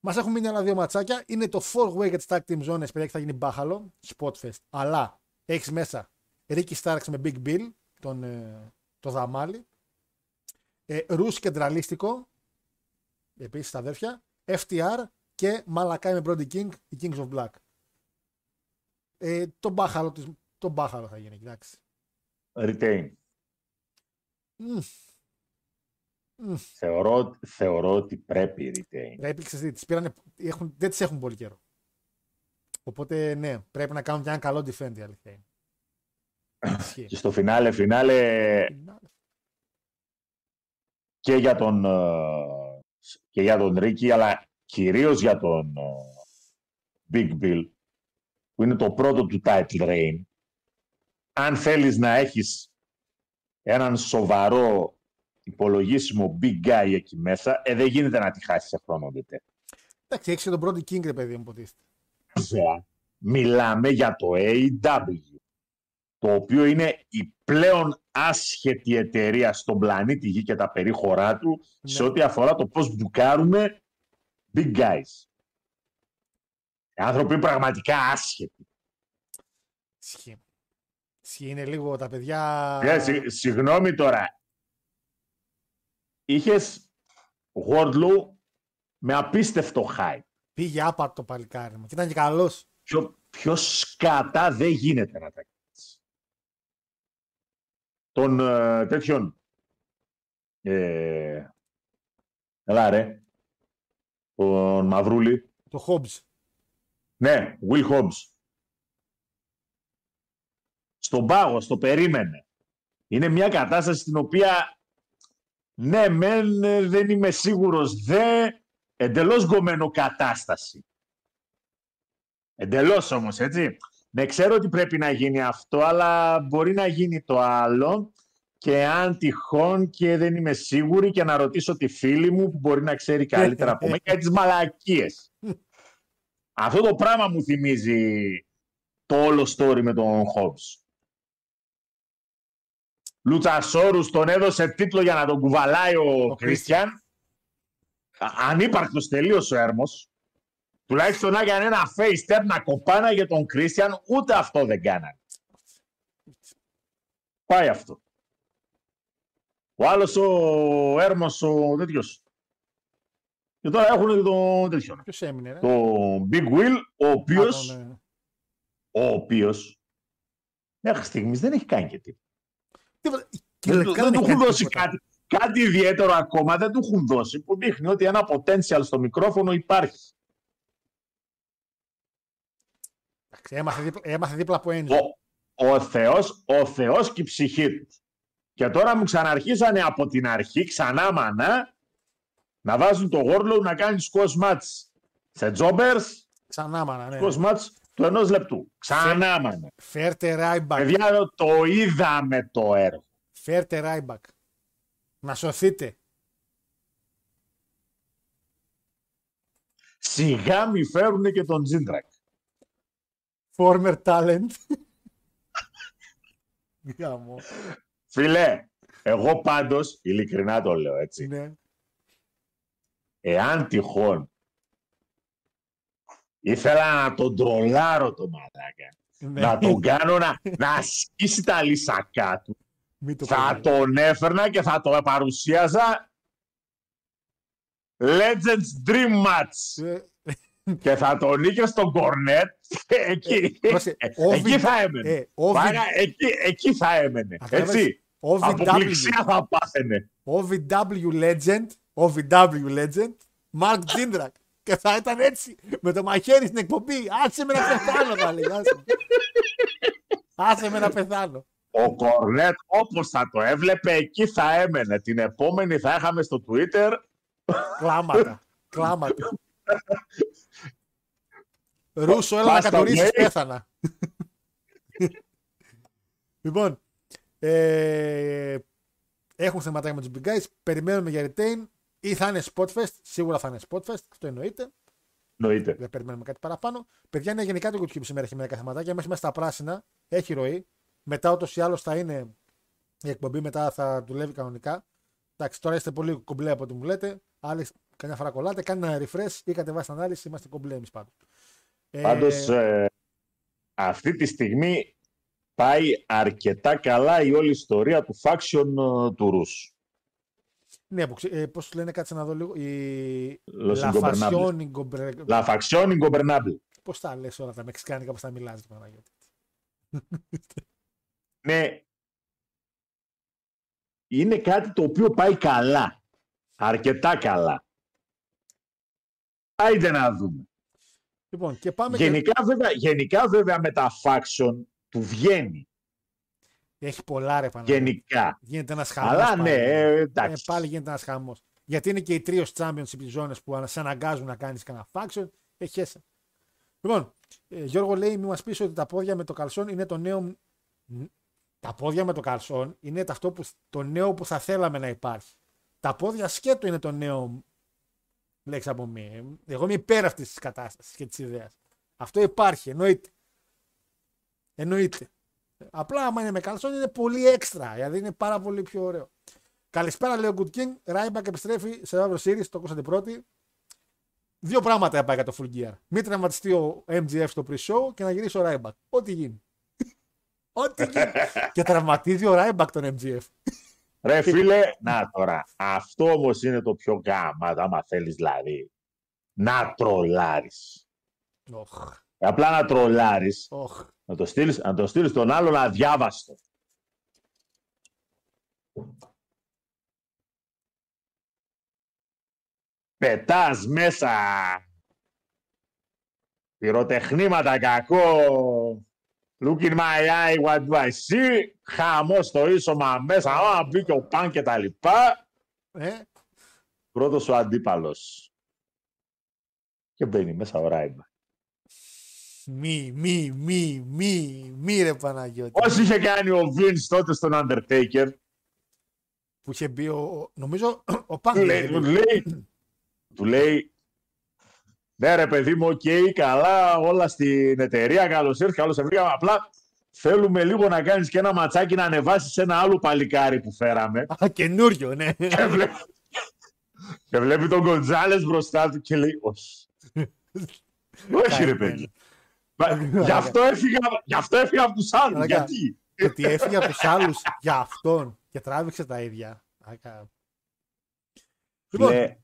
Μας έχουν μείνει άλλα δύο ματσάκια. Είναι το 4-way για τι tag team zones, παιδιά, και θα γίνει μπάχαλο. Spotfest. Αλλά έχεις μέσα Ricky Starks με Big Bill, τον, ε, το δαμάλι. Ε, Ρους κεντραλίστικο, επίσης τα αδέρφια. FTR και Μαλακάι με Brody King, οι Kings of Black. Ε, το μπάχαλο, της, το μπάχαλο θα γίνει, κοιτάξτε. Retain. Μμ. Μμ. Θεωρώ, θεωρώ ότι πρέπει retain. Πρέπει ξέρεις, τις πήρανε, έχουν, δεν τις έχουν πολύ καιρό. Οπότε ναι, πρέπει να κάνουν και ένα καλό defend η αλήθεια είναι. Ισχύει. Και στο φινάλε, φινάλε και για τον, ε, και για τον Ρίκη, αλλά κυρίως για τον ε, Big Bill, που είναι το πρώτο του title reign. Αν θέλεις να έχεις έναν σοβαρό υπολογίσιμο big guy εκεί μέσα, ε, δεν γίνεται να τη χάσεις σε χρόνο δεν Εντάξει, έχεις και τον Brody King, ρε παιδί μου, υποτίθεται. Βέβαια, μιλάμε για το AEW, το οποίο είναι η πλέον άσχετη εταιρεία στον πλανήτη Γη και τα περίχωρά του σε Ναι. ό,τι αφορά το πώς μπουκάρουμε big guys. Άνθρωποι πραγματικά άσχετοι. Ισχύει. Ισχύει, είναι λίγο τα παιδιά... Ε, συ- συγγνώμη τώρα. Είχες Wardlow με απίστευτο hype. Πήγε άπατο το παλικάρι μου. Και ήταν και καλός. Πιο, πιο σκατά δεν γίνεται να τα κάνεις. των ε, τέτοιων. Ε, έλα ρε. Τον Μαυρούλη. Το Hobbs. Ναι, Will Hobbs. Στον πάγο, στο περίμενε. Είναι μια κατάσταση στην οποία ναι, μεν ε, δεν είμαι σίγουρος, δε εντελώς γκομμένο κατάσταση. Εντελώς όμως, έτσι. Ναι, ξέρω ότι πρέπει να γίνει αυτό, αλλά μπορεί να γίνει το άλλο και αν τυχόν και δεν είμαι σίγουρη και να ρωτήσω τη φίλη μου που μπορεί να ξέρει καλύτερα από μένα για τις μαλακίες. Αυτό το πράγμα μου θυμίζει το όλο story με τον Hobbs. Λουτσασόρους τον έδωσε τίτλο για να τον κουβαλάει ο Κρίστιαν. Ανύπαρκτος τελείως ο Έρμος. Τουλάχιστον να έκανε ένα face step να κοπάνα για τον Κρίστιαν, ούτε αυτό δεν κάνανε. Πάει αυτό. Ο άλλος ο Έρμος ο τέτοιος. Και τώρα έχουν και το τέτοιο. Ποιος έμεινε, ρε; Το Big Will, ο Α, οποίος, τον, ε, ο οποίος μέχρι στιγμής δεν έχει κάνει και τίποτα. τίποτα. Και Δεν, λεπτά του- δεν του έχει έχουν κάνει δώσει τίποτα. κάτι, κάτι ιδιαίτερο ακόμα, δεν του έχουν δώσει, που δείχνει ότι ένα potential στο μικρόφωνο υπάρχει. Εντάξει, Έμαθε δίπλα, έμαθε δίπλα από Ένζο. Ο, ο Θεός, ο Θεός και η ψυχή τους. Και τώρα μου ξαναρχίσανε από την αρχή, ξανά μανά, να βάζουν το Wardlow να κάνει squash match σε jobbers, Ξανά μανά, ναι. squash match του ενός λεπτού. Ξανά μανά. Φέρτε Ράιμπακ. Παιδιά, το είδαμε το έργο. Φέρτε Ράιμπακ. Να σωθείτε. Σιγά μη φέρουν και τον Τζίντρακ. Former talent. Γάμο. Φίλε, εγώ πάντως, ειλικρινά το λέω έτσι, Ναι. Εάν τυχόν ήθελα να τον τρολάρω το μαλάκα, Ναι. να τον κάνω να, να ασκήσει τα λυσακά του, Μην το θα πω. τον έφερνα και θα το παρουσίαζα Legends Dream Match Ε, και θα τον είχε στον κορνέτ εκεί, πρόσεχε, ε, OV εκεί θα έμενε. ε, OV Πάγα, εκεί, εκεί θα έμενε. Αυτό Έτσι. OVW. Αποπληξία θα πάθαινε. OVW Legend. OVW Legend. Mark Jindrak. Και θα ήταν έτσι. Με το μαχαίρι στην εκπομπή. Άσε με να πεθάνω, θα λέει. Άσε με. Άσε με να πεθάνω. Ο Κορνέτ όπως θα το έβλεπε εκεί θα έμενε. Την επόμενη θα είχαμε στο Twitter Κλάματα. Κλάματα. Ρούσο, έλα να Πας στα κατουρίσεις, mail. πέθανα. λοιπόν, ε, έχουν θεματάκια με τους Big Guys, περιμένουμε για retain ή θα είναι Spotfest, σίγουρα θα είναι Spotfest, αυτό εννοείται, Εννοείται. δεν περιμένουμε κάτι παραπάνω. Παιδιά, είναι γενικά το YouTube σήμερα έχει μερικά θεματάκια, μέχρι μέσα στα πράσινα, έχει ροή, μετά ούτως ή άλλως θα είναι η εκπομπή, μετά θα δουλεύει κανονικά. Εντάξει, τώρα είστε πολύ κομπλέ από ό,τι μου λέτε. Άλλοι καμιά φορά κολλάτε, κάνει ένα refresh ή κατεβάσει ανάλυση. Είμαστε κομπλέ εμείς πάντως. Ε, Πάντως ε, αυτή τη στιγμή πάει αρκετά καλά η όλη ιστορία του faction ε, του Ρους. Ναι, που ξε- ε, πώς λένε, κάτσε να δω λίγο. Η Los Ingobernables. Faction Ingober- La faction ingovernable. Πώς τα λες όλα τα μεξικάνικα, πώς τα μιλάς, το Παναγιώτη. Ναι. Είναι κάτι το οποίο πάει καλά. Αρκετά καλά. Άιντε να δούμε. Λοιπόν, και πάμε και... Γενικά βέβαια, γενικά βέβαια με τα faction του βγαίνει. Έχει πολλά ρε Παναγιώτη. Γενικά. Γίνεται ένας χαμός Αλλά πάλι. ναι, ε, Ε, εντάξει. πάλι γίνεται ένας χαμός. Γιατί είναι και οι τρίος championship ζώνες που σε αναγκάζουν να κάνεις κανένα faction. Έχει έσαι. Λοιπόν, ε, Γιώργο λέει, μη μας πεις ότι τα πόδια με το καλσόν είναι το νέο... Τα πόδια με το καλσόν είναι το, αυτό που, το νέο που θα θέλαμε να υπάρχει. Τα πόδια σκέτο είναι το νέο λέξη από μí. Εγώ είμαι υπέρ αυτής της κατάστασης και της ιδέας. Αυτό υπάρχει, εννοείται. Εννοείται. Απλά άμα είναι με καλσόν είναι πολύ έξτρα. Δηλαδή είναι πάρα πολύ πιο ωραίο. Καλησπέρα, λέει ο Good King. Ράιμπακ επιστρέφει σε Survivor Series, το ακούσατε πρώτη. Δύο πράγματα έπαει για το Full Gear. Μην τραυματιστεί ο MJF στο pre-show και να γυρίσει ο Ράιμπακ. Ό,τι γίνει. Ό,τι γίνει. και τραυματίζει ο Ράιμπακ τον MJF. Ρε φίλε, να τώρα. Αυτό όμως είναι το πιο γάμα, άμα θέλεις δηλαδή. Να τρολάρεις. Οχ, Απλά να τρολάρεις, οχ. Να το στείλεις, να το στείλεις τον άλλον αδιάβαστο. Πετάς μέσα πυροτεχνήματα κακό. Look in my eye, what do I see; Χαμός στο ίσωμα μέσα. Α, μπήκε ο Παν και τα λοιπά. Ε, Πρώτος ο αντίπαλος. Και μπαίνει μέσα ο Ράιμπα. Μη, μη, μη, μη, μη ρε Παναγιώτη. Πώς είχε κάνει ο Vince τότε στον Undertaker. Που είχε μπει ο, νομίζω ο Πανκ. Του λέει, του λέει, του λέει ναι ρε παιδί μου, οκ, καλά, όλα στην εταιρεία, καλώς ήρθες, καλώς σε βρήκαμε. Απλά θέλουμε λίγο να κάνεις και ένα ματσάκι να ανεβάσεις ένα άλλο παλικάρι που φέραμε. Α, καινούριο, ναι. και, βλέπει, και βλέπει τον Γκοντζάλες μπροστά του και λέει, όχι. όχι ρε παιδί. Μα, Γι' αυτό έφυγα, γι' αυτό έφυγα από τους άλλους. Μαλάκα. Γιατί; Γιατί έφυγε από τους άλλους για αυτόν και τράβηξε τα ίδια. Άκα. Λοιπόν, Λέ,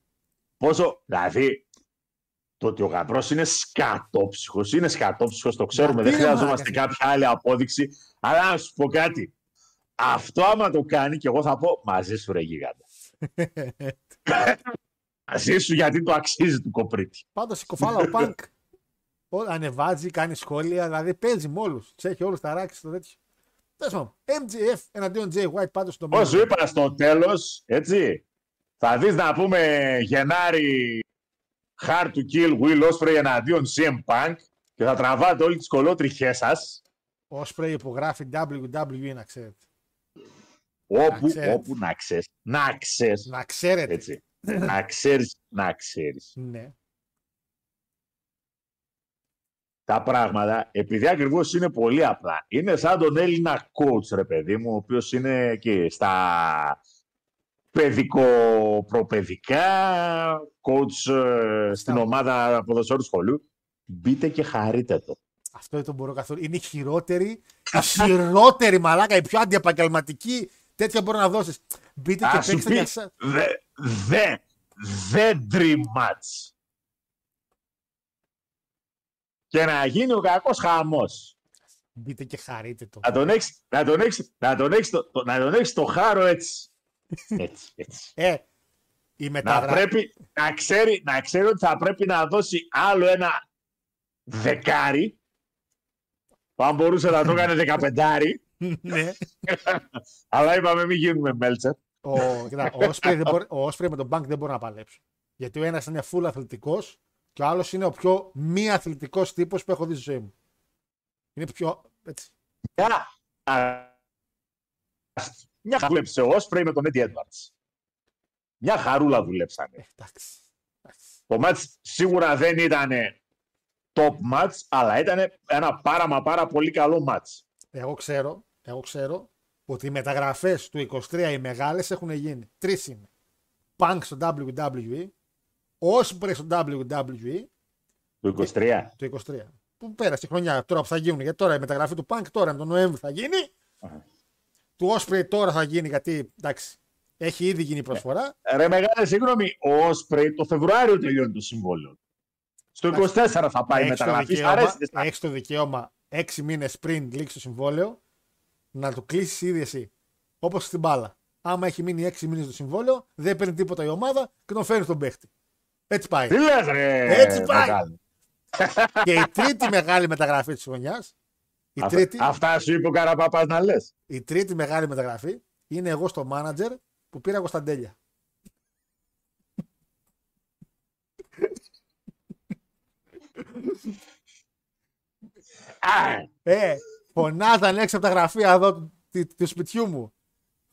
πόσο, δηλαδή, το ότι ο γαμπρός είναι σκατόψυχος, είναι σκατόψυχος, το ξέρουμε, Γιατί, δεν ρε χρειαζόμαστε μαλάκα. κάποια άλλη απόδειξη. Αλλά να σου πω κάτι. Αυτό άμα το κάνει και εγώ θα πω μαζί σου ρε γίγαντα. μαζί σου γιατί το αξίζει του κοπρίτη. Πάντως η κοφάλα ο Πανκ ό- ανεβάζει, κάνει σχόλια, δηλαδή παίζει με όλους. Του έχει όλου ταράξει στο τέτοιο. Τέλος πάντων, MGF εναντίον Jay White πάντως στο Όπως σου main event. είπα στο τέλος, έτσι, θα δεις να πούμε Γενάρη Hard to Kill Will Ospreay εναντίον CM Punk και θα τραβάτε όλες τις κολότριχές σας Ο Osprey υπογράφει WWE να ξέρετε. όπου, ξέρετε. όπου να ξέρεις. Να ξέρεις. Να ξέρετε. Έτσι. να ξέρεις, να ξέρεις. Ναι. Τα πράγματα, επειδή ακριβώς είναι πολύ απλά, είναι σαν τον Έλληνα coach, ρε παιδί μου, ο οποίος είναι και στα παιδικό-προπαιδικά, coach ε, στην ομάδα ποδοσφαίρου σχολείου. Μπείτε και χαρείτε το. Αυτό δεν το μπορώ καθόλου. Είναι η χειρότερη, η χειρότερη μαλάκα, η πιο αντιεπαγγελματική τέτοια μπορεί να δώσεις. Μπείτε και Α σου παίξτε πει, για σας. δε, δε, δε dream match. Και να γίνει ο κακός χαμός. Μπείτε και χαρείτε το. Να τον έχεις, να τον έχεις, να τον έχεις, το, το- να τον έχεις το χάρο έτσι. Έτσι, έτσι. Ε, η να μεταγραφή. πρέπει να ξέρει, να ξέρει ότι θα πρέπει να δώσει άλλο ένα δεκάρι. που Αν μπορούσε να το έκανε δεκαπεντάρι. ναι. αλλά είπαμε μην γίνουμε μέλτσερ. Ο, κοίτα, ο, Osprey δεν μπορεί, ο Osprey με τον Bank δεν μπορεί να παλέψει. Γιατί ο ένας είναι full αθλητικός και ο άλλος είναι ο πιο μη αθλητικός τύπος που έχω δει στη ζωή μου. Είναι πιο. Έτσι. Μια, μια χαρά δούλεψε ο Όσπρεϊ με τον Eddie Edwards. Μια χαρούλα δουλέψανε. Ε, εντάξει. εντάξει. Το μάτς σίγουρα δεν ήταν top match, αλλά ήταν ένα πάρα μα πάρα πολύ καλό match. Εγώ ξέρω, εγώ ξέρω ότι οι μεταγραφές του 23 οι μεγάλες έχουν γίνει. Τρεις είναι. Punk στο WWE, Osprey στο WWE Το 23. το 23. Που πέρασε η χρονιά τώρα που θα γίνουν. Γιατί τώρα η μεταγραφή του Punk τώρα τον Νοέμβρη θα γίνει. Του Osprey τώρα θα γίνει γιατί εντάξει, έχει ήδη γίνει η προσφορά. Ρε μεγάλε, συγγνώμη, ο Όσπρεϊ το Φεβρουάριο τελειώνει το συμβόλαιο. Στο 24 θα πάει η Έχεις το μεταγραφή. Σ' δικαίωμα- αρέσει, δεν σ' αρέσει. έχεις το δικαίωμα 6 μήνες πριν λήξει το συμβόλαιο να το κλείσεις ήδη εσύ. Όπως στην μπάλα. Άμα έχει μείνει 6 μήνες το συμβόλαιο, δεν παίρνει τίποτα η ομάδα και τον φέρνει στον παίχτη. Έτσι πάει. Τι λες ρε Έτσι πάει. μεγάλε. και η τρίτη μεγάλη μεταγραφή της χρονιάς. Η, Αυτά- τρίτη, Αυτά σου είπε ο Καραπαπάς να λες. η τρίτη μεγάλη μεταγραφή είναι εγώ στο μάνατζερ που πήρα Κωνσταντέλια. Α, Ε, φωνάζαν έξω από τα γραφεία εδώ του, του- του σπιτιού μου.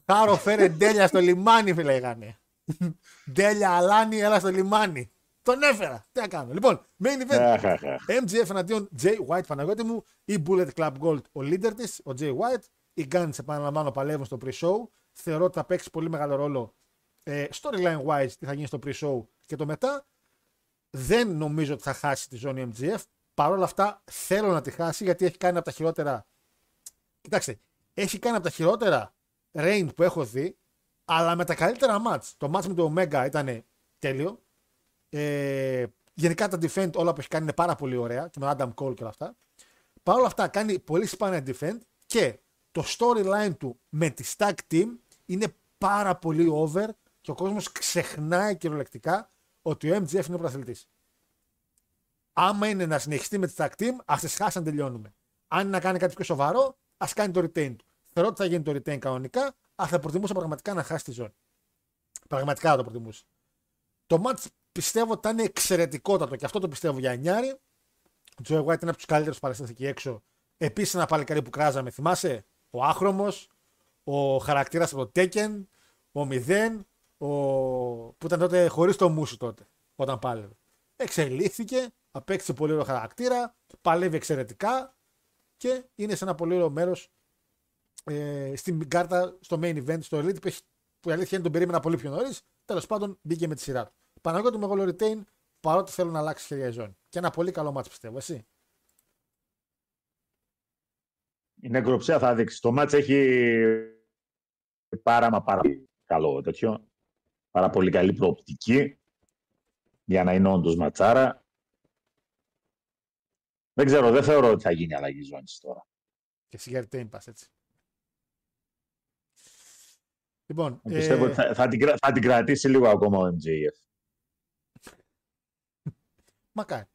Χάρο φέρε ντέλια στο λιμάνι, λέγανε. Ντέλια αλάνι, έλα στο λιμάνι. Τον έφερα. Τι να κάνω. Λοιπόν, main event. αχ, αχ, αχ. MGF εναντίον Jay White, Παναγιώτη μου. Η Bullet Club Gold, ο leader της, ο Jay White. Οι Guns, επαναλαμβάνω, παλεύουν στο pre-show. Θεωρώ ότι θα παίξει πολύ μεγάλο ρόλο ε, storyline wise τι θα γίνει στο pre-show και το μετά. Δεν νομίζω ότι θα χάσει τη ζώνη MGF. Παρ' όλα αυτά θέλω να τη χάσει γιατί έχει κάνει από τα χειρότερα. Κοιτάξτε, έχει κάνει από τα χειρότερα reign που έχω δει, αλλά με τα καλύτερα match. Το match με το Omega ήταν τέλειο. Ε, γενικά τα defend όλα που έχει κάνει είναι πάρα πολύ ωραία και με Adam Cole και όλα αυτά. Παρ' όλα αυτά κάνει πολύ σπάνια defend και το storyline του με τη stack team είναι πάρα πολύ over και ο κόσμος ξεχνάει κυριολεκτικά ότι ο MGF είναι πρωταθλητής. Άμα είναι να συνεχιστεί με τη tag team, ας τις χάσει να τελειώνουμε. Αν είναι να κάνει κάτι πιο σοβαρό, ας κάνει το retain του. Θεωρώ ότι θα γίνει το retain κανονικά, αλλά θα προτιμούσα πραγματικά να χάσει τη ζώνη. Πραγματικά θα το προτιμούσα. Το match πιστεύω ότι θα είναι εξαιρετικότατο και αυτό το πιστεύω για Νιάρη. Ο Τζοε White είναι από τους καλύτερους παραστάτες εκεί έξω. Επίσης ένα παλικάρι που κράζαμε, θυμάσαι, ο Άχρωμος, ο χαρακτήρας από το Tekken, ο Μηδέν, ο... που ήταν τότε χωρίς το μουσου τότε, όταν πάλευε. Εξελίχθηκε, απέκτησε πολύ ωραίο χαρακτήρα, παλεύει εξαιρετικά και είναι σε ένα πολύ ωραίο μέρος ε, στην κάρτα στο main event, στο Elite, που, έχει, που η αλήθεια είναι τον περίμενα πολύ πιο νωρίς. Τέλος πάντων μπήκε με τη σειρά του. Παναγιώτη Μεγάλο Retain, παρότι θέλω να αλλάξει χέρια η ζώνη. Και ένα πολύ καλό μάτσο πιστεύω, εσύ. Η νεκροψία θα δείξει. Το μάτς έχει πάρα μα πάρα καλό τέτοιο. Πάρα πολύ καλή προοπτική για να είναι όντως ματσάρα. Δεν ξέρω, δεν θεωρώ ότι θα γίνει αλλαγή ζώνης τώρα. Και εσύ για Retain πας έτσι. Λοιπόν, Πιστεύω ε, ότι θα, θα, την, κρα- θα την κρατήσει λίγο ακόμα ο MJF. Μακάρι.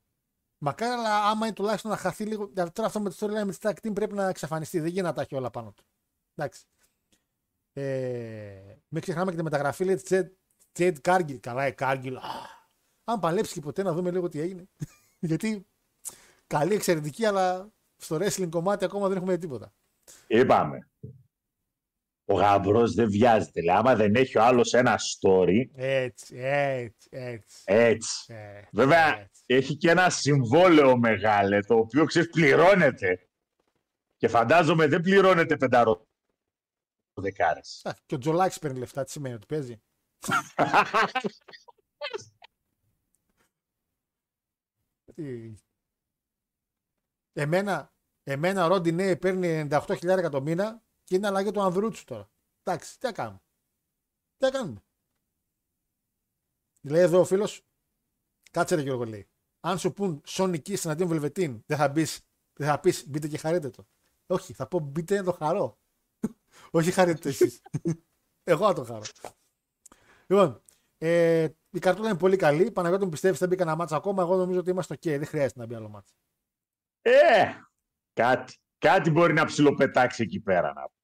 Μακάρι, αλλά άμα είναι τουλάχιστον να χαθεί λίγο. γιατί Τώρα αυτό με το storyline με τη tag team πρέπει να εξαφανιστεί. Δεν γίνεται να τα έχει όλα πάνω του. Εντάξει. Ε, μην ξεχνάμε και τη μεταγραφή λέει τη Jade Cargill. Καλά, η Cargill. Α, Αν παλέψει και ποτέ να δούμε λίγο τι έγινε. Γιατί καλή, εξαιρετική, αλλά στο wrestling κομμάτι ακόμα δεν έχουμε δει τίποτα. Είπαμε. Ο γαμπρός δεν βιάζεται. Λέει, άμα δεν έχει ο άλλος ένα story, Έτσι, έτσι, έτσι. έτσι. έτσι, Βέβαια, έτσι. έχει και ένα συμβόλαιο μεγάλο, το οποίο ξέρεις πληρώνεται. Και φαντάζομαι δεν πληρώνεται πενταρό δεκάρες. Α, Και ο Τζολάκης παίρνει λεφτά, τι σημαίνει ότι παίζει; Τι- Εμένα, εμένα ο Ρόντι Νέι παίρνει 98.000 το μήνα και είναι αλλαγή του Ανδρούτσου τώρα. Εντάξει, τι θα κάνουμε. Τι θα κάνουμε. Λέει εδώ ο φίλος, κάτσε ρε Γιώργο λέει. Αν σου πούν Sonic Kiss εναντίον Βελβετίν, δεν θα, μπεις, δεν θα πεις μπείτε και χαρείτε το. Όχι, θα πω μπείτε το χαρώ. Όχι χαρείτε το εσείς. Εγώ θα το χαρώ. Λοιπόν, ε, η καρτούλα είναι πολύ καλή. Παναγιώτη μου πιστεύεις ότι δεν μπήκα ένα μάτσα ακόμα; Εγώ νομίζω ότι είμαστε ok. Δεν χρειάζεται να μπει άλλο μάτσα. Ε, κάτι, κάτι μπορεί να ψιλοπετάξει εκεί πέρα. Να.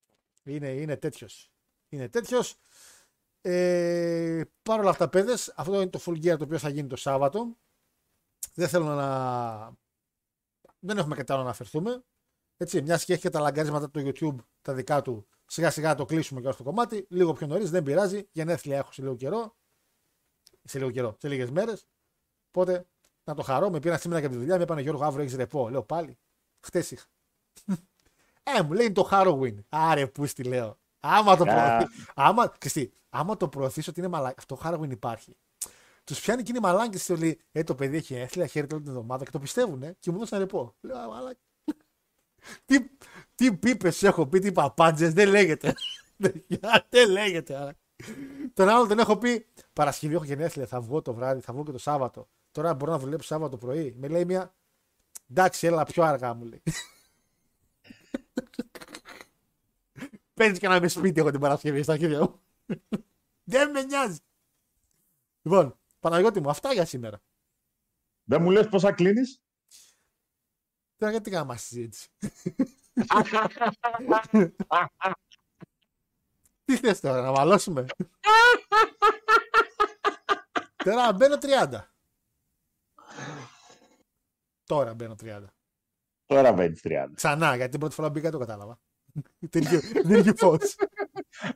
Πω. Είναι, είναι τέτοιος. Είναι τέτοιος. Ε, Παρ' όλα αυτά, παιδες, αυτό είναι το full gear το οποίο θα γίνει το Σάββατο. Δεν θέλω να. Δεν έχουμε κάτι άλλο να αναφερθούμε. Έτσι, μια και έχει και τα λαγκάρισματα του YouTube τα δικά του, σιγά σιγά να το κλείσουμε και αυτό το κομμάτι. Λίγο πιο νωρίς, δεν πειράζει. Γενέθλια έχω σε λίγο καιρό. Σε λίγο καιρό, σε λίγες μέρες. Οπότε να το χαρώ. Με πήραν σήμερα και από τη δουλειά. Με είπαν Γιώργο, αύριο έχεις ρεπό. Λέω πάλι. Χτες είχα. Ε, μου λέει είναι το Halloween. Άρε, πού στη λέω. Άμα το Α. προωθεί. Άμα, ξέρεις τι, άμα το προωθήσω ότι είναι μαλάκι. Αυτό το Halloween υπάρχει. Τους πιάνει και είναι μαλάκι και λέει: Ε, το παιδί έχει έθλια, χαίρεται όλη την εβδομάδα και το πιστεύουν και μου δώσαν ρεπό. Λέω, «Α, μαλάκι. τι, τι πίπες έχω πει, τι παπάντζες, δεν λέγεται. δεν λέγεται. άρα. Τον άλλο τον έχω πει Παρασκευή έχω γενέθλια, θα βγω το βράδυ, θα βγω και το Σάββατο. Τώρα μπορώ να δουλέψω Σάββατο πρωί. Με λέει μια. Εντάξει, έλα πιο αργά μου λέει. Παίζεις και να είμαι σπίτι εγώ την Παρασκευή στα χέρια μου. Δεν με νοιάζει. Λοιπόν, Παναγιώτη μου, αυτά για σήμερα. Δεν μου λες πόσα κλείνεις; Τώρα γιατί κάνουμε συζήτηση; Τι θες τώρα, να μαλώσουμε; τώρα μπαίνω 30. Τώρα μπαίνω 30. Τώρα βαίνεις 30. Ξανά, γιατί την πρώτη φορά μπήκα το κατάλαβα. Δεν είχε- Δεν είχε φως.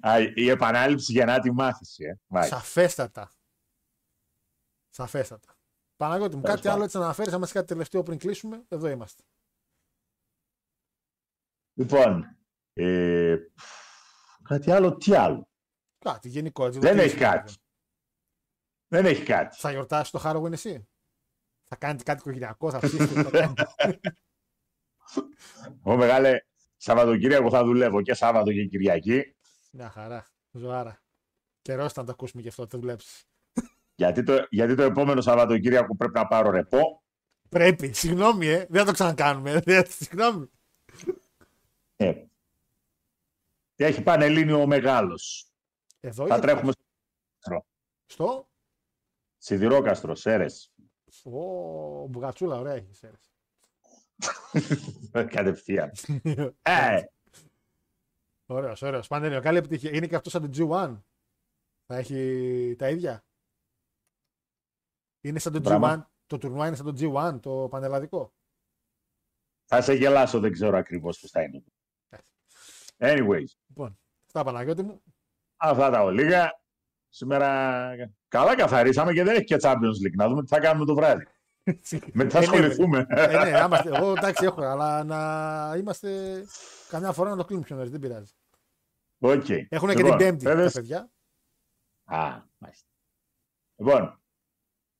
Α, η επανάληψη γεννά τη μάθηση. Ε. Μάλιστα. Σαφέστατα. Σαφέστατα. Παναγιώτη μου, Τέλος κάτι άλλο πάντων. έτσι να αναφέρεις, άμα είσαι κάτι τελευταίο πριν κλείσουμε, εδώ είμαστε. Λοιπόν, ε, κάτι άλλο, τι άλλο; Κάτι γενικό. έτσι, Δεν το έχει κλείσουμε. κάτι. Δεν έχει κάτι. Θα γιορτάσεις το Halloween εσύ; Θα κάνετε κάτι οικογενειακό, θα ψήσετε. θα κάνετε. Εγώ μεγάλε Σαββατοκύριακο θα δουλεύω και Σάββατο και Κυριακή. Μια χαρά. Ζωάρα. Καιρός ήταν να το ακούσουμε και αυτό, θα το δουλέψεις. Γιατί το, γιατί το επόμενο Σαββατοκύριακο πρέπει να πάρω ρεπό; Πρέπει. Συγγνώμη, ε. Δεν θα το ξανακάνουμε. Δεν- Συγγνώμη. Ε, και έχει πανελλήνιο ο μεγάλος; Εδώ Θα ή τρέχουμε στο. Σιδηρόκαστρο, Σέρες. Ο Μπουγατσούλα, ωραία έχεις. ξέρεις. Κατευθείαν. Ε, Ωραίος, ωραίος. Παντελείο, καλή επιτυχία. Είναι και αυτός σαν το G1. Θα έχει τα ίδια; Είναι σαν το Μπράβο. G1. Το τουρνουά είναι σαν το G1, το πανελλαδικό; θα σε γελάσω, δεν ξέρω ακριβώς πώς θα είναι. Anyways, Λοιπόν, αυτά Παναγιώτη μου. αυτά τα ολίγα. Σήμερα καλά καθαρίσαμε και δεν έχει και Champions League. Να δούμε τι θα κάνουμε το βράδυ. Με τι θα Ε, ναι, ασχοληθούμε. Ε, ναι, να είμαστε, εγώ εντάξει έχω, αλλά να είμαστε καμιά φορά να το κλείνουμε πιο νωρίς, δεν πειράζει. Οκ. Έχουν και την Λοιπόν, Πέμπτη παίδες. τα παιδιά. Α, μάλιστα. Λοιπόν,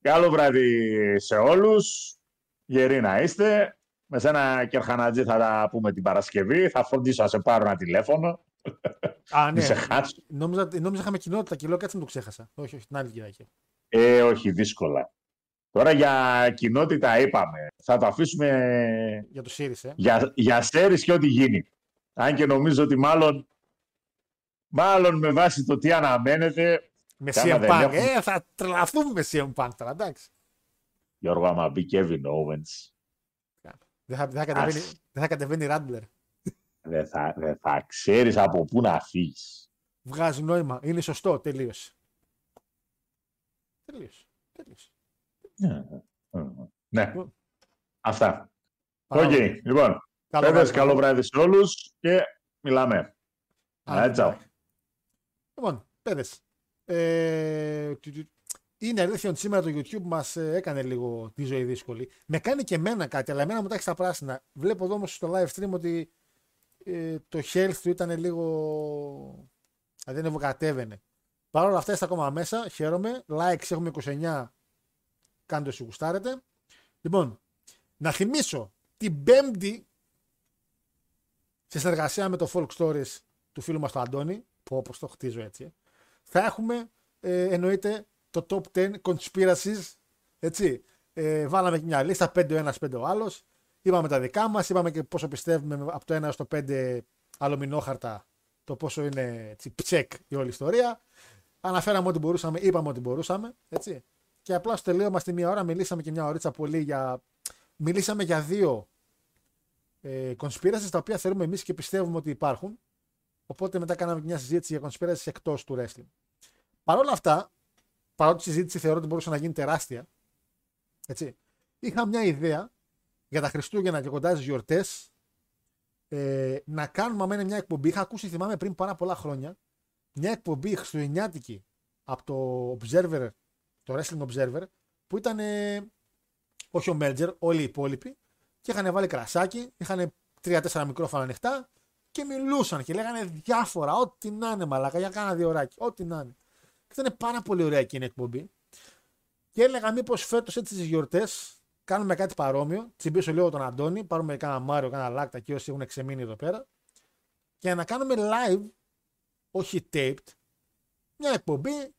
καλό βράδυ σε όλους. Γεροί να είστε. Με σένα Κερχανατζή θα τα πούμε την Παρασκευή. Θα φροντίσω να σε πάρω ένα τηλέφωνο. Α, Μην ναι. σε χάσω. Νόμιζα, νόμιζα είχαμε κοινότητα και λέω κάτσε να το ξέχασα. Όχι, όχι, την άλλη Κυριακή. Ε, όχι, δύσκολα. Τώρα για κοινότητα είπαμε. Θα το αφήσουμε Για το Σύρις, ε. για, για σέρις και ό,τι γίνει. Αν και νομίζω ότι μάλλον, μάλλον με βάση το τι αναμένεται, Με Κάμα CM δεν Punk. έχουμε. Ε, θα τρελαθούμε με CM Punk τώρα, εντάξει. Γιώργο, άμα μπει Kevin Owens, Δεν θα, δεν θα κατεβαίνει, Ας. δεν θα κατεβαίνει Ράντλερ. δεν θα, δεν θα ξέρεις από πού να φύγεις. Βγάζει νόημα. Είναι σωστό. Τελείωσε. Τελείωσε. Τελείωσε. Ναι, αυτά. Οκ, Πάρα πολύ. λοιπόν, Καλό παίδες, βράδυ. καλό βράδυ σε όλους και μιλάμε. Α, Ε, τσαου. Λοιπόν, παίδες. Ε, του- του- είναι αλήθεια ότι σήμερα το YouTube μας ε, έκανε λίγο τη ζωή δύσκολη. Με κάνει και εμένα κάτι, αλλά εμένα μου τα έχει στα πράσινα. Βλέπω εδώ όμως στο live stream ότι ε, το health του ήταν λίγο... Δηλαδή ανεβοκατέβαινε. Παρ' όλα αυτά είστε ακόμα μέσα, χαίρομαι. Likes έχουμε 29, κάντε όσοι γουστάρετε. Λοιπόν, να θυμίσω την πέμπτη σε συνεργασία με το Folk Stories του φίλου μας του Αντώνη, που όπως το χτίζω έτσι, ε, θα έχουμε ε, εννοείται το top 10 conspiracies, έτσι. Ε, βάλαμε και μια λίστα, 5 ο ένας, 5 ο άλλος. Είπαμε τα δικά μας, είπαμε και πόσο πιστεύουμε από το 1 έως το 5 αλουμινόχαρτα, το πόσο είναι έτσι, ψεκ η όλη ιστορία. Αναφέραμε ό,τι μπορούσαμε, είπαμε ό,τι μπορούσαμε, έτσι. Και απλά στο τελείωμα στη μία ώρα μιλήσαμε και μια ωρίτσα πολύ για... Μιλήσαμε για δύο ε, conspiracies τα οποία θεωρούμε εμείς και πιστεύουμε ότι υπάρχουν. Οπότε μετά κάναμε και μια συζήτηση για conspiracies εκτός του wrestling. Παρ' όλα αυτά, παρότι η συζήτηση θεωρώ ότι μπορούσε να γίνει τεράστια, έτσι, είχα μια ιδέα για τα Χριστούγεννα και κοντά στις γιορτές ε, να κάνουμε αμένα μια εκπομπή. Είχα ακούσει, θυμάμαι πριν πάρα πολλά χρόνια, μια εκπομπή χριστουγεννιάτικη από το Observer, το Wrestling Observer, που ήταν ε, όχι ο Μέλτζερ, όλοι οι υπόλοιποι, και είχαν βάλει κρασάκι, είχαν τρία-τέσσερα μικρόφωνα ανοιχτά και μιλούσαν και λέγανε διάφορα, ό,τι να είναι μαλάκα, για κάνα δύο ωράκι, ό,τι να είναι. Και ήταν πάρα πολύ ωραία εκείνη η εκπομπή. Και έλεγα μήπως φέτος έτσι τις γιορτές κάνουμε κάτι παρόμοιο. Τσιμπήσω λίγο τον Αντώνη, πάρουμε κάνα Μάριο, κάνα Λάκτα και όσοι έχουν ξεμείνει εδώ πέρα. Και να κάνουμε live, όχι taped, μια εκπομπή.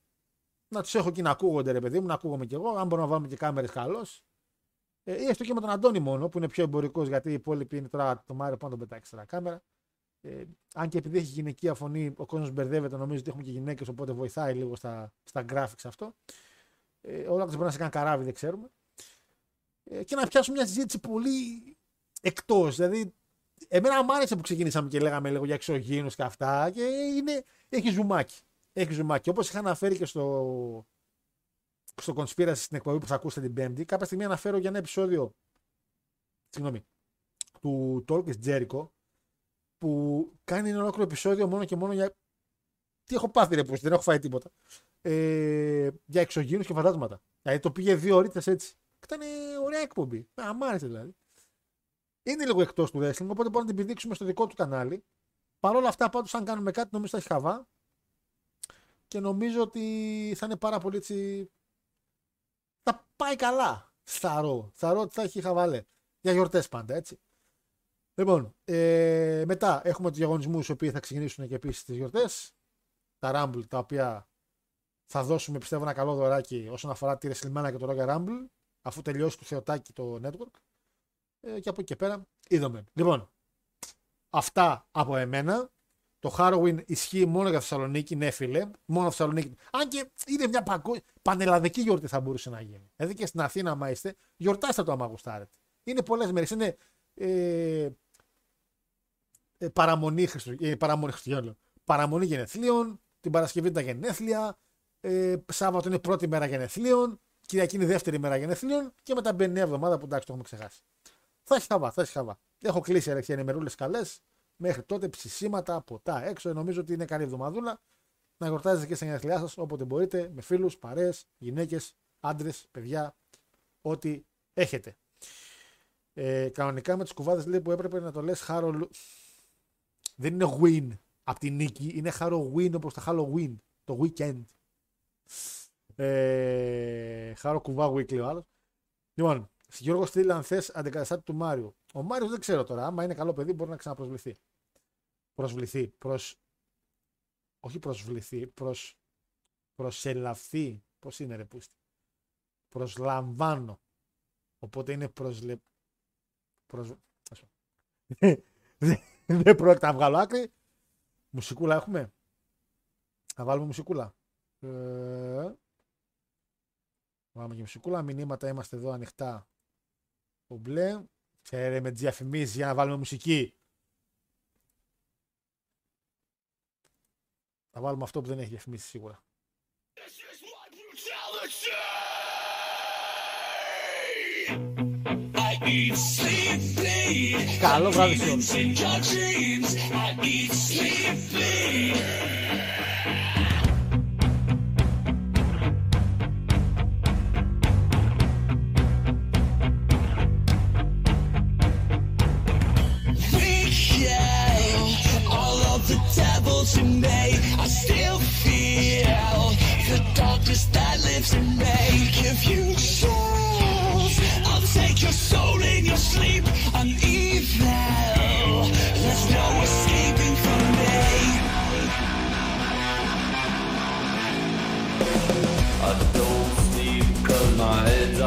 Να τους έχω εκεί να ακούγονται, ρε παιδί μου, να ακούγομαι κι εγώ. Αν μπορούμε να βάλουμε και κάμερες, καλώς. Ε, ή έστω και με τον Αντώνη μόνο, που είναι πιο εμπορικός, γιατί οι υπόλοιποι είναι τώρα το Μάριο πάνω τον πετάξει extra κάμερα. Ε, αν και επειδή έχει γυναικεία φωνή, ο κόσμος μπερδεύεται, νομίζω ότι έχουμε και γυναίκες, οπότε βοηθάει λίγο στα, στα graphics αυτό. Ε, όλα αυτά μπορεί να σε κάνει καράβι, δεν ξέρουμε. Ε, και να πιάσουμε μια συζήτηση πολύ εκτός. Δηλαδή, εμένα μου άρεσε που ξεκινήσαμε και λέγαμε λίγο για εξωγήινους και αυτά. Και είναι, έχει ζουμάκι. Έχει ζουμάκι. Όπως είχα αναφέρει και στο, στο Conspiracy στην εκπομπή που θα ακούσετε την Πέμπτη, κάποια στιγμή αναφέρω για ένα επεισόδιο συγγνώμη, του Talk is Jericho που κάνει ένα ολόκληρο επεισόδιο μόνο και μόνο για. Τι έχω πάθει, ρε, πως δεν έχω φάει τίποτα. Ε, για εξωγήινους και φαντάσματα. Δηλαδή το πήγε δύο ώρες έτσι. Και Ήταν ωραία εκπομπή. Α, μ' άρεσε δηλαδή. Είναι λίγο εκτός του wrestling, οπότε μπορούμε να την επιδείξουμε στο δικό του κανάλι. Παρ' όλα αυτά, πάντως, αν κάνουμε κάτι, νομίζω θα έχει χαβά. Και νομίζω ότι θα είναι πάρα πολύ έτσι. Θα πάει καλά. Θαρώ. Θαρώ ότι θα έχει χαβαλέ. Για γιορτές πάντα, έτσι. Λοιπόν, ε, μετά έχουμε τους διαγωνισμούς οι οποίοι θα ξεκινήσουν και επίσης τις γιορτές. Τα Rumble τα οποία θα δώσουμε πιστεύω ένα καλό δωράκι όσον αφορά τη WrestleMania και το Royal Rumble αφού τελειώσει του Θεοτάκη το network. Ε, και από εκεί και πέρα είδαμε. Λοιπόν, αυτά από εμένα. Το Halloween ισχύει μόνο για Θεσσαλονίκη, ναι, φίλε. Μόνο Θεσσαλονίκη. Αν και είναι μια παγκο... πανελλαδική γιορτή θα μπορούσε να γίνει. Δηλαδή και στην Αθήνα, άμα είστε, γιορτάστε το άμα γουστάρετε. Είναι πολλές μέρες. Είναι ε, ε, παραμονή, Χριστου... ε, παραμονή Χριστουγέννων. Παραμονή γενεθλίων, την Παρασκευή τα γενέθλια, ε, Σάββατο είναι πρώτη μέρα γενεθλίων, Κυριακή είναι δεύτερη μέρα γενεθλίων και μετά μπαίνει μια εβδομάδα που εντάξει το έχουμε ξεχάσει. Θα έχει χαβά, θα έχει χαβά. Έχω κλείσει ερεξία ενημερούλε καλές. Μέχρι τότε ψησίματα, ποτά έξω. Νομίζω ότι είναι καλή εβδομαδούλα. Να γιορτάζετε και στα γενέθλιά σας όποτε μπορείτε, με φίλους, παρέ, γυναίκες, άντρες, παιδιά, ό,τι έχετε. Ε, κανονικά με τις κουβάδες λέει που έπρεπε να το λες Χάρο. Δεν είναι win από τη νίκη, είναι Halloween όπως το Halloween, το weekend. Ε, Χάρο κουβά weekly ο άλλος. Λοιπόν, Γιώργο στείλει αν θες αντικαταστάτη του Μάριου. Ο Μάριο δεν ξέρω τώρα. Άμα είναι καλό παιδί, μπορεί να ξαναπροσβληθεί. Προσβληθεί. Προς... Όχι προσβληθεί. Προς... Προσελαφθεί. Πώς είναι, ρε πούστη; Προσλαμβάνω. Οπότε είναι προσλε... Προσ... Δεν πρόκειται να βγάλω άκρη. Μουσικούλα έχουμε; Θα βάλουμε μουσικούλα. Ε... Βάλουμε και μουσικούλα. Μηνύματα είμαστε εδώ ανοιχτά. Ο μπλε. Ξέρε με τις διαφημίσεις για να βάλουμε μουσική. Θα βάλουμε αυτό που δεν έχει διαφημίσει σίγουρα. Καλό βράδυ σε όλους. In. If you choose, I'll take your soul in your sleep. I'm evil. There's no escaping from me. I don't sleep cause my head